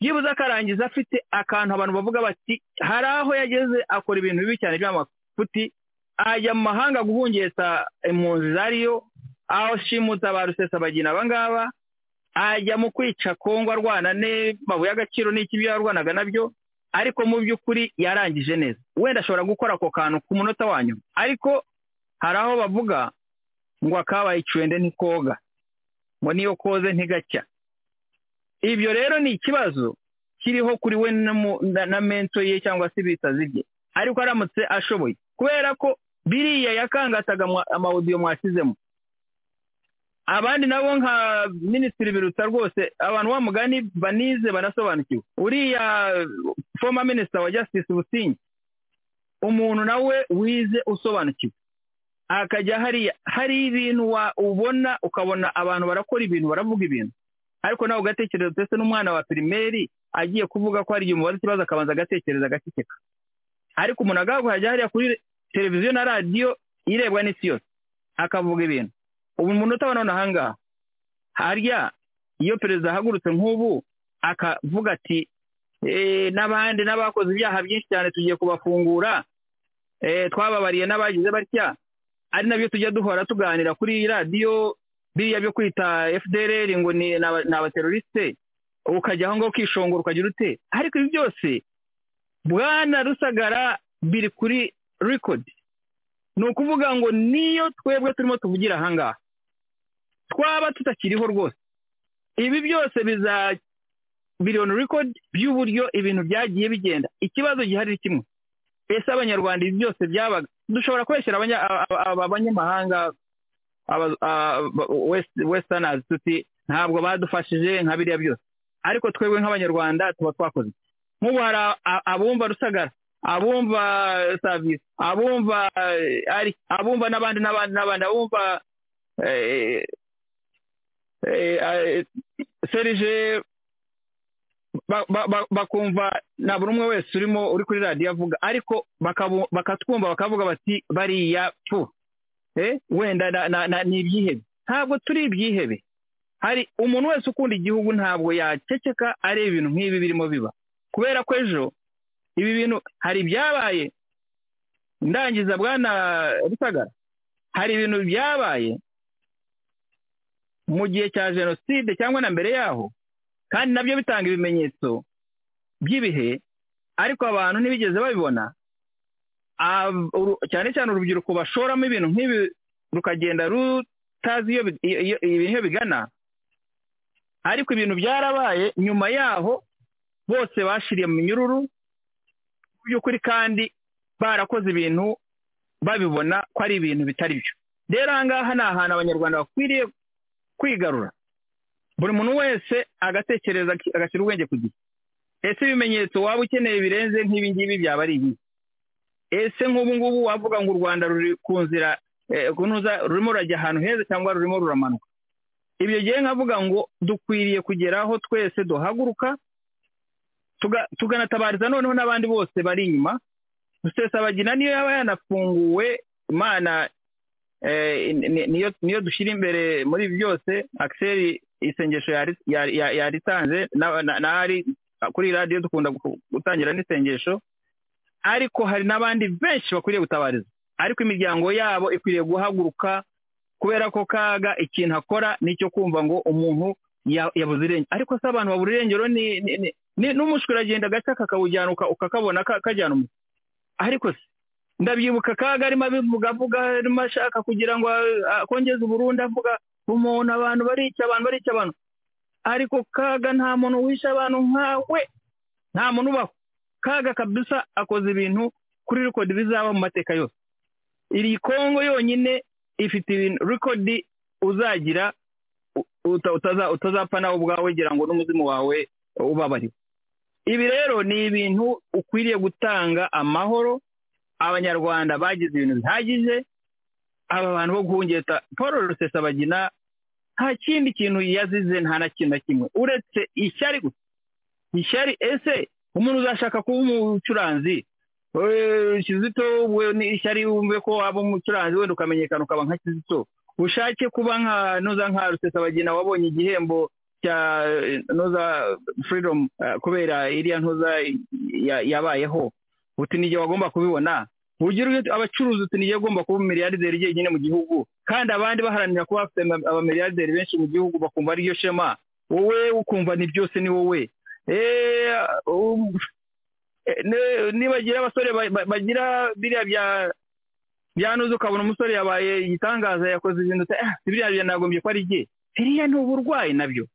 Byibuze akarangiza afite akantu abantu bavuga bati hari aho yageze akora ibintu bibi cyane by'amafuti ajya mu mahanga guhungeta impunzi zariyo aho ashimuta ba rusesabagina aba ngaba ajya mu kwica kongo arwana n'amabuye y'agaciro n'iki ibyo yarwanaga na byo ariko mu by'ukuri yarangije neza. Wenda ashobora gukora ako kantu ku munota wa nyuma. Ariko hari aho bavuga ngo akabaye icwende ntikoga ngo niyo koze ntigacya ibyo rero ni ikibazo kiriho kuri we na mento ye cyangwa se ibitazi bye ariko aramutse ashoboye. Kubera ko biriya yakangataga amawudiyo mwashyizemo. Abandi nabo nka minisitiri biruta rwose abantu wa mugani banize banasobanukiwe. Uriya foma minisita wa justice busingi umuntu nawe wize usobanukiwe. Akajya hariya hari ibintu ubona ukabona abantu barakora ibintu baravuga ibintu. Ariko nawe ugatekereza ndetse n'umwana wa pirimeri agiye kuvuga ko hari igihe umubaza ikibazo akabanza agatekereza agaceceka ariko umuntu agahaguhajya hariya kuri televiziyo na radiyo irebwa n'isi yose. Akavuga ibintu. Ubu umuntu utabona none ahangaha harya iyo perezida ahagurutse nk'ubu akavuga ati "Eh, n'abandi n'abakoze ibyaha byinshi cyane tugiye kubafungura eh, twababariye n'abagize batya ari na byo tujya duhora tuganira kuri iyi radiyo biriya byo kwita fdr ngo ni ni aba- ni abaterorisite ukajya aho ngaho ukishongora ukagira ute ariko ibi byose bwana rusagara biri kuri rikodi ni ukuvuga ngo niyo twebwe turimo tuvugira ahangaha twaba tutakiriho rwose. Ibi byose biza biri on record by'uburyo ibintu byagiye bigenda. Ikibazo gihari ni kimwe. Ese abanyarwanda ibi byose byabaga? Dushobora kubeshyira abanya- aba- aba- abanyamahanga westerners tuti ntabwo badufashije nka biriya byose. Ariko twebwe nk'abanyarwanda tuba twakoze. Nk'ubu hari abumva rusagara abumva savisi abumva eh, ari abumva n'abandi n'abandi n'abandi abumva eh, serije ba- ba- ba- bakumva na buri umwe wese urimo uri kuri radiyo avuga ariko bakatwumva bakavuga bati bariya pu eh, wenda ni ibyihebe. Ntabwo turi ibyihebe. Hari umuntu wese ukunda igihugu ntabwo yaceceka areba ibintu nk'ibi birimo biba. Kubera ko ejo ibi bintu hari ibyabaye. Ndangiza bwana rusagara. Hari ibintu byabaye mu gihe cya jenoside cyangwa na mbere yaho kandi na byo bitanga ibimenyetso by'ibihe ariko abantu ntibigeze babibona. Cyane cyane urubyiruko bashoramo ibintu nk'ibi rukagenda rutazi iyo bigana. Ariko ibintu byarabaye nyuma yaho bose bashiriye mu minyururu mu by'ukuri kandi barakoze ibintu babibona ko ari ibintu bitari byo. Rero aha ngaha ni ahantu abanyarwanda bakwiriye kwigarura. Buri muntu wese agatekereza agashyira ubwenge ku gihe. Ese ibimenyetso waba ukeneye birenze nk'ibi ngibi byaba ari ibi? Ese nk'ubu ngubu wavuga ngo u rwanda ruri ku nzira eh, kunoza rurimo rurajya ahantu heza cyangwa rurimo ruramanuka? Ibyo gihe nkavuga ngo dukwiriye kugeraho twese duhaguruka tuganatabariza noneho n'abandi bose bari inyuma rusesabagina niyo yaba yanafunguwe imana niyo niyo dushyira imbere muri byose akiseri isengesho yari- yari- yari- yaritanze na- na- n'ahari kuri radiyo dukunda gu- gutangira n'isengesho ariko hari n'abandi benshi bakwiriye gutabariza. Ariko imiryango yabo ikwiriye guhaguruka kubera ko kaga ikintu akora ni icyo kumva ngo umuntu ya- yabuze irengero. Ariko se abantu babura irengero ni n'umushwi uragenda agace kakawujyana uka- ukakabona ka- kajyana umuntu ariko se ndabyibuka kaga arimo abivuga avuga arimo ashaka kugira ngo akongeze uburundi avuga umuntu abantu barica abantu barica abantu. Ariko kaga nta muntu wishe abantu nkawe. Nta muntu ubaho. Kaga kabisa akoze ibintu kuri rikodi bizaba mu mateka yose. Iri kongo yonyine ifite ibintu rikodi uzagira utazapfa nawe ubwawe gira ngo n'umuzimu wawe ubabariwe ibi rero ni ibintu ukwiriye gutanga amahoro abanyarwanda bagize ibintu bihagije aba bantu bo guhungeta paul rusesabagina nta kindi kintu yazize nta na kintu na kimwe. Uretse ishyari gusa. Ishyari ese umuntu uzashaka kuba umucuranzi? Kizito we ni ishyari wumve ko waba umucuranzi wenda ukamenyekana ukaba nka kizito. Ushake kuba nka nuza nka rusesabagina wabonye igihembo cya nuza freedom kubera iriya ntuza yabayeho. Uti n'igihe wagomba kubibona. Ugira abacuruzi uti n'igihe ugomba kuba umumiliyarderi jyenyine mu gihugu kandi abandi baharanira kuba bafite abamiliyarderi benshi mu gihugu bakumva ariyo shema. Wowe ukumva ni byose ni wowe. Nibagira abasore bagira biriya bya byanuze ukabona umusore yabaye igitangaza yakoze ibintu biriya byanagombye ko ari igihe biriya ni uburwayi na byo.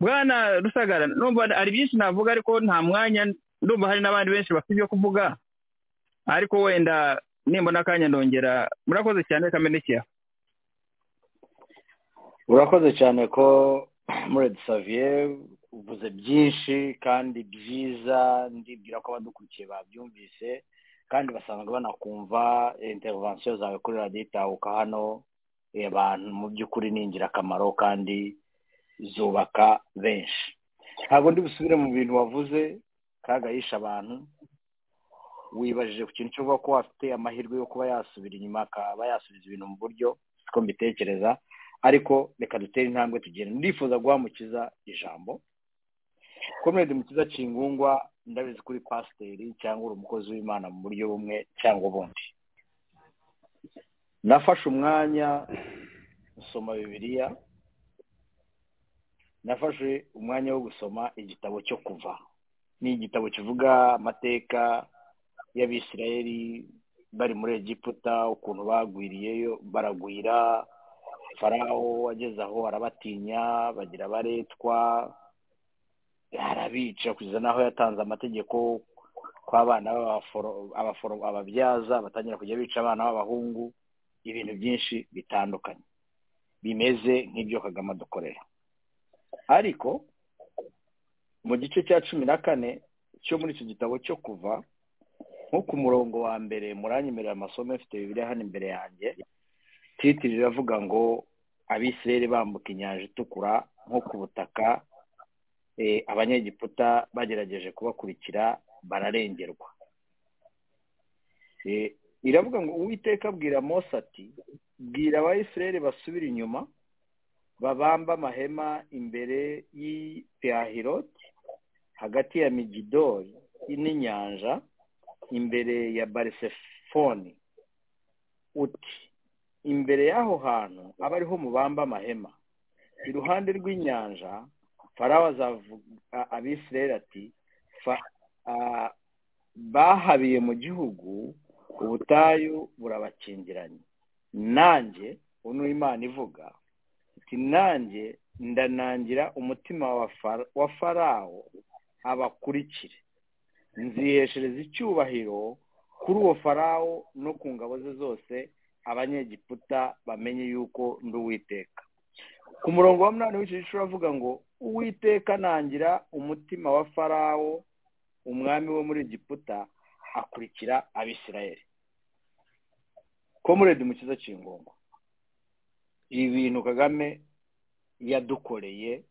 Bwana rusagara numva hari byinshi navuga ariko nta mwanya ndumva hari n'abandi benshi bafite ibyo kuvuga. Ariko wenda nimbona akanya ndongera. Murakoze cyane kamenekera urakoze cyane ko muredi saviye uvuze byinshi kandi byiza. Ndibwira ko abadukurikiye babyumvise kandi basanga banakumva intervensiyo zawe kuri radiyo itahuka hano. Abantu mu by'ukuri ni ingirakamaro kandi zubaka benshi. Ntabwo ndi busubire mu bintu wavuze. Kaga yishe abantu wibajije ku kintu cyo ko afite amahirwe yo kuba yasubira inyuma akaba yasubiza ibintu mu buryo siko mbitekereza. Ariko reka dutere intambwe tugenda ndifuza guhamukiza ijambo. Komedi mukiza kingungwa ndabizi kuri pasiteri cyangwa uri umukozi w'imana mu buryo bumwe cyangwa ubundi. Nafashe umwanya usoma bibiliya. Nafashe umwanya wo gusoma igitabo cyo kuva. Ni igitabo kivuga amateka y'abisirayeli bari muri egiputa ukuntu bagwiriyeyo baragwira farawo ageze aho arabatinya bagira abaretwa arabica kugeza n'aho yatanze amategeko ko abana ababyaza batangira kujya bica abana b'abahungu ibintu byinshi bitandukanye. Bimeze nk'ibyo kagame adukorera. Ariko mu gice cya cumi na kane cyo muri icyo gitabo cyo kuva nko ku murongo wa mbere muranyemerera amasomo afite bibiri hano imbere yanjye titiri iravuga ngo abisirayeli bambuka inyanja itukura nko ku butaka abanyegiputa bagerageje kubakurikira bararengerwa. Iravuga ngo uwiteka abwira mose ati bwira abayisirayeli basubire inyuma babamba amahema imbere y'ipiyahiroti hagati ya migidori n'inyanja imbere ya barisefoni uti imbere y'aho hantu aba ariho mubamba amahema. Iruhande rw'inyanja farawo azavuga abisirayeli ati bahabiye mu gihugu ubutayu burabakingiranye nanjye uno imana ivuga ati nanjye ndanangira umutima wa farawo abakurikire. Nziheshereza icyubahiro kuri uwo farawo no ku ngabo ze zose abanyegiputa bamenye yuko ndi uwiteka. Ku murongo wa munani w'icyo gice uravuga ngo uwiteka nangira umutima wa farawo umwami wo muri egiputa akurikira abisirayeli. Komuredi mu kiza cy'ingongo ibi bintu kagame yadukoreye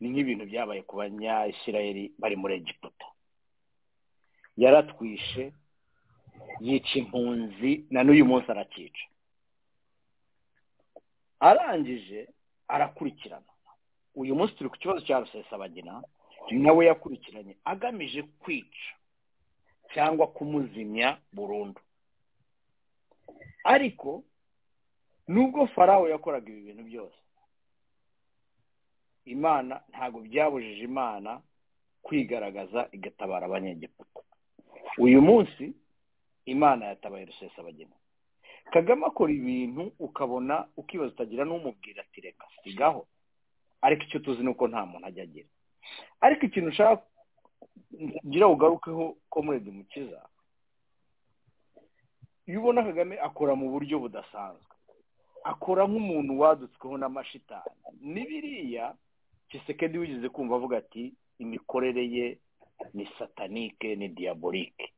ni nk'ibintu byabaye ku banyayisirayeli bari muri egiputa. Yaratwishe yica impunzi na n'uyu munsi arakica. Arangije arakurikirana. Uyu munsi turi ku kibazo cya rusesabagina nawe yakurikiranye agamije kwica cyangwa kumuzimya burundu. Ariko nubwo farawo yakoraga ibi bintu byose imana ntabwo byabujije imana kwigaragaza igatabara abanyegiputa. Uyu munsi imana yatabaye rusesabagina kagame akora ibintu ukabona ukibaza utagira n'umubwira ati reka sigaho. Ariko icyo tuzi ni uko nta muntu ajya agira. Ariko ikintu ushaka ngira ugarukeho komuredi mukiza iyo ubona kagame akora mu buryo budasanzwe akora nk'umuntu wadutsweho n'amashitani ni biriya kisekedi wigeze kumva avuga ati imikorere ye ni satanike ni diyaborike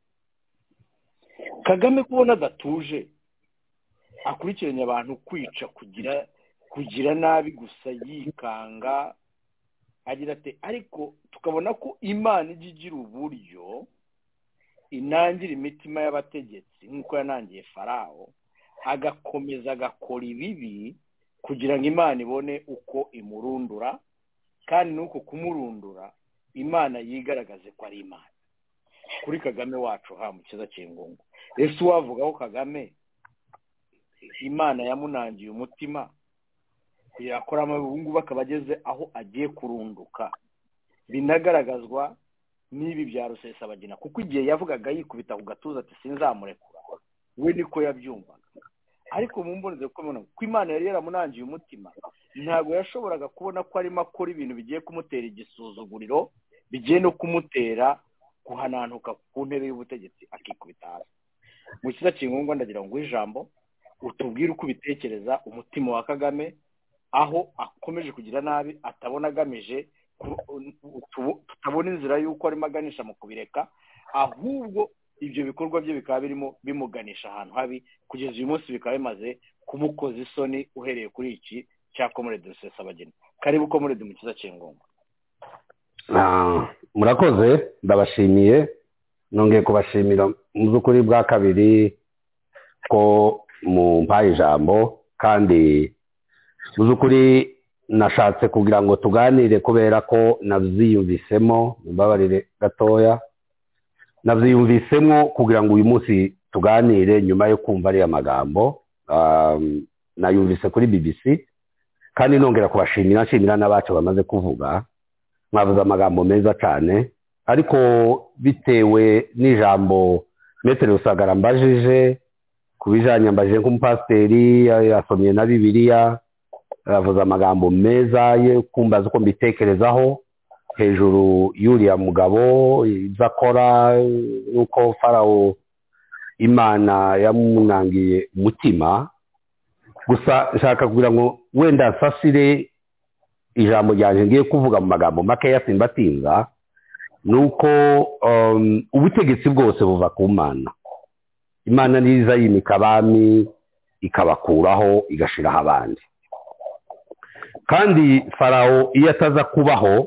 kagame kubona adatuje akurikiranye abantu kwica kugira kugira nabi gusa yikanga agira ati ariko tukabona ko imana ijya igira uburyo inangira imitima y'abategetsi nk'uko yanangiye farawo agakomeza agakora ibibi kugira ngo imana ibone uko imurundura kandi n'uko kumurundura imana yigaragaze ko ari imana. Kuri kagame wacu ha mu kiza cy'ingungu ese uwavuga ko kagame imana yamunangiye umutima kugira akora ngubu akaba ageze aho agiye kurunduka. Binagaragazwa n'ibi bya rusesabagina. Kuko igihe yavugaga yikubita ku gatuza ati sinzamurekura. We niko yabyumvaga. Ariko mu mboneze kubona ko imana yari yaramunangiye umutima ntabwo yashoboraga kubona ko arimo akora ibintu bigiye kumutera igisuzuguriro bigiye no kumutera guhananuka ku ntebe y'ubutegetsi akikubita hasi. Mu kiza kingombwa ndagira ngo ijambo utubwire uko ubitekereza umutima wa kagame aho akomeje kugira nabi atabona agamije tutabona inzira y'uko arimo aganisha mu kubireka ahubwo ibyo bikorwa bye bikaba birimo bimuganisha ahantu habi kugeza uyu munsi bikaba bimaze kumukoza isoni uhereye kuri iki cya komurede rusesabageni karibu komurede mu kiza cy'ingombwa murakoze ndabashimiye. Nongeye kubashimira mu by'ukuri bwa kabiri ko mu mpaye ijambo kandi mu by'ukuri nashatse kugira ngo tuganire kubera ko nabyiyumvisemo mbabarire gatoya. Nabyiyumvisemo kugira ngo uyu munsi tuganire nyuma yo kumva ariya magambo. Nayumvise kuri bbc kandi nongera kubashimira nshimira n'abacu bamaze kuvuga. Mwavuze amagambo meza cyane ariko bitewe n'ijambo metero rusagara mbajije ku bijyanye mbajije nk'umupasiteri yasomye na bibiliya yavuze amagambo meza ye kumbaza uko mbitekerezaho. Hejuru y'uriya mugabo ibyo akora n'uko farawo imana yamunangiye umutima. Gusa nshaka kugira ngo wenda nsasire ijambo ryanjye ngiye kuvuga mu magambo makeya simbatinza ni uko ubutegetsi bwose buva ku mana. Imana niza yimika abami ikabakuraho igashyiraho abandi. Kandi farawo iyo ataza kubaho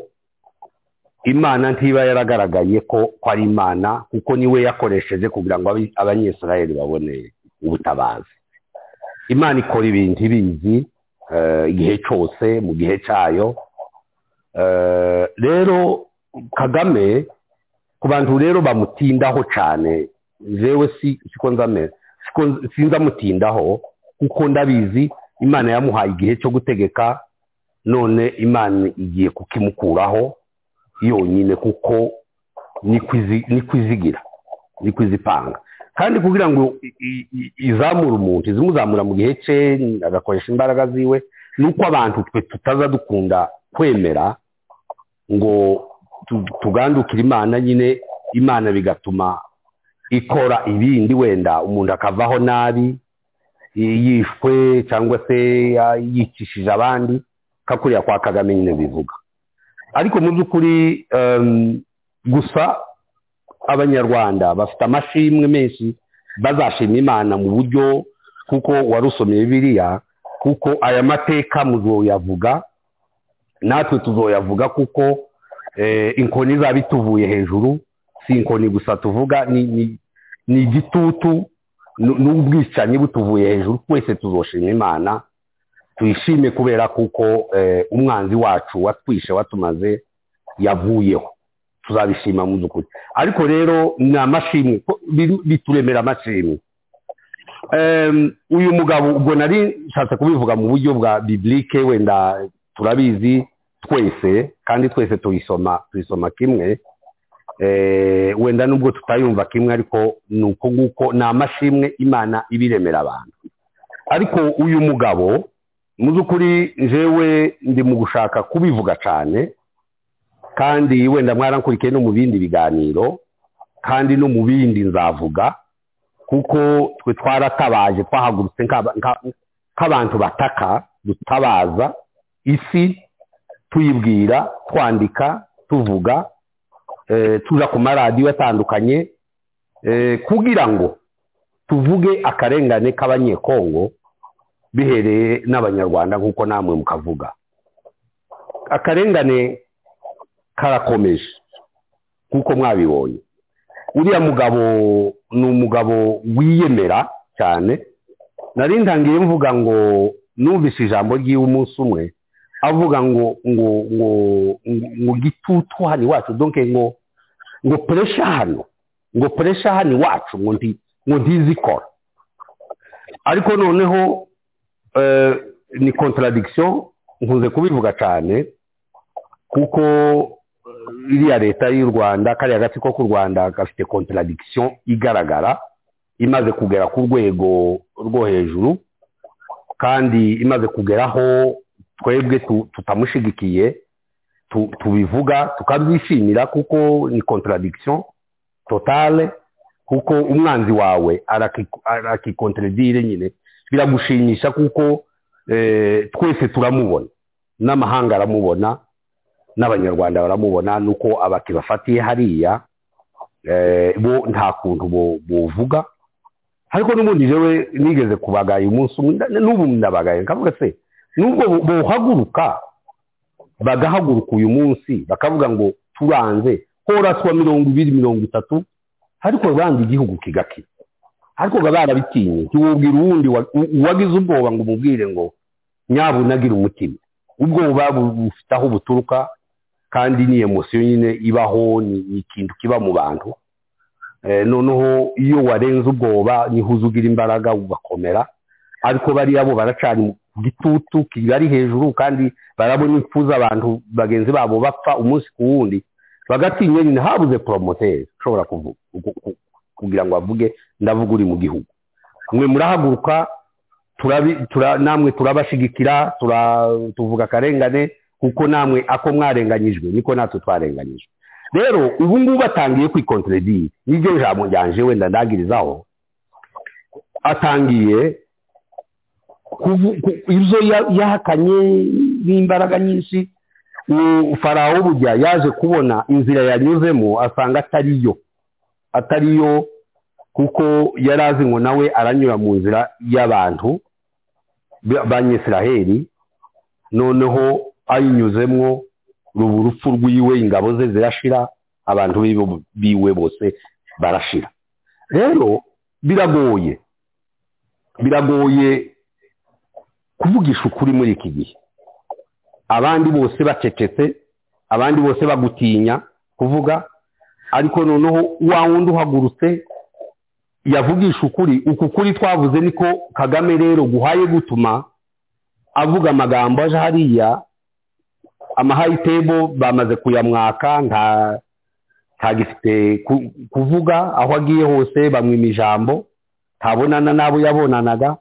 imana ntiba yaragaragaye ko ari imana kuko ni we yakoresheje kugira ngo abanyesirayeli babone ubutabazi. Imana ikora ibintu ibizi igihe cyose mu gihe cyayo. Rero kagame ku bantu rero bamutindaho cyane jewe siko sinzamutindaho kuko ndabizi imana yamuhaye igihe cyo gutegeka none imana igiye kukimukuraho. Yonyine kuko ni kwizigira ni kwizipanga. Kandi kugira ngo izamure umuntu izimuzamura mu gihe cye agakoresha imbaraga ziwe ni uko abantu twe tutaza dukunda kwemera ngo tugandukire imana nyine imana bigatuma ikora ibindi wenda umuntu akavaho nabi yishwe cyangwa se yicishije abandi kakuriya kwa kagame nyine bivuga. Ariko mu by'ukuri gusa abanyarwanda bafite amashimwe menshi bazashima imana mu buryo kuko warusomye biriya kuko aya mateka muzoyavuga natwe tuzoyavuga kuko inkoni izaba ituvuye hejuru si inkoni gusa tuvuga ni igitutu n'ubwicanyi butuvuye hejuru twese tuzoshima imana tuyishime kubera kuko umwanzi wacu watwishe watumaze yavuyeho. Tuzabishima mu by'ukuri. Ariko rero ni amashimwe. Bituremera amashimwe. Uyu mugabo ubwo nari nshatse kubivuga mu buryo bwa bibilike wenda turabizi twese kandi twese tuyisoma tuyisoma kimwe. Wenda nubwo tutayumva kimwe ariko ni uko nguko ni amashimwe imana ibiremera abantu. Ariko uyu mugabo mu by'ukuri njyewe ndi mu gushaka kubivuga cyane kandi wenda mwarakurikiye no mu bindi biganiro kandi no mu bindi nzavuga kuko twe twaratabaje twahagurutse nk'abantu bataka dutabaza isi tuyibwira twandika tuvuga tuza ku maradiyo atandukanye kugira ngo tuvuge akarengane k'abanyekongo bihereye n'abanyarwanda nk'uko namwe mukavuga. Akarengane karakomeje nk'uko mwabibonye. Uriya mugabo ni umugabo wiyemera cyane. Nari ntangiye mvuga ngo numvise ijambo ry'iwe umunsi umwe avuga ngo ngo ngo ngo gitutu hano iwacu donke ngo ngo puresha hano ngo puresha hano iwacu ngo ntizikora ariko noneho ni contradiction nkunze kubivuga cyane kuko iriya leta y'u rwanda kariya gatsiko k'u rwanda gafite contradiction igaragara imaze kugera ku rwego rwo hejuru kandi imaze kugeraho twebwe tutamushigikiye tubivuga tukabyishimira kuko ni contradiction totale kuko umwanzi wawe arakikontredire nyine. Biragushimisha kuko twese turamubona. N'amahanga aramubona n'abanyarwanda baramubona nuko abakibafatiye hariya bo nta kuntu buvuga ariko n'ubundi jewe nigeze kubagaye umunsi umwe n'ubu ndabagaye. Nkavuga se nubwo bohaguruka bagahaguruka uyu munsi bakavuga ngo turanze horaswa mirongo ibiri mirongo itatu ariko bandi igihugu kigakira. Ariko baba barabitinye ntiwubwira uwundi uwagize ubwoba ngo umubwire ngo nyabunagira umutima. Ubwoba bufite aho buturuka kandi ni emosiyo nyine ibaho ni ikintu kiba mu bantu. Noneho iyo warenze ubwoba ni ho uza ugira imbaraga ugakomera. Ariko bariya bo baracana gitutu kibari hejuru kandi barabona impfu z'abantu bagenzi babo bapfa umunsi ku wundi. Bagatinya nyine habuze poromoteri ushobora kugira ngo avuge ndavuga uri mu gihugu. Mwe murahaguruka namwe turabashigikira tuvuga akarengane kuko namwe ako mwarenganyijwe niko natwe twarenganyijwe. Rero ubu ngubu atangiye kwikonteredire n'iryo jambo ryanje wenda ndagirizaho. Atangiye ibyo yahakanye n'imbaraga nyinshi. Farawo bujya yaje kubona inzira yanyuzemo asanga atariyo. Atariyo kuko yari azi ngo nawe aranyura mu nzira y'abantu banyesiraheli noneho ayinyuzemo ruba urupfu rw'iwe ingabo ze zirashira abantu biwe bose barashira. Rero biragoye biragoye kuvugisha ukuri muri iki gihe. Abandi bose bacecetse abandi bose bagutinya kuvuga ariko noneho wa wundi uhagurutse yavugisha ukuri. Uku kuri twavuze niko kagame rero guhaye gutuma avuga amagambo aje hariya amahayitebo bamaze kuyamwaka nta ntagifite kuvuga aho agiye hose bamwima ijambo ntabonana n'abo yabonanaga.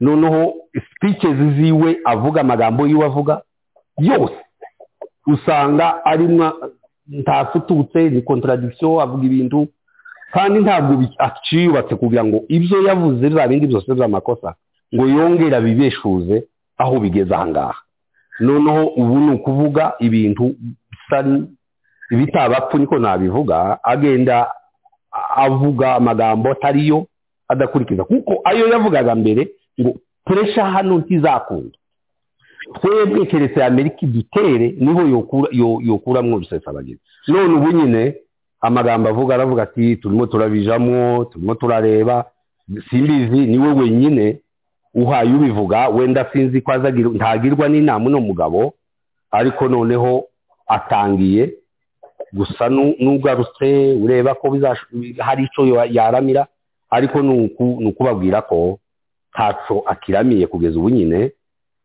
Noneho sipikezi ziwe avuga amagambo yiwe avuga yose usanga arimo ntafututse ni contradiction avuga ibintu kandi ntabwo aciyubatse kugira ngo ibyo yavuze bya bindi byose by'amakosa ngo yongere abibeshuze aho bigeze ahangaha noneho ubu ni ukuvuga ibintu bisa ibitabapfu niko nabivuga agenda avuga amagambo atariyo adakurikiza. Kuko ayo yavugaga mbere ngo puresha hano ntizakunda twebwe keretse amerika idutere ni ho yokuramwo rusesabagina none ubu nyine amagambo avuga aravuga ati turimo turabijamo turimo turareba simbizi ni we wenyine uhaye ubivuga wenda sinzi ko ntagirwa n'inama uno mugabo ariko noneho atangiye gusa n'ugarutse ureba ko hari icyo yaramira ariko ni ukubabwira ko ntacyo akiramiye kugeza ubu nyine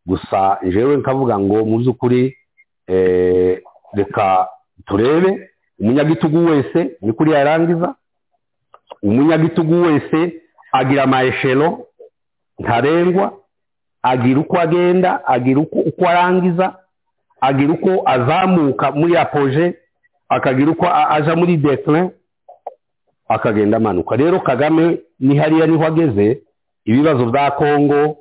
gusa njyewe nkavuga ngo mu by'ukuri reka turebe. Umunyagitugu wese ni kuri yarangiza umunyagitugu wese agira amayeshero ntarengwa agira uko agenda agira uko arangiza agira uko azamuka muri apoje akagira uko aja muri declin akagenda amanuka. Rero kagame ni hariya ni ho ageze ibibazo bya kongo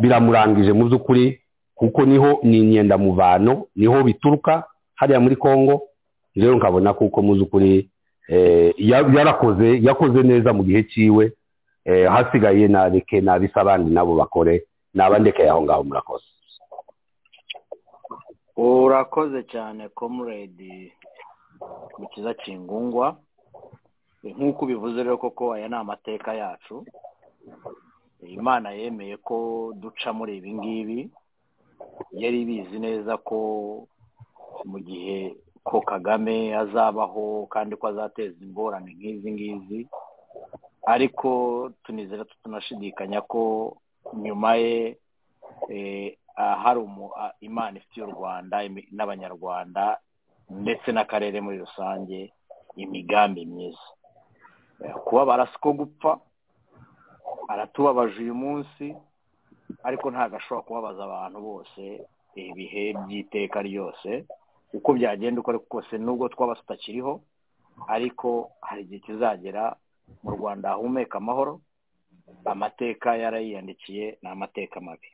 biramurangije mu by'ukuri kuko ni ho ni imyendamuvano ni ho bituruka hariya muri kongo rero nkabona kuko mu by'ukuri yarakoze yakoze neza mu gihe cyiwe hasigaye nareke nabisa abandi nabo bakore nabandekeye aho ngaho murakoze. Urakoze cyane komuredi mukiza kingungwa. Nk'uko ubivuze rero koko aya ni amateka yacu. Imana yemeye ko duca muri ibi ngibi. Yari ibizi neza ko mu gihe ko kagame azabaho kandi ko azateza ingorane nk'izi ngizi. Ariko tunizera tunashidikanya ko nyuma ye hari imana ifitiye u rwanda n'abanyarwanda ndetse n'akarere muri rusange imigambi myiza. Kubabara si ko gupfa aratubabaje uyu munsi ariko ntabwo ashobora kubabaza abantu bose ibihe by'iteka ryose uko byagenda uko kose nubwo twaba tutakiriho ariko hari igihe kizagera mu rwanda hahumeka amahoro amateka yarayiyandikiye ni amateka mabi.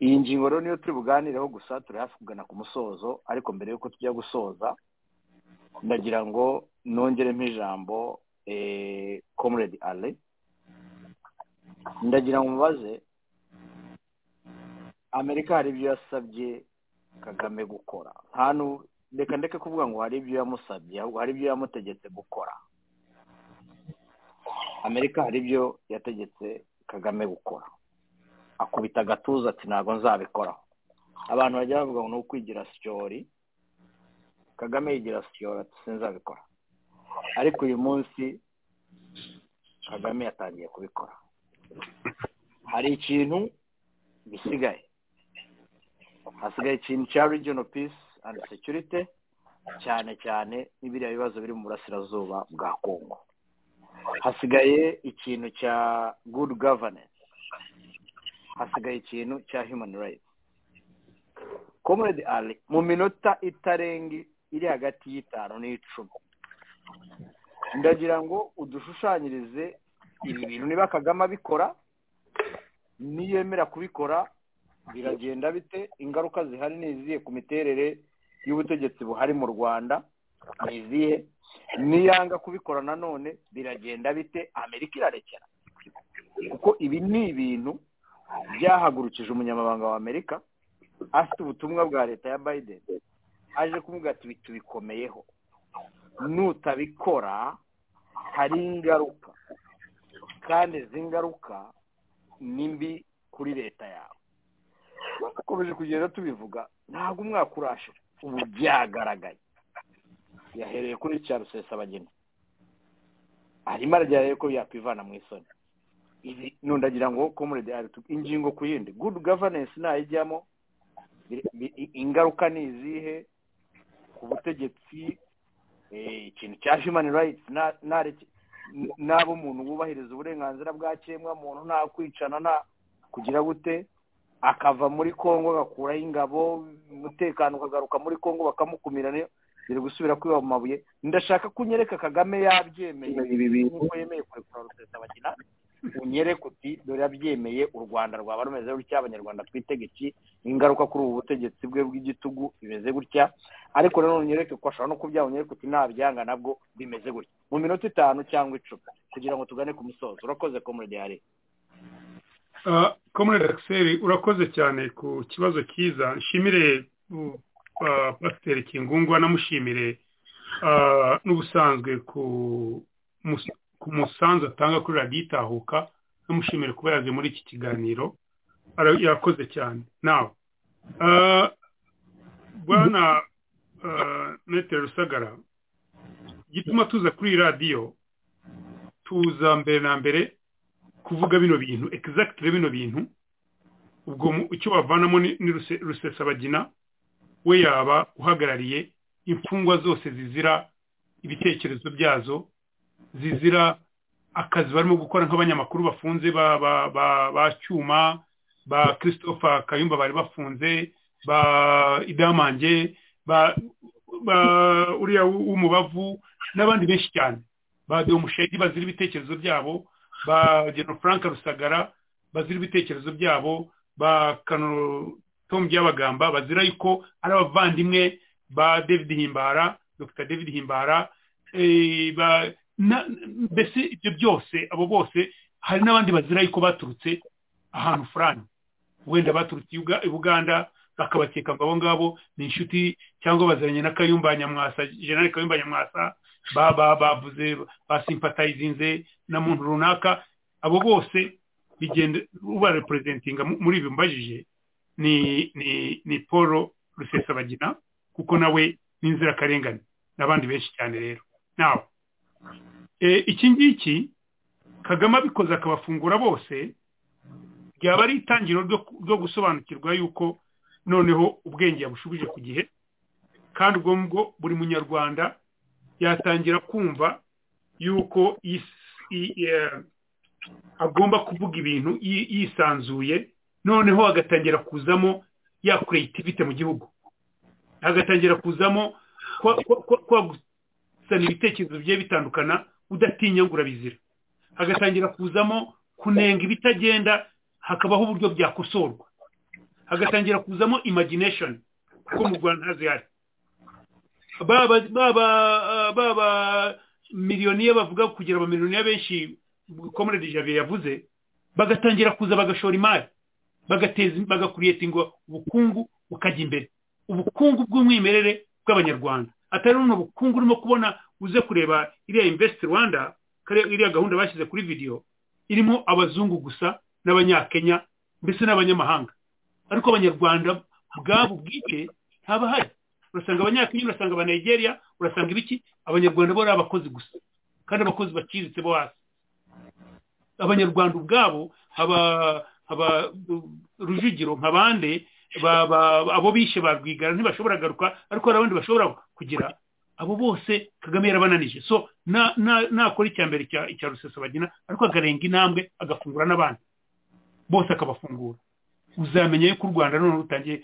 Iyi ngingo rero niyo turi buganireho gusa turi hafi kugana ku musozo ariko mbere y'uko tujya gusoza ndagira ngo nongeremo ijambo comrade ale ndagira ngo mubaze amerika hari ibyo yasabye kagame gukora? Ntantu reka ndeke kuvuga ngo hari ibyo yamusabye ahubwo hari ibyo yamutegetse gukora. Amerika hari ibyo yategetse kagame gukora. Akubita agatuza ati ntabwo nzabikoraho. Abantu bajya bavuga ngo ni ukwigira sityori. Kagame yigira sityori ati sinzabikora. Ariko uyu munsi kagame yatangiye kubikora. Hari ikintu gisigaye. Hasigaye ikintu cya regional peace and security cyane cyane n'ibiriya bibazo biri mu burasirazuba bwa kongo hasigaye ikintu cya good governance. Hasigaye ikintu cya human rights. Comrade ali mu minota itarenga iri hagati y'itanu n'icumi ndagira ngo udushushanyirize ibi bintu niba kagame abikora niyemera kubikora biragenda bite? Ingaruka zihari ni izihe ku miterere y'ubutegetsi buhari mu rwanda? Ni izihe? Niyanga kubikora nanone biragenda bite? Amerika irarekera. Kuko ibi ni ibintu byahagurukije umunyamabanga wa amerika afite ubutumwa bwa leta ya biden. Aje kumubwira ati tubikomeyeho. Nutabikora hari ingaruka. Kandi izi ngaruka ni mbi kuri leta yawe. Dukomeje kugenda tubivuga ntabwo umwaka urashira ubu byagaragaye. Yahereye kuri cya rusesabageni arimo aragerageza ko yakwivana mu isoni. Ibi nundagira ngo komurede ingingo ku yindi. Good governance ntayijyamo ingaruka ni izihe ku butegetsi ikintu cya human rights n'abo umuntu wubahiriza uburenganzira bwa muntu nta kwicana nta kugira gute akava muri congo agakuraho ingabo umutekano ukagaruka muri congo bakamukumira biri gusubira kwiba mu mabuye. Ndashaka ko unyereka kagame yabyemeye ibi bintu nk'uko yemeye kurekura rusesabagina unyereke uti dore yabyemeye u rwanda rwaba rumeze gutya abanyarwanda twitegeki ingaruka kuri ubu butegetsi bwe bw'igitugu bimeze gutya. Ariko nanone unyereke ko ashobora no kubyanga unyereke uti nabyanga nabwo bimeze gutya. Mu minota itanu cyangwa icumi kugira ngo tugane ku musozo. Urakoze komurede yari. Komurede akiseri urakoze cyane ku kibazo cyiza. Nshimire pasiteri kingungwa namushimire n'ubusanzwe ku musanzu atanga kuri radiyo itahuka namushimire kuba yaje muri iki kiganiro. Yakoze cyane. Nawe bwana metero rusagara gituma tuza kuri iyi radiyo tuza mbere na mbere kuvuga bino bintu egizagitire bino bintu ubwo icyo bavanamo ni rusesabagina we yaba uhagarariye imfungwa zose zizira ibitekerezo byazo zizira akazi barimo gukora nk'abanyamakuru bafunze ba ba ba ba cyuma ba christopher kayumba bari bafunze ba idamange ba ba uriya w'umubavu n'abandi benshi cyane. Ba demushedi bazira ibitekerezo byabo ba geno frank rusagara bazira ibitekerezo byabo ba tom byabagamba bazira yuko ari abavandimwe ba david himbara dr. David himbara mbese ibyo byose abo bose hari n'abandi bazira yuko baturutse ahantu furani wenda baturutse i buganda bakabakeka ngo abo ngabo ni inshuti cyangwa bazanye na kayumba nyamwasa jenali kayumba nyamwasa bavuze basimpatayizinze na muntu runaka. Abo bose bigenda ubarepurezentinga muri ibi mbajije ni ni ni paul rusesabagina kuko nawe ni inzirakarengane. N'abandi benshi cyane rero. Nawe iki ngiki kagame abikoze akabafungura bose ryaba ari itangiro ryo gusobanukirwa yuko noneho ubwenge yabushubije ku gihe kandi ubwo ngubwo buri munyarwanda yatangira kumva yuko agomba kuvuga ibintu yisanzuye noneho agatangira kuzamo ya kureyitivite mu gihugu. Agatangira kuzamo kwagusana ibitekerezo bigiye bitandukana udatinya ngo urabizira hagatangira kuzamo kunenga ibitagenda hakabaho uburyo byakosorwa. Hagatangira kuzamo imagination kuko mu rwanda ntazihari baba miliyoniye bavuga kugira abamiliyoniye benshi komerede javier yavuze bagatangira kuza bagashora imari. Bagateza bagakuriyetinga ubukungu bukajya imbere. Ubukungu bw'umwimerere bw'abanyarwanda. Atari buno bukungu urimo kubona uze kureba iriya investi rwanda iriya gahunda bashyize kuri videwo irimo abazungu gusa n'abanyakenya mbese n'abanyamahanga. Ariko abanyarwanda ubwabo bwite ntabahari urasanga abanyakenya urasanga abanigeria urasanga ibiki? Abanyarwanda bo ari abakozi gusa kandi abakozi baciriritse bo hasi. Abanyarwanda ubwabo haba rujugiro nka bande abo bishe ba rwigara ntibashobora garuka ariko hari abandi bashobora kugira. Abo bose kagame yarabananije. So nakora icya mbere icya rusesabagina ariko akarenga intambwe agafungura n'abandi. Bose akabafungura. Uzamenya yuko u rwanda noneho rutangiye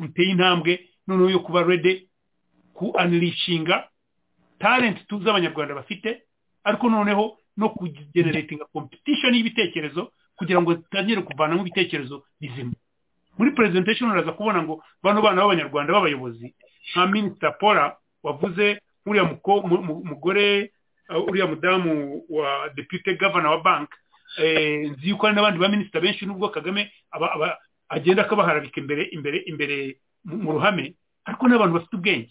ruteye intambwe noneho yo kuba rede ku anirishinga talenti tuzi abanyarwanda bafite ariko noneho no kugeneratinga competition y'ibitekerezo kugira ngo zitangire kuvanamo ibitekerezo bizima. Muri presentation uraza kubona ngo bano bana b'abanyarwanda b'abayobozi nka minisita pora wavuze uriya mugore uriya mudamu wa depute governor wa bank nzi yuko hari n'abandi baminisita benshi nubwo kagame agenda akabaharabika imbere imbere imbere mu ruhame ariko n'abantu bafite ubwenge.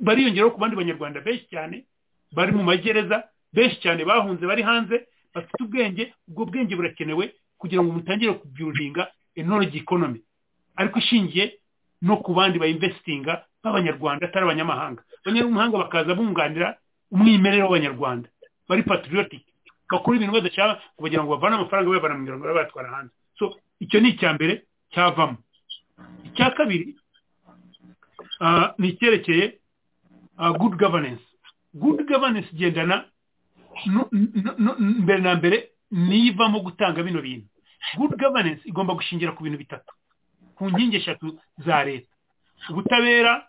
Bariyongeraho ku bandi banyarwanda benshi cyane bari mu magereza benshi cyane bahunze bari hanze bafite ubwenge ubwo bwenge burakenewe kugira ngo mutangire kubyuringa enologi ikonomi ariko ishingiye no ku bandi bayinvesitinga b'abanyarwanda atari abanyamahanga. Abanyamahanga bakaza bunganira umwimerere w'abanyarwanda. Bari patriotic. Bakora ibintu badashaka kugira ngo bavane amafaranga bayavana mu mirongo bayatwara hanze. So icyo ni icya mbere cyavamo. Icya kabiri ni icyerekeye good governance. Good governance igendana mbere na mbere niyivamo gutanga bino bintu. Good governance igomba gushingira ku bintu bitatu. Ku nkingi eshatu za leta. Ubutabera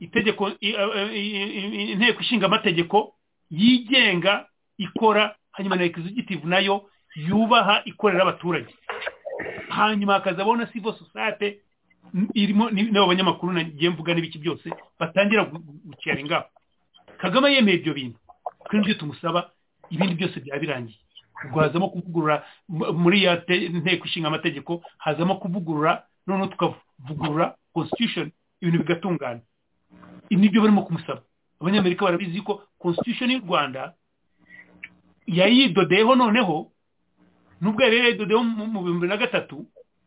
itegeko inteko ishinga amategeko yigenga ikora hanyuma na executive na yo yubaha ikorera abaturage. Hanyuma hakazabona na civil society irimo n'abo banyamakuru nagiye mvuga n'ibiki byose batangira gukiyaringa kagame yemeye ibyo bintu. Kuri ibyo tumusaba ibindi byose byaba birangiye ubwo hazamo kuvugurura muri ya nteko ishinga amategeko hazamo kuvugurura noneho tukavugurura constitution ibintu bigatungana. Ibi ni byo barimo kumusaba. Abanyamerika barabizi ko constitution y'u rwanda yayidodeyeho noneho nubwo yari yayidodeyeho mu bihumbi na gatatu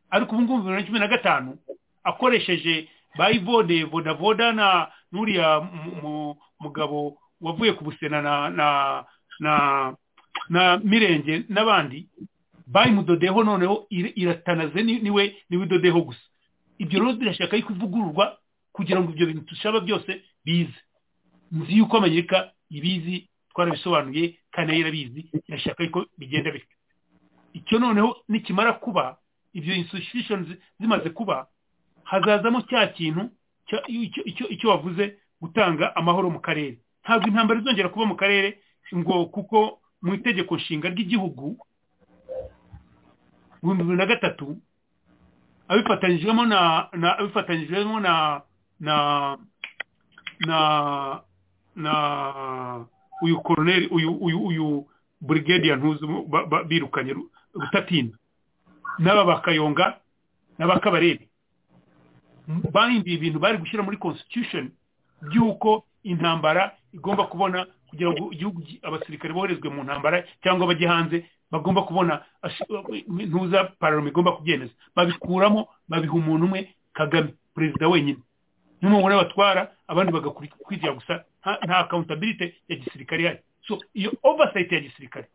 ariko ubu ngubu bibiri na cumi na gatanu akoresheje bayivode vodavoda na n'uriya mugabo wavuye ku busena na na na na mirenge n'abandi bayimudodeho noneho iratanaze ni we ni we idodeho gusa. Ibyo rero birashaka yuko ivugururwa kugira ngo ibyo bintu dushaka byose bize. Nzi yuko amerika ibizi twarabisobanuye kandi na yo irabizi irashaka yuko bigenda bityo icyo noneho nikimara kuba ibyo institutions zimaze kuba hazazamo cya kintu icyo wavuze gutanga amahoro mu karere. Ntabwo intambara izongera kuba mu karere ngo kuko mu itegeko nshinga ry'igihugu ibihumbi bibiri na gatatu abifatanyijwemo na abifatanyijwemo na na na na uyu koroneri uyu uyu uyu burigadiya ntuzi birukanye rutatinda n'aba bakayonga n'abakabarebe. Bahinduye ibintu bari gushyira muri constitution by'uko intambara igomba kubona kugira ngo igihugu abasirikare boherezwe mu ntambara cyangwa bajye hanze bagomba kubona ntuza pararoma igomba kubyemeza. Babikuramo babiha umuntu umwe kagame perezida wenyine. Niyo batwara abandi bagakurikira gusa nta accountability ya gisirikare ihari. So iyo oversight ya gisirikare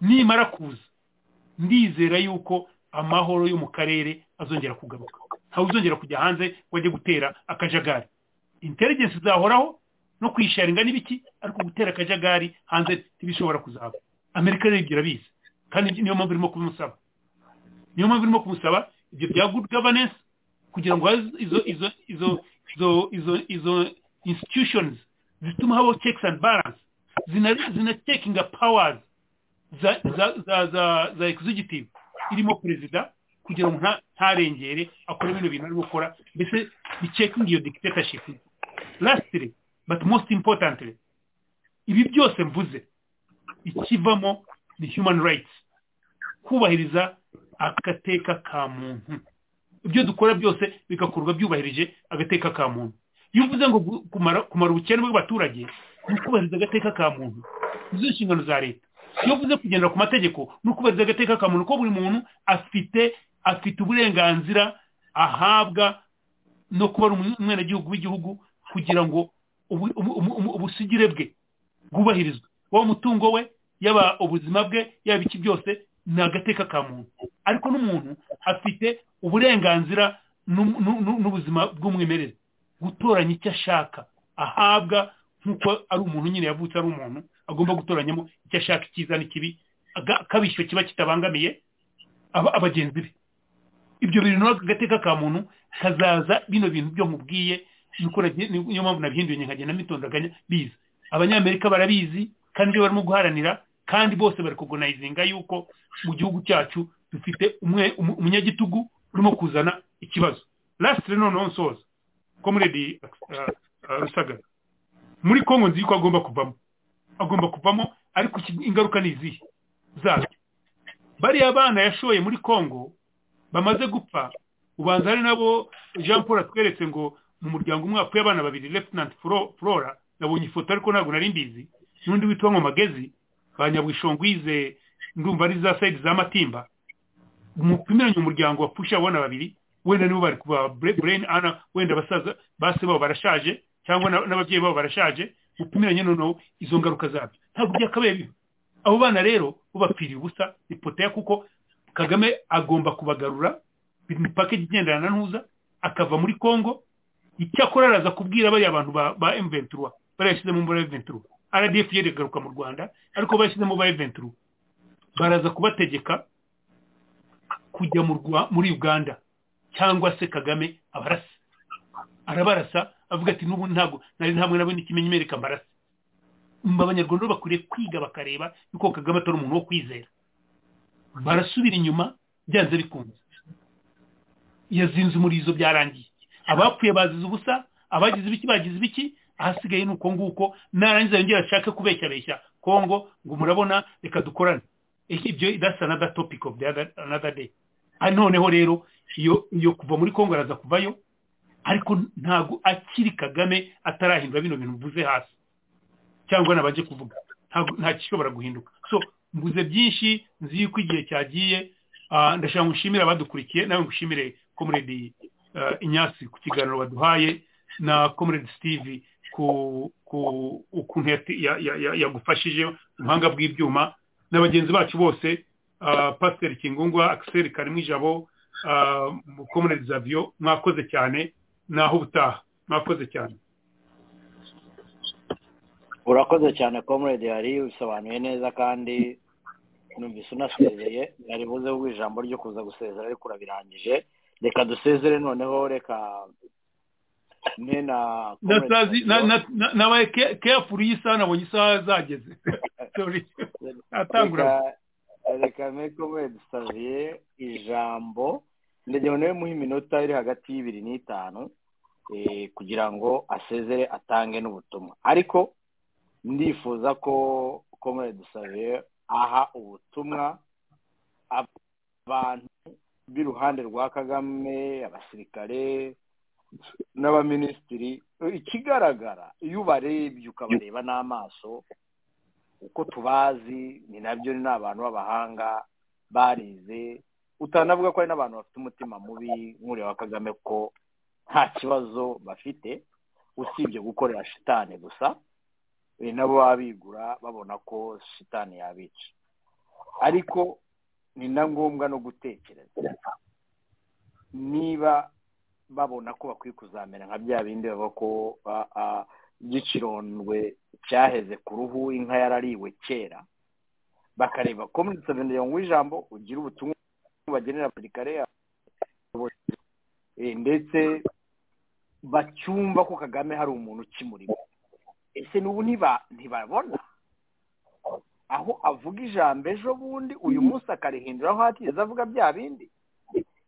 nimara kuza ndizera yuko amahoro yo mu karere azongera kugaruka. Ntawe uzongera kujya hanze ngo ajye gutera akajagari. Intelligence zahoraho no kwisharinga n'ibiki? Ariko gutera akajagari hanze ntibishobora kuzaba amerika rero ibyo irabizi kandi niyo mpamvu irimo kubimusaba niyo mpamvu irimo kumusaba ibyo bya good governance kugira ngo izo izo izo izo izo izo institutions zituma habaho checks and balance zina checkinga powers za za za za, executive. Irimo perezida kugira ngo ntarengere akore bino bintu ari gukora. Mbese ni checking iyo dictatorship. Lastly but most importantly ibi byose mvuze ikivamo ni human rights. Kubahiriza agateka ka muntu. Ibyo dukora byose bigakorwa byubahirije agateka ka muntu. Iyo uvuze ngo kumara ubukene bw'abaturage ni ukubahiriza agateka ka muntu. Izo nshingano za leta. Iyo uvuze kugendera ku mategeko ni ukubahiriza agateka ka muntu. Ko buri muntu afite afite uburenganzira ahabwa no kuba ari umwenegihugu w'igihugu kugira ngo ubusigire bwe bwubahirizwe. Waba umutungo we yaba ubuzima bwe yaba iki byose ni agateka ka muntu. Ariko n'umuntu afite uburenganzira n'ubuzima bw'umwimerere. Gutoranya icyo ashaka ahabwa nk'uko ari umuntu nyine yavutse ari umuntu agomba gutoranyamo icyo ashaka icyiza n'ikibi akabishyura kiba kitabangamiye abagenzi be. Ibyo bintu agateka ka muntu kazaza bino bintu byo mubwiye niyo mpamvu nabihinduye nkagenda mitondaganya biza abanyamerika barabizi kandi ibyo barimo guharanira kandi bose bari kugonayizinga yuko mu gihugu cyacu dufite umunyagitugu urimo kuzana ikibazo. Lasitire noneho nsoza komuredi rusagara. Muri kongo nzi ko agomba kuvamo. Agomba kuvamo ariko ingaruka ni izihe zabyo bariya bana yashoye muri kongo bamaze gupfa ubanza hari nabo jean paul atweretse ngo mu muryango umwe hapfuye abana babiri lieutenant flora nabonye ifoto ariko ntabwo nari mbizi. N'undi witwa magezi ba nyabwishongwize ndumva ari za sayidi za matimba. Mupimiranye umuryango wapfusha abana babiri wenda nibo bari kuba brain ana wenda abasaza base babo barashaje cyangwa n'ababyeyi babo barashaje mupimiranye noneho izo ngaruka zabyo. Ntabwo byakabaye bibi abo bana rero bo bapfiriye ubusa ni poteya kuko kagame agomba kubagarura imipaka igendana na ntuza akava muri congo icyakora araza kubwira bariya bantu ba M23 barayashyizemo muri M23. RDF yeregaruka mu Rwanda ariko bayashyizemo ba M23. Baraza kubategeka kujya muri Uganda cyangwa se Kagame abarasa. Arabarasa avuga ati n'ubu ntabwo nari ntabwo nabona ikimenyimereka mbarasa abanyarwanda bakwiriye kwiga bakareba yuko Kagame atari umuntu wo kwizera. Barasubira inyuma byanze bikunze. Yazinze umurizo byarangiye. Abapfuye bazize ubusa abagize ibiki bagize ibiki ahasigaye ni uko nguko narangiza yongera ashake kubeshyabeshya kongo ngo murabona reka dukorane. Ibyo that's another topic of the other, another day. Ari noneho rero iyo kuva muri kongo araza kuvayo ariko ntabwo akiri kagame atarahindura bino bintu mvuze hasi. Cyangwa nabaje kuvuga. Nta gishobora guhinduka. So mvuze byinshi nzi yuko igihe cyagiye ndashaka ngushimire abadukurikiye nawe ngushimire komuredi inyasi ku kiganiro baduhaye na komuredi steve ku ukuntu yagufashije ubuhanga bw'ibyuma na bagenzi bacu bose pasiteri kingungwa akiseri karimo ijabo komuredi zaviyo mwakoze cyane naho ubutaha mwakoze cyane. Urakoze cyane comrade hari ubisobanuye neza kandi numvise unasezeye nari buze ubwo ijambo ryo kuza gusezera ariko urabirangije. Reka dusezere noneho reka nabaye keyafuri y'isaha nabonye isaha zageze. *laughs* Reka mwe comrade saviye ijambo. Ndagira nawe muhe iminota iri hagati y'ibiri n'itanu kugira ngo asezere atange n'ubutumwa. Ariko ndifuza ko comrade saviye aha ubutumwa abantu b'iruhande rwa kagame abasirikare n'abaminisitiri ikigaragara iyo ubarebye ukabareba n'amaso uko tubazi ni na byo ni abantu b'abahanga barize utanavuga ko hari n'abantu bafite umutima mubi nk'uriya wa kagame ko nta kibazo bafite usibye gukorera shitani gusa nabo baba bigura babona ko shitani yabica. Ariko ni na ngombwa no gutekereza. Niba babona ko bakwiye kuzamera nka bya bindi bavuga ko gicirondwe cyaheze ku ruhu inka yarariwe kera bakareba ko muri savende ngo ijambo ugira ubutumwa bagenera abasirikare ndetse bacyumva ko kagame hari umuntu ukimurimo. Ese n'ubu ntibabona aho avuga ijambo ejo bundi uyu munsi akarihindura aho hatigeze avuga bya bindi.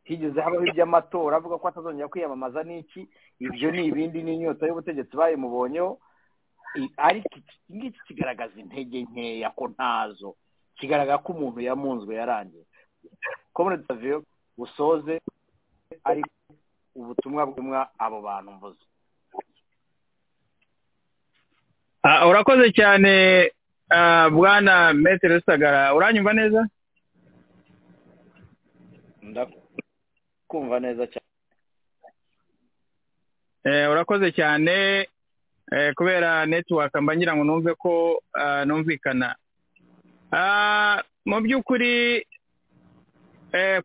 Higeze habaho iby'amatora avuga ko atazongera kwiyamamaza n'iki ibyo ni ibindi n'inyota y'ubutegetsi bayimubonyeho ariko iki ngiki kigaragaza intege nkeya ko ntazo. Kigaragara ko umuntu yamunzwe yarangiye. Komune taviyo busoze ariko ubutumwa bw'umwa abo bantu mvuze. Urakoze cyane bwana metero rusagara uranyumva neza? Kumva neza cyane. Urakoze cyane. Kubera netiwaka mba ngira ngo numve ko numvikana. Mu by'ukuri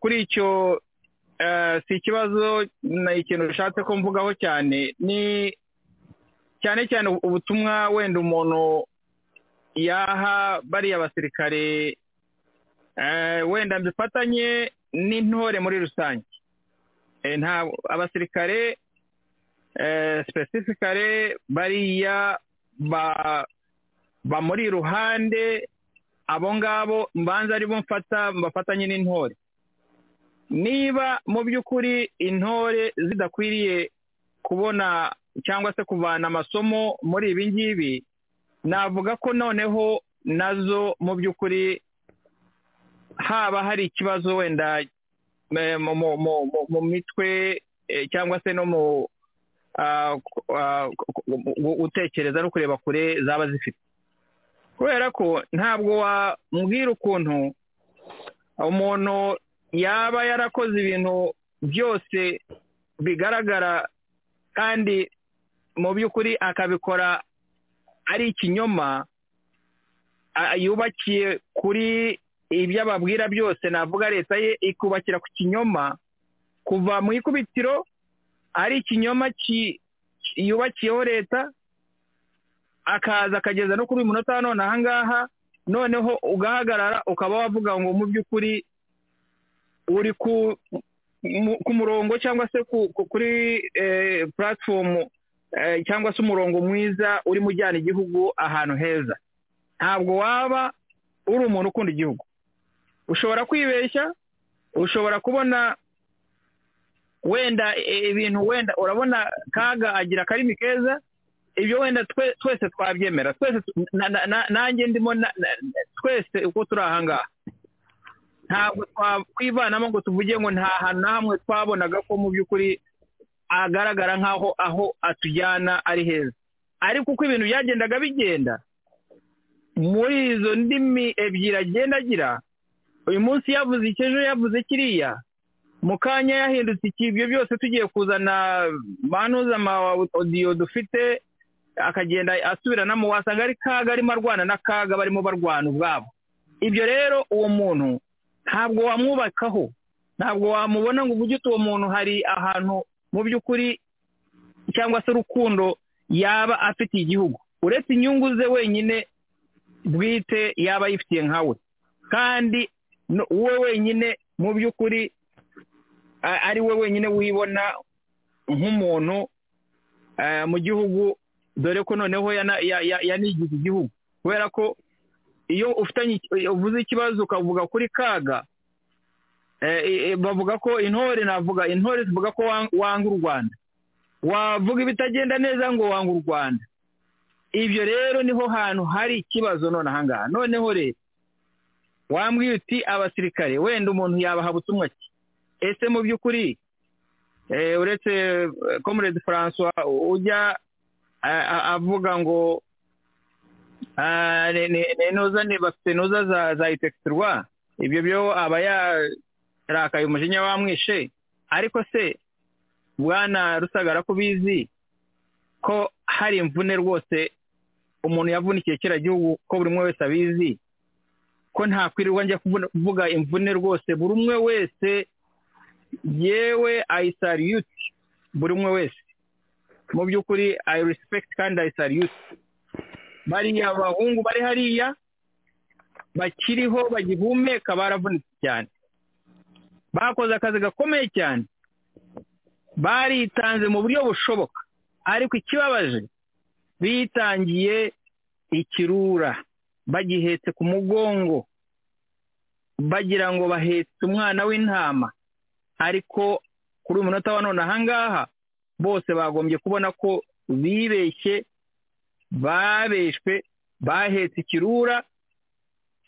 kuri icyo si ikibazo ni ikintu ushatse ko mvugaho cyane. Ni cyane cyane ubutumwa wenda umuntu yaha bariya basirikare wenda mbifatanye n'intore muri rusange. Abasirikare sipesifikare bariya bamuri iruhande abo ngabo mbanza ari bo mfata mbafatanye n'intore. Niba mu by'ukuri intore zidakwiriye kubona cyangwa se kuvana amasomo muri ibi ngibi navuga ko noneho na zo mu by'ukuri haba hari ikibazo wenda mu mitwe cyangwa se no mu gutekereza no kureba kure zaba zifite. Kubera ko ntabwo wambwira ukuntu umuntu yaba yarakoze ibintu byose bigaragara kandi mu by'ukuri akabikora ari ikinyoma yubakiye kuri ibyo ababwira byose navuga leta ye ikubakira ku kinyoma kuva mu ikubitiro ari ikinyoma yubakiyeho leta akaza akageza no kuri uyu munota wa none ahangaha noneho ugahagarara ukaba wavuga ngo mu by'ukuri uri ku murongo cyangwa se kuri puratifomu cyangwa se umurongo mwiza urimo ujyana igihugu ahantu heza. Ntabwo waba uri umuntu ukunda igihugu. Ushobora kwibeshya ushobora kubona wenda ibintu wenda urabona kaga agira akarimi keza ibyo wenda twese twabyemera. Twese nanjye ndimo twese uko turi ahangaha ntabwo twakwivanamo ngo tuvuge ngo nta hantu na hamwe twabonaga ko mu by'ukuri agaragara nk'aho aho atujyana ari heza. Ariko uko ibintu byagendaga bigenda muri izo ndimi ebyiri agenda agira uyu munsi yavuze iki ejo yavuze kiriya mu kanya yahindutse iki ibyo byose tugiye kuzana banuza ama odiyo dufite akagenda asubiranamo wasanga ari kaga arimo arwana na kaga barimo barwana ubwabo. Ibyo rero uwo muntu ntabwo wamwubakaho. Ntabwo wamubona ngo uvuge uwo muntu hari ahantu mu by'ukuri cyangwa se urukundo yaba afitiye igihugu. Uretse inyungu ze wenyine bwite yaba ayifitiye nkawe kandi wowe wenyine mu by'ukuri ari we wenyine wibona nk'umuntu mu gihugu dore ko noneho yanigize igihugu. Kubera ko iyo ufitanye uvuze ikibazo ukavuga kuri kaga bavuga ko intore navuga intore zivuga ko wanga u rwanda. Wavuga ibitagenda neza ngo wanga u rwanda. Ibyo rero ni ho hantu hari ikibazo none ahangaha noneho rero wambwiye uti abasirikare wenda umuntu yabaha ubutumwa ki? Ese mu by'ukuri uretse comrade francois ujya avuga ngo ntuza bafite ntuza za itekitirwa ibyo byo aba yarakaye umujinya wamwishe ariko se bwana rusagara ko ubizi ko hari imvune rwose umuntu yavunikiye kiriya gihugu ko buri umwe wese abizi? Ko ntakwirirwa njya kuvuga imvune rwose? Buri umwe wese yewe ayisariyuti buri umwe wese. Mu by'ukuri ayi respekiti kandi ayisariyuti bariya abahungu bari hariya bakiriho bagihumeka baravunitse cyane. Bakoze akazi gakomeye cyane. Baritanze mu buryo bushoboka. Ariko ikibabaje bitangiye ikirura. Bagihetse ku mugongo. Bagira ngo bahetse umwana w'intama. Ariko kuri uyu munota wa none ahangaha bose bagombye kubona ko bibeshye babeshwe bahetse ikirura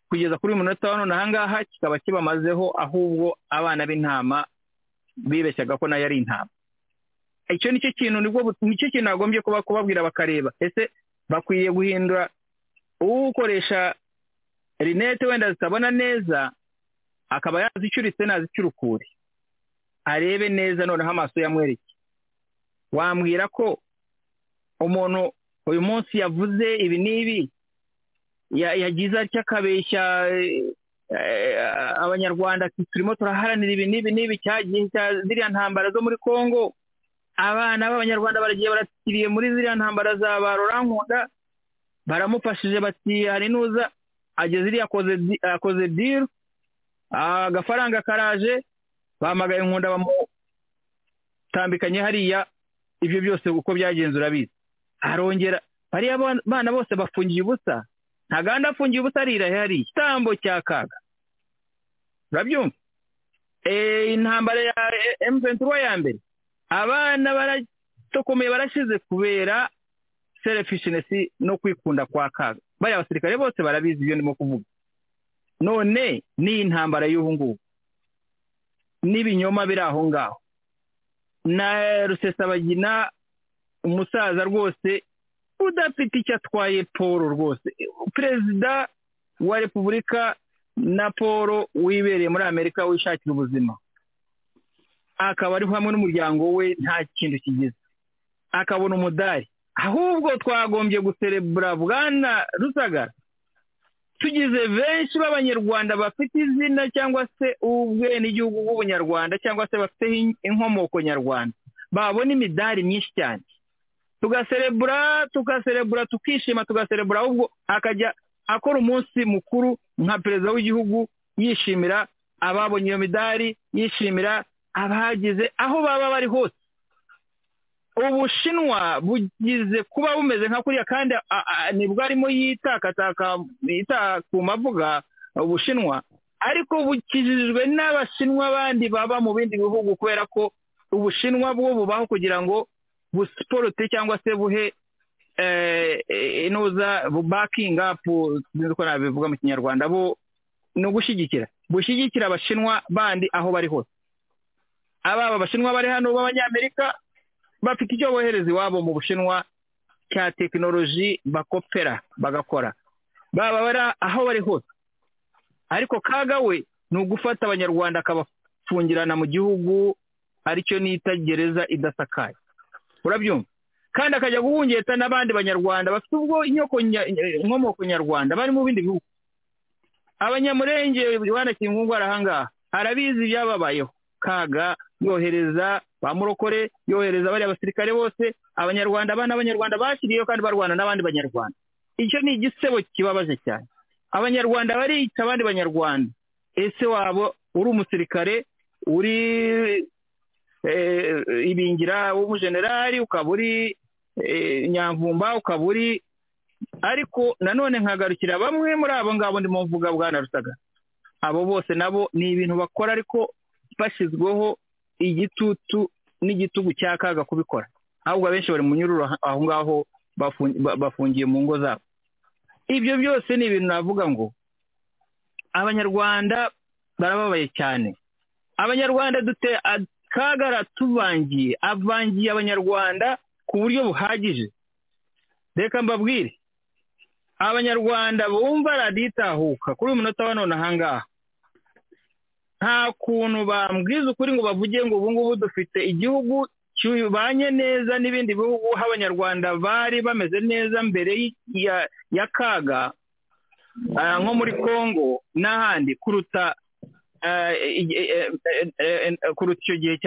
kugeza kuri uyu munota wa none ahangaha kikaba kibamazeho ahubwo abana b'intama bibeshyaga ko na yo ari intama. Icyo ni cyo kintu ni cyo kintu bagombye kuba kubabwira bakareba. Ese bakwiye guhindura ukoresha rinete wenda zitabona neza akaba yazicuritse nazicurukure. Arebe neza noneho amaso yamwereke. Wambwira ko umuntu uyu munsi yavuze ibi n'ibi? Yagize atya akabeshya abanyarwanda turimo turaharanira ibi n'ibi n'ibi cyagihe cya ziriya ntambara zo muri congo. Abana b'abanyarwanda baragiye barakiriye muri ziriya ntambara za ba rurankunda baramufashije bati hari nuza ageze iriya akoze diru agafaranga karaje bahamagaye inkunda bamutambikanye hariya ibyo byose uko byagenze urabizi arongera bariya bana bose bafungiye ubusa. Ntaganda afungiye ubusa arira hariya igitambo cya kaga. Urabyumva? Intambara ya emuventura ya mbere. Abana baratokomeye barashize kubera selefishinesi no kwikunda kwa kaga. Bariya abasirikare bose barabizi ibyo ndimo kuvuga. None n'iyi ntambara y'ubu ngubu. N'ibinyoma biri aho ngaho. Na rusesabagina umusaza rwose udafite icyo atwaye paul rwose. Perezida wa repubulika na paul wibereye muri amerika wishakira ubuzima. Akaba ari hamwe n'umuryango we nta kintu kigize. Akabona umudari. Ahubwo twagombye guserebura bwana rusagara. Tugize benshi b'abanyarwanda bafite izina cyangwa se ubwenegihugu bw'ubunyarwanda cyangwa se bafite inkomoko nyarwanda. Babona imidari myinshi cyane. Tugaserebura tugaserebura tukishima tugaserebura ahubwo akajya akora umunsi mukuru nka perezida w'igihugu yishimira ababonye iyo midari yishimira abagize aho baba bari hose. Ubushinwa bugize kuba bumeze nka kuriya kandi ni bwo arimo yitakataka yitakuma avuga ubushinwa. Ariko bukijijwe n'abashinwa bandi baba mu bindi bihugu kubera ko ubushinwa bwo bubaho kugira ngo busiporote cyangwa se buhe inuza bubakinga apu sinzi uko nabivuga mu kinyarwanda bo ni ugushyigikira. Bushyigikira abashinwa bandi aho bari hose. Ababa abashinwa bari hano b'abanyamerika bafite icyo bohereza iwabo mu bushinwa cya tekinoloji bakopera bagakora. Baba bari aho bari hose. Ariko kaga we ni ugufata abanyarwanda akabafungirana mu gihugu ari cyo nita gereza idasakaye. Urabyumva. Kandi akajya guhungeta n'abandi banyarwanda bafite ubwo inkomoko nyarwanda bari mu bindi bihugu. Abanyamurenge banakinga indwara ahangaha arabizi ibyababayeho. Kaga yohereza bamurokore yohereza bariya basirikare bose abanyarwanda abana b'abanyarwanda bashyiriyeho kandi barwana n'abandi banyarwanda. Icyo ni igisebo kibabaje cyane. Abanyarwanda barica abandi banyarwanda. Ese waba uri umusirikare? Uri ibingira w'umujenerali ukaba uri nyamvumba ukaba uri. Ariko nanone nkagarukira bamwe muri abo ngabo ndimo mvuga bwana rusaga. Abo bose nabo ni ibintu bakora ariko bashyizweho igitutu n'igitugu cya kaga kubikora. Ahubwo abenshi bari mu nyururu aho ngaho bafungiye mu ngo zabo. Ibyo byose ni ibintu navuga ngo abanyarwanda barababaye cyane. Abanyarwanda akaga aratuvangiye avangiye abanyarwanda ku buryo buhagije. Reka mbabwire abanyarwanda bumva raditahuka kuri uyu munota wa none ahangaha nta kuntu bambwiza ukuri ngo bavuge ngo ubu ngubu dufite igihugu kibanye neza n'ibindi bihugu aho abanyarwanda bari bameze neza mbere ya kaga nko muri congo n'ahandi kuruta kuruta icyo gihe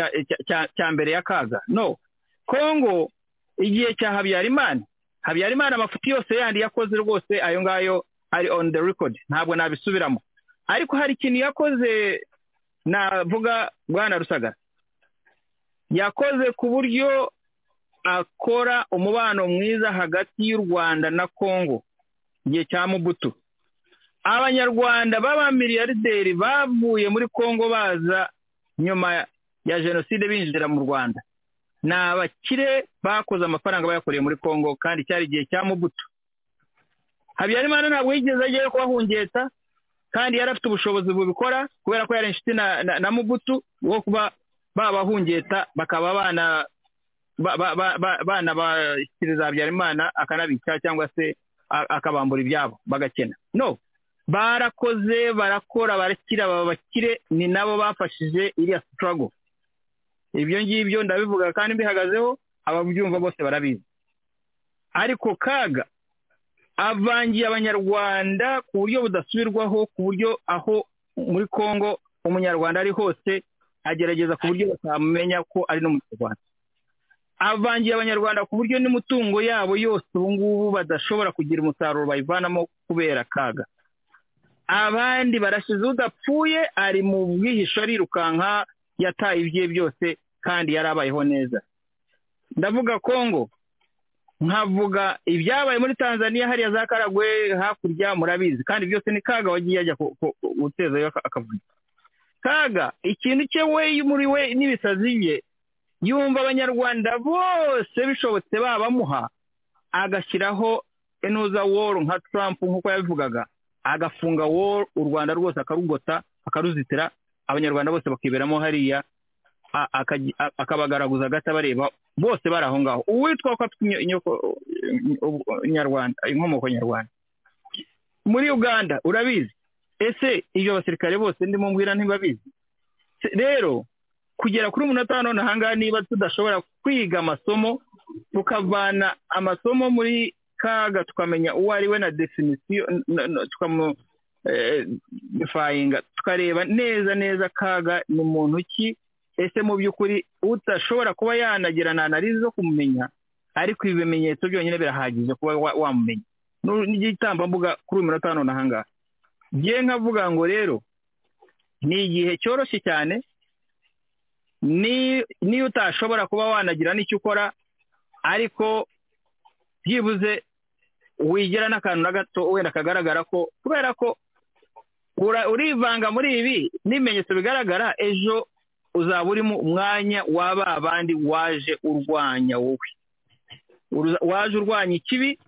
cya mbere ya kaga no congo igihe cya habyarimana habyarimana amafuti yose yandi yakoze rwose ayo ngayo ari on the record ntabwo nabisubiramo ariko hari ikintu yakoze navuga bwana rusagara yakoze ku buryo akora umubano mwiza hagati y'u rwanda na congo igihe cya mubutu abanyarwanda b'abamiliyarderi bavuye muri congo baza nyuma ya jenoside binjira mu rwanda. Ni abakire bakoze amafaranga bayakoreye muri congo kandi cyari igihe cya mubuto habyarimana ntabwo yigeze ajyayo kubahungeta kandi yari afite ubushobozi bubikora kubera ko yari inshuti na mubutu bwo kuba babahungeta bakaba bana bana bashyikiriza habyarimana akanabica cyangwa se akabambura ibyabo bagakena. No barakoze barakora barakira baba bakire ni nabo bafashije iriya sitarago ibyo ngibyo ndabivuga kandi mbihagazeho ababyumva bose barabizi. Ariko kaga avangiye abanyarwanda ku buryo budasubirwaho ku buryo aho muri congo umunyarwanda ari hose agerageza ku buryo batamenya ko ari n'umunyarwanda. Avangiye abanyarwanda ku buryo n'imitungo yabo yose ubu ngubu badashobora kugira umusaruro bayivanamo kubera kaga. Abandi barashize udapfuye ari mu bwihisho arirukanka yataye ibye byose kandi yari abayeho neza. Ndavuga kongo nkavuga ibyabaye muri tanzania hariya za karagwe hakurya murabizi. Kandi byose ni kaga wagiye ajya gutezayo akavuga kaga ikintu cye we muri we n'ibisazi bye yumva abanyarwanda bose bishobotse babamuha agashyiraho inuza woro nka trump nk'uko yabivugaga. Agafunga woro u rwanda rwose akarugota akaruzitira abanyarwanda bose bakiberamo hariya akabagaraguza agata bareba bose bari aho ngaho. Uwitwa ko afite nyarwanda inkomoko nyarwanda. Muri uganda urabizi? Ese ibyo basirikare bose ndimo mbwira ntibabizi? Rero kugera kuri umunota none ahangaha niba tudashobora kwiga amasomo tukavana amasomo muri kaga tukamenya uwo ari we na definisiyo tukamufayinga tukareba neza neza kaga ni muntu ki? Ese mu by'ukuri udashobora kuba yanagira na analize zo kumumenya? Ariko ibi bimenyetso byonyine birahagije kuba wamumenya. N'igitambambuga kuri uyu munota wa none ahangaha ngiye nkavuga ngo rero ni igihe cyoroshye cyane niyo utashobora kuba wanagira n'icyo ukora ariko byibuze wigira n'akantu na gato wenda kagaragara ko kubera ko urivanga muri ibi n'ibimenyetso bigaragara ejo uzaba uri mu mwanya waba abandi waje urwanya wowe. Waje urwanya ikibi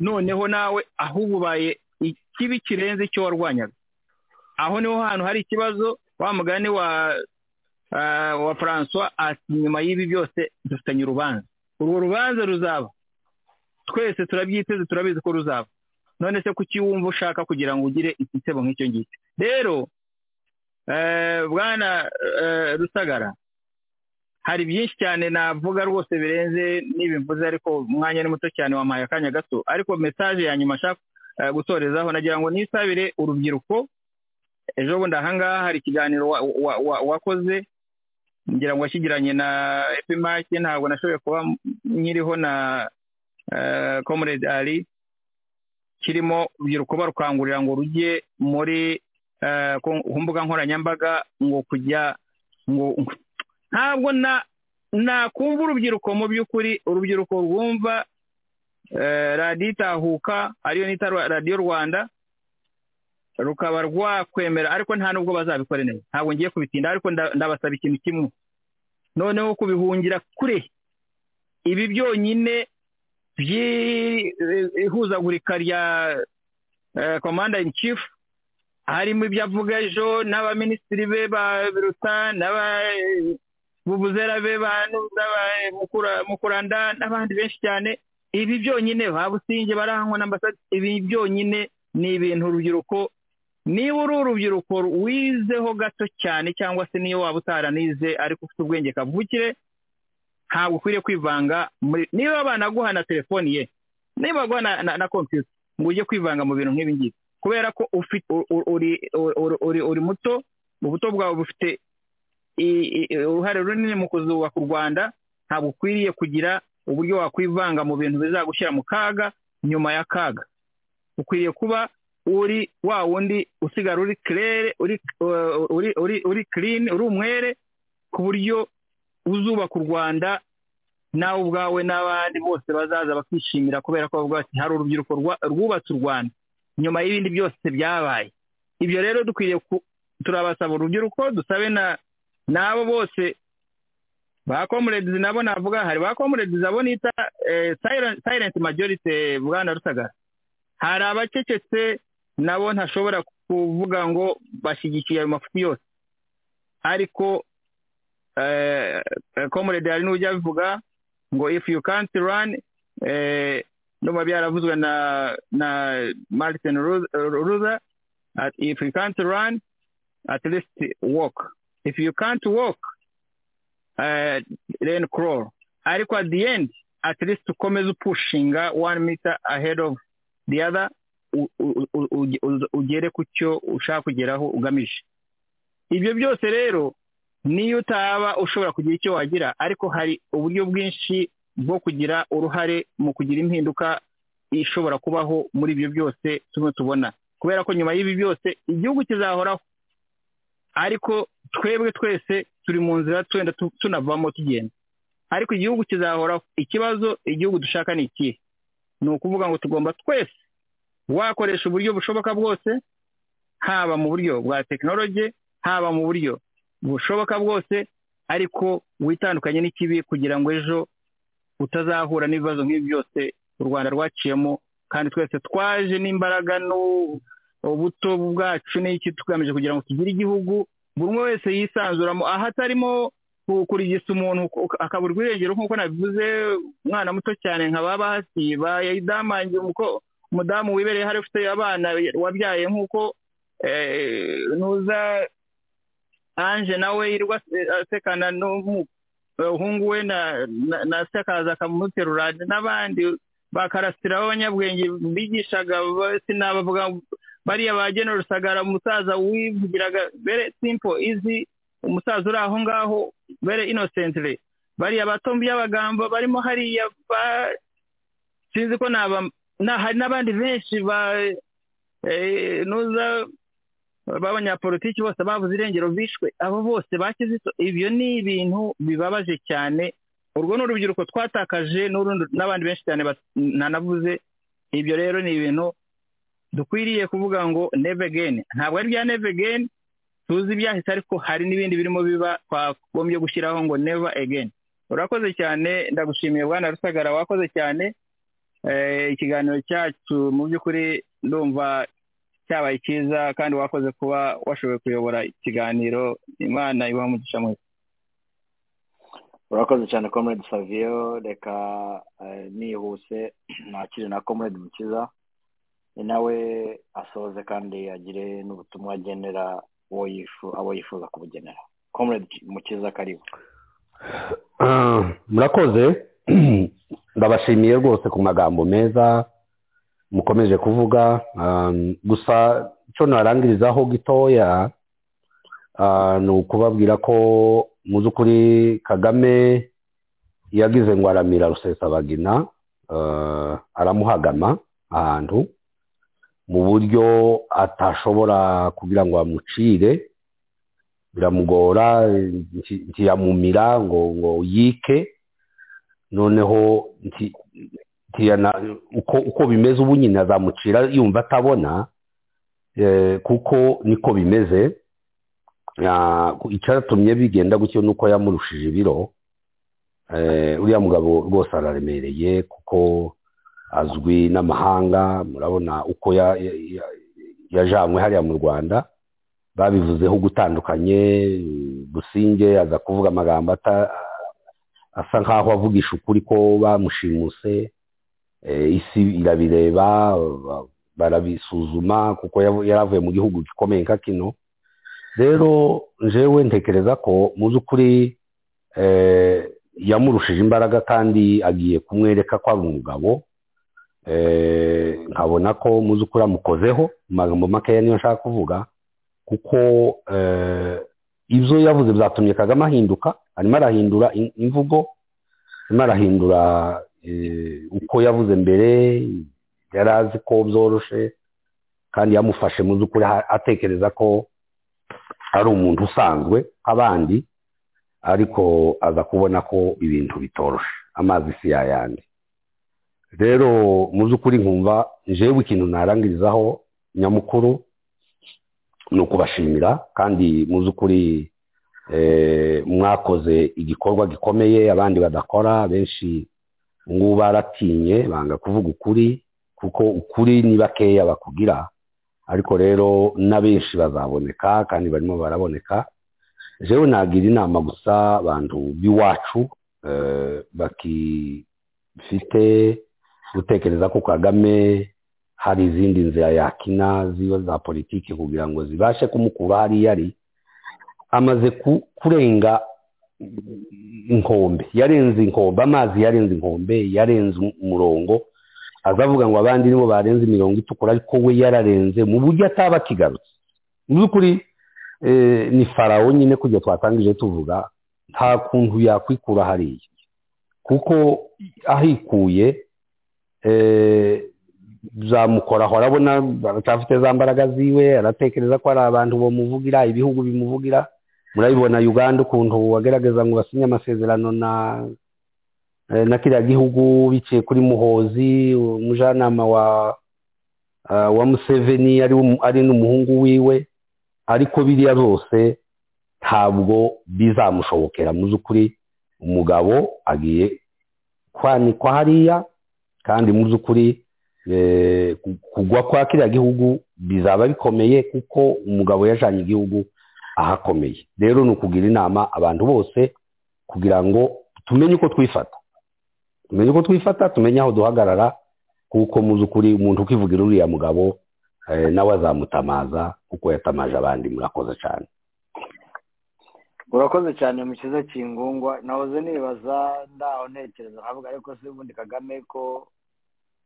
noneho nawe ahubwo ubaye ikibi kirenze icyo warwanyaga. Aho ni ho hantu hari ikibazo wa mugani wa wa francois ati nyuma y'ibi byose dufitanye urubanza. Urwo rubanza ruzaba twese turabyiteze turabizi ko ruzaba. None se kuki wumva ushaka kugira ngo ugire igitebo nk'icyo ngicyo? Rero bwana rusagara hari byinshi cyane navuga rwose birenze n'ibimvuze ariko umwanya ni muto cyane wampaye akanya gato. Ariko mesaje ya nyuma ashaka gusorezaho nagira ngo nisabire urubyiruko. Ejo bundi ahangaha hari ikiganiro wakoze ngira ngo washyigiranye na epimake ntabwo nashoboye kuba nkiriho na comrade ali kirimo urubyiruko barukangurira ngo rujye muri ku mbuga nkoranyambaga ngo kujya ngo *tsk* ntabwo nakumva urubyiruko mu by'ukuri urubyiruko rwumva radiyo itahuka ariyo nita radiyo rwanda rukaba rwakwemera ariko nta nubwo bazabikora neza. Ntabwo ngiye kubitinda ariko ndabasaba ikintu kimwe. Noneho kubihungira kure. Ibi byonyine by'ihuzagurika rya komanda in chief harimo ibyo avuga ejo n'abaminisitiri be ba biruta n'ababuzera be ba mukuranda n'abandi benshi cyane. Ibi byonyine babusinge barahanywa n'ambasade ibi byonyine ni ibintu urubyiruko niba uri urubyiruko wizeho gato cyane cyangwa se niyo waba utaranize ariko ufite ubwenge kavukire ntabwo ukwiriye kwivanga niba banaguha na telefoni ye niba baguha na kompiyuta ngo ujye kwivanga mu bintu nk'ibi ngibi. Kubera ko uri muto ubuto bwawe bufite uruhare runini mu kuzubaka u rwanda ntabwo ukwiriye kugira uburyo wakwivanga mu bintu bizagushyira mu kaga nyuma ya kaga. Ukwiriye kuba uri wa wundi usigara uri kirere uri kirini uri umwere ku buryo uzubaka u rwanda nawe ubwawe n'abandi bose bazaza bakishimira kubera ko bavuga bati hari urubyiruko rwubatse u rwanda. Nyuma y'ibindi byose byabaye. Ibyo rero dukwiriye turabasaba urubyiruko dusabe n'abo bose ba komuredizi nabo navuga hari ba komuredizi abo nita sayirenti majorite bwana rusagara. Hari abacecetse nabo ntashobora kuvuga ngo bashyigikiye ayo mafuti yose. Ariko komuredi hari n'ujya abivuga ngo if you can't run nuba byaravuzwe na na martin ruza if you can't run at least walk. If you can't walk uh, then crawl. Ariko at the end at least ukomeze upushinga one meter ahead of the other ugere ku cyo ushaka kugeraho ugamije. Ibyo byose rero niyo utaba ushobora kugira icyo wagira ariko hari uburyo bwinshi bwo kugira uruhare mu kugira impinduka ishobora kubaho muri ibyo byose tumwe tubona. Kubera ko nyuma y'ibi byose igihugu kizahoraho. Ariko twebwe twese turi mu nzira twenda tunavamo tugenda. Ariko igihugu kizahoraho. Ikibazo igihugu dushaka ni ikihe? Ni ukuvuga ngo tugomba twese wakoresha uburyo bushoboka bwose haba mu buryo bwa tekinoloji haba mu buryo bushoboka bwose ariko witandukanye n'ikibi kugira ngo ejo utazahura n'ibibazo nk'ibi byose u rwanda rwaciyemo kandi twese twaje n'imbaraga ubuto bwacu n'iki tugamije kugira ngo tugire igihugu buri umwe wese yisanzuramo aho atarimo kurigisa umuntu akaburwa irengero nk'uko nabivuze umwana muto cyane nka ba bahasi bayidamange umudamu wibereye hari ufite abana wabyaye nk'uko nuza anje nawe yirirwa asekana n'umuhungu we na sekaza akamuterura n'abandi bakarasiraho abanyabwenge bigishaga sinabavuga bariya ba rusagara umusaza wivugiraga bere simpo izi umusaza uri aho ngaho bere inosentire bariya batombi y'abagamba barimo hariya sinzi ko n'abandi benshi ba nuza b'abanyapolitiki bose babuze irengero bishwe. Abo bose bakize ibyo ni ibintu bibabaje cyane. Urwo ni urubyiruko twatakaje n'abandi benshi cyane ntanavuze ibyo rero ni ibintu dukwiriye kuvuga ngo neve geni ntabwo ari bya neve geni tuzi ibyahise ariko hari n'ibindi birimo biba twagombye gushyiraho ngo neva egeni urakoze cyane ndagushimiye bwana rusagara wakoze cyane. Ikiganiro cyacu mu by'ukuri ndumva cyabaye cyiza kandi wakoze kuba washoboye kuyobora ikiganiro imana ibaha umugisha mwiza urakoze cyane comrade saviyo reka nihuse nakire na comrade mukiza. Ni nawe asoze kandi agire n'ubutumwa agenera abo yifuza kubugenera. Comrade mukiza karibu. Murakoze. *clears throat* Ndabashimiye rwose ku magambo meza. Mukomeje kuvuga gusa icyo narangirizaho gitoya ni ukubabwira ko mu by'ukuri kagame yagize ngo aramira rusesabagina aramuhagama ahantu mu buryo atashobora kugira ngo amucire biramugora ntiyamumira ngo ngo yike noneho uko bimeze ubu nyine azamucira yumva atabona kuko niko bimeze. Icyatumye bigenda gutyo nuko yamurushije ibiro uriya mugabo rwose araremereye kuko azwi n'amahanga murabona uko yajanywe hariya mu rwanda. Babivuzeho gutandukanye businge aza kuvuga amagambo asa nk'aho avugisha ukuri ko bamushimuse. Isi irabireba barabisuzuma kuko yari avuye mu gihugu gikomeye nka kino. Rero njyewe ntekereza ko mu by'ukuri yamurushije imbaraga kandi agiye kumwereka ko ari umugabo. Nkabona ko mu by'ukuri amukozeho mu magambo makeya niyo nshaka kuvuga kuko ibyo yavuze byatumye kagame ahinduka arimo arahindura imvugo arimo arahindura uko yavuze mbere yari azi ko byoroshe kandi yamufashe mu by'ukuri atekereza ko ari umuntu usanzwe nk'abandi ariko aza kubona ko ibintu bitoroshe amazi si yayandi rero mu by'ukuri nkumva njyewe ikintu narangirizaho nyamukuru ni ukubashimira kandi mu by'ukuri mwakoze igikorwa gikomeye abandi badakora benshi ngubu baratinye banga kuvuga ukuri kuko ukuri ni bakeya bakugira. Ariko rero na benshi bazaboneka kandi barimo baraboneka. Jewe nagira inama gusa abantu b'iwacu bakifite gutekereza ko kagame hari izindi nzira yakina ziba za politiki kugira ngo zibashe kumukura hariya ari. Amaze kurenga inkombe. Yarenze inkombe amazi yarenze inkombe yarenze umurongo. Azavuga ngo abandi nibo barenze imirongo itukura ariko we yararenze mu buryo ataba akigarutse. Mu by'ukuri ni farawo nyine kujya twatangije tuvuga nta kuntu yakwikura hariya. Kuko ahikuye zamukoraho arabona aracyafite za mbaraga ziwe aratekereza ko hari abantu bamuvugira ibihugu bimuvugira. Murabibona uganda ukuntu wagerageza ngo basinye amasezerano na na kiriya gihugu biciye kuri muhozi umujyanama wa wa museveni ari n'umuhungu wiwe ariko biriya byose ntabwo bizamushobokera. Mu by'ukuri umugabo agiye kwanikwa hariya kandi mu by'ukuri kugwa kwa kiriya gihugu bizaba bikomeye kuko umugabo yajyanye igihugu ahakomeye. Rero ni ukugira inama abantu bose kugira ngo tumenye uko twifata. Tumenye uko twifata tumenye aho duhagarara kuko mu by'ukuri umuntu ukivugira uriya mugabo nawe azamutamaza kuko yatamaje abandi murakoze cyane. Urakoze cyane mu kiza kingungwa. Nahoze nibaza ndaho ntekereza nkavuga ariko se ubundi kagame ko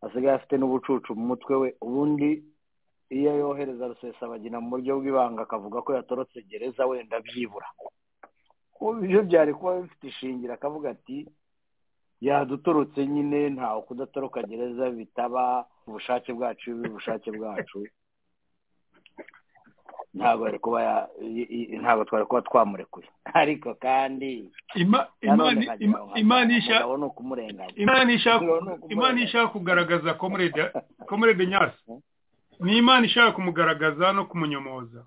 asigaye afite n'ubucucu mu mutwe we ubundi iyo yohereza rusesabagina mu buryo bw'ibanga akavuga ko yatorotse gereza wenda byibura. Ibyo byari kuba bifite ishingiro akavuga ati yadutorotse nyine ntawe kudatoroka gereza bitaba ubushake bwacu ubushake bwacu. Ntabwo ari kuba ntabwo twari kuba twamurekuye. Ariko kandi imana ishaka kugaragaza komurede nyasi ni imana ishaka kumugaragaza no kumunyomoza.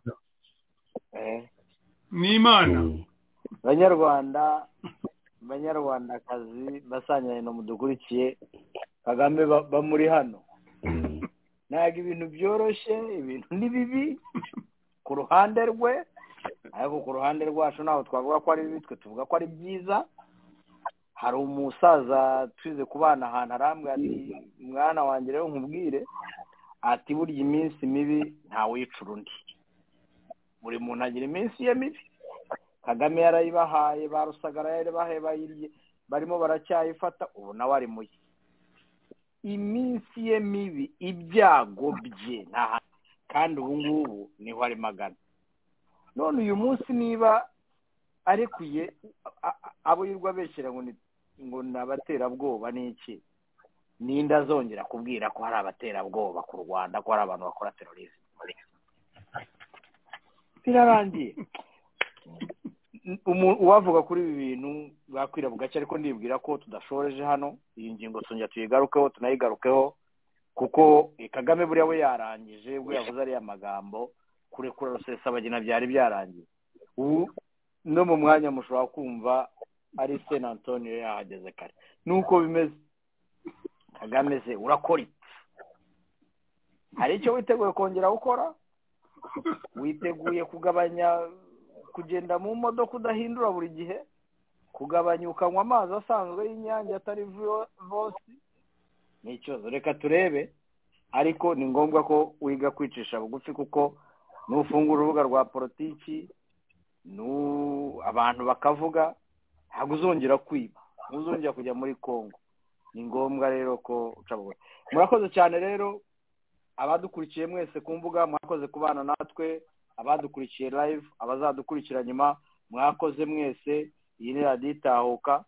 Ni imana banyarwanda banyarwandakazi basangiranye mudukurikiye kagame bamuri hano. Ntabwo ibintu byoroshye ibintu ni bibi ku ruhande rwe ariko ku ruhande rwacu ntabwo twavuga ko ari bibi twe tuvuga ko ari byiza. Hari umusaza twize kubana ahantu arambwira ati mwana wanjye rero nkubwire. Ati burya iminsi mibi ntawicura undi. Buri muntu agira iminsi ye mibi. Kagame yarayibahaye ba rusagara yarabahaye bayirye barimo baracyayifata ubu nawe ari muye. Iminsi ye mibi ibyago bye kandi ubu ngubu ni ho ari magana. None uyu munsi niba arekuye abo yirirwa beshyira ngo ni abaterabwoba ni iki? Ninde azongera kubwira ko hari abaterabwoba ku rwanda ko hari abantu bakora terorisme birarangiye. Uwavuga kuri ibi bintu bwakwira bugacye ariko ndibwira ko tudashoreje hano. Iyi ngingo tujya tuyigarukeho tunayigarukeho kuko kagame buriya we yarangije ubwo yavuze ariya magambo kurekura rusesabagina byari byarangiye. Ubu no mu mwanya mushobora kumva ari sena antonio yahageze kare. Nuko bimeze. Kagame se urakora iki? Hari icyo witeguye kongera gukora? Witeguye kugabanya kugenda mu modoka udahindura buri gihe? Kugabanya ukanywa amazi asanzwe y'inyange atari vosi? Ni ikibazo. Reka turebe. Ariko ni ngombwa ko wiga kwicisha bugufi kuko nufungura urubuga rwa politiki abantu bakavuga ntabwo uzongera kwiba. Ntuzongera kujya muri congo. Ni ngombwa rero ko uca bugufi murakoze cyane rero abadukurikiye mwese ku mbuga mwakoze kubana natwe abadukurikiye live abazadukurikira nyuma mwakoze mwese. Iyi ni radiyo itahuka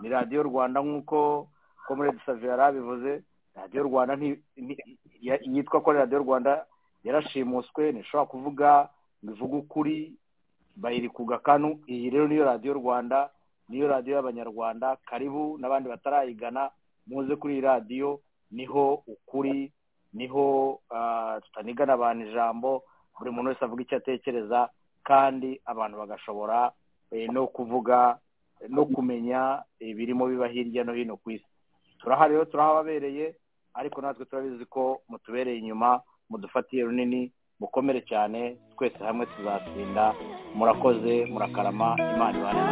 ni radiyo rwanda nk'uko komurede savio yari abivuze radiyo rwanda yitwa ko radiyo rwanda yarashimuswe ntishobora kuvuga ngo ivuge ukuri bayiri ku gakanu. Iyi rero niyo radiyo rwanda. Niyo radiyo y'abanyarwanda karibu n'abandi batarayigana muze kuri iyi radiyo ni ho ukuri ni ho tutanigana abantu ijambo buri muntu wese avuga icyo atekereza kandi abantu bagashobora no kuvuga no kumenya ibirimo biba hirya no hino ku isi. Turahari rero turahababereye ariko natwe turabizi ko mutubereye inyuma mudufatiye runini mukomere cyane twese hamwe tuzatsinda murakoze murakarama imana ibane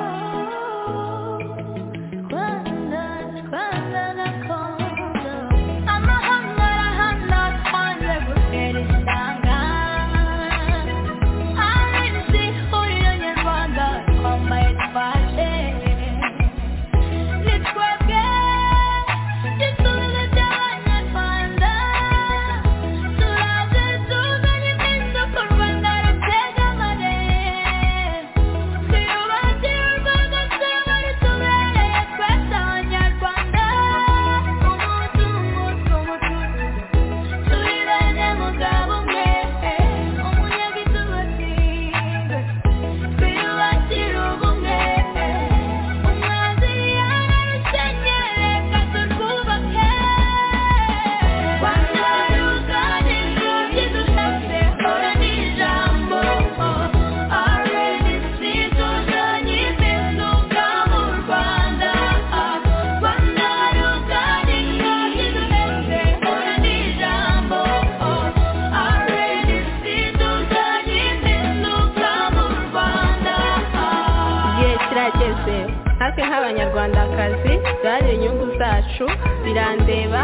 byareba inyungu zacu birandeba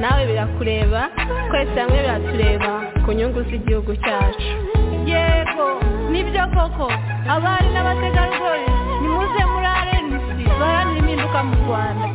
nawe birakureba twese hamwe biratureba ku nyungu z'igihugu cyacu. Yego ni byo koko abari n'abategarugori nimuze muri arenisi baharanira impinduka mu rwanda.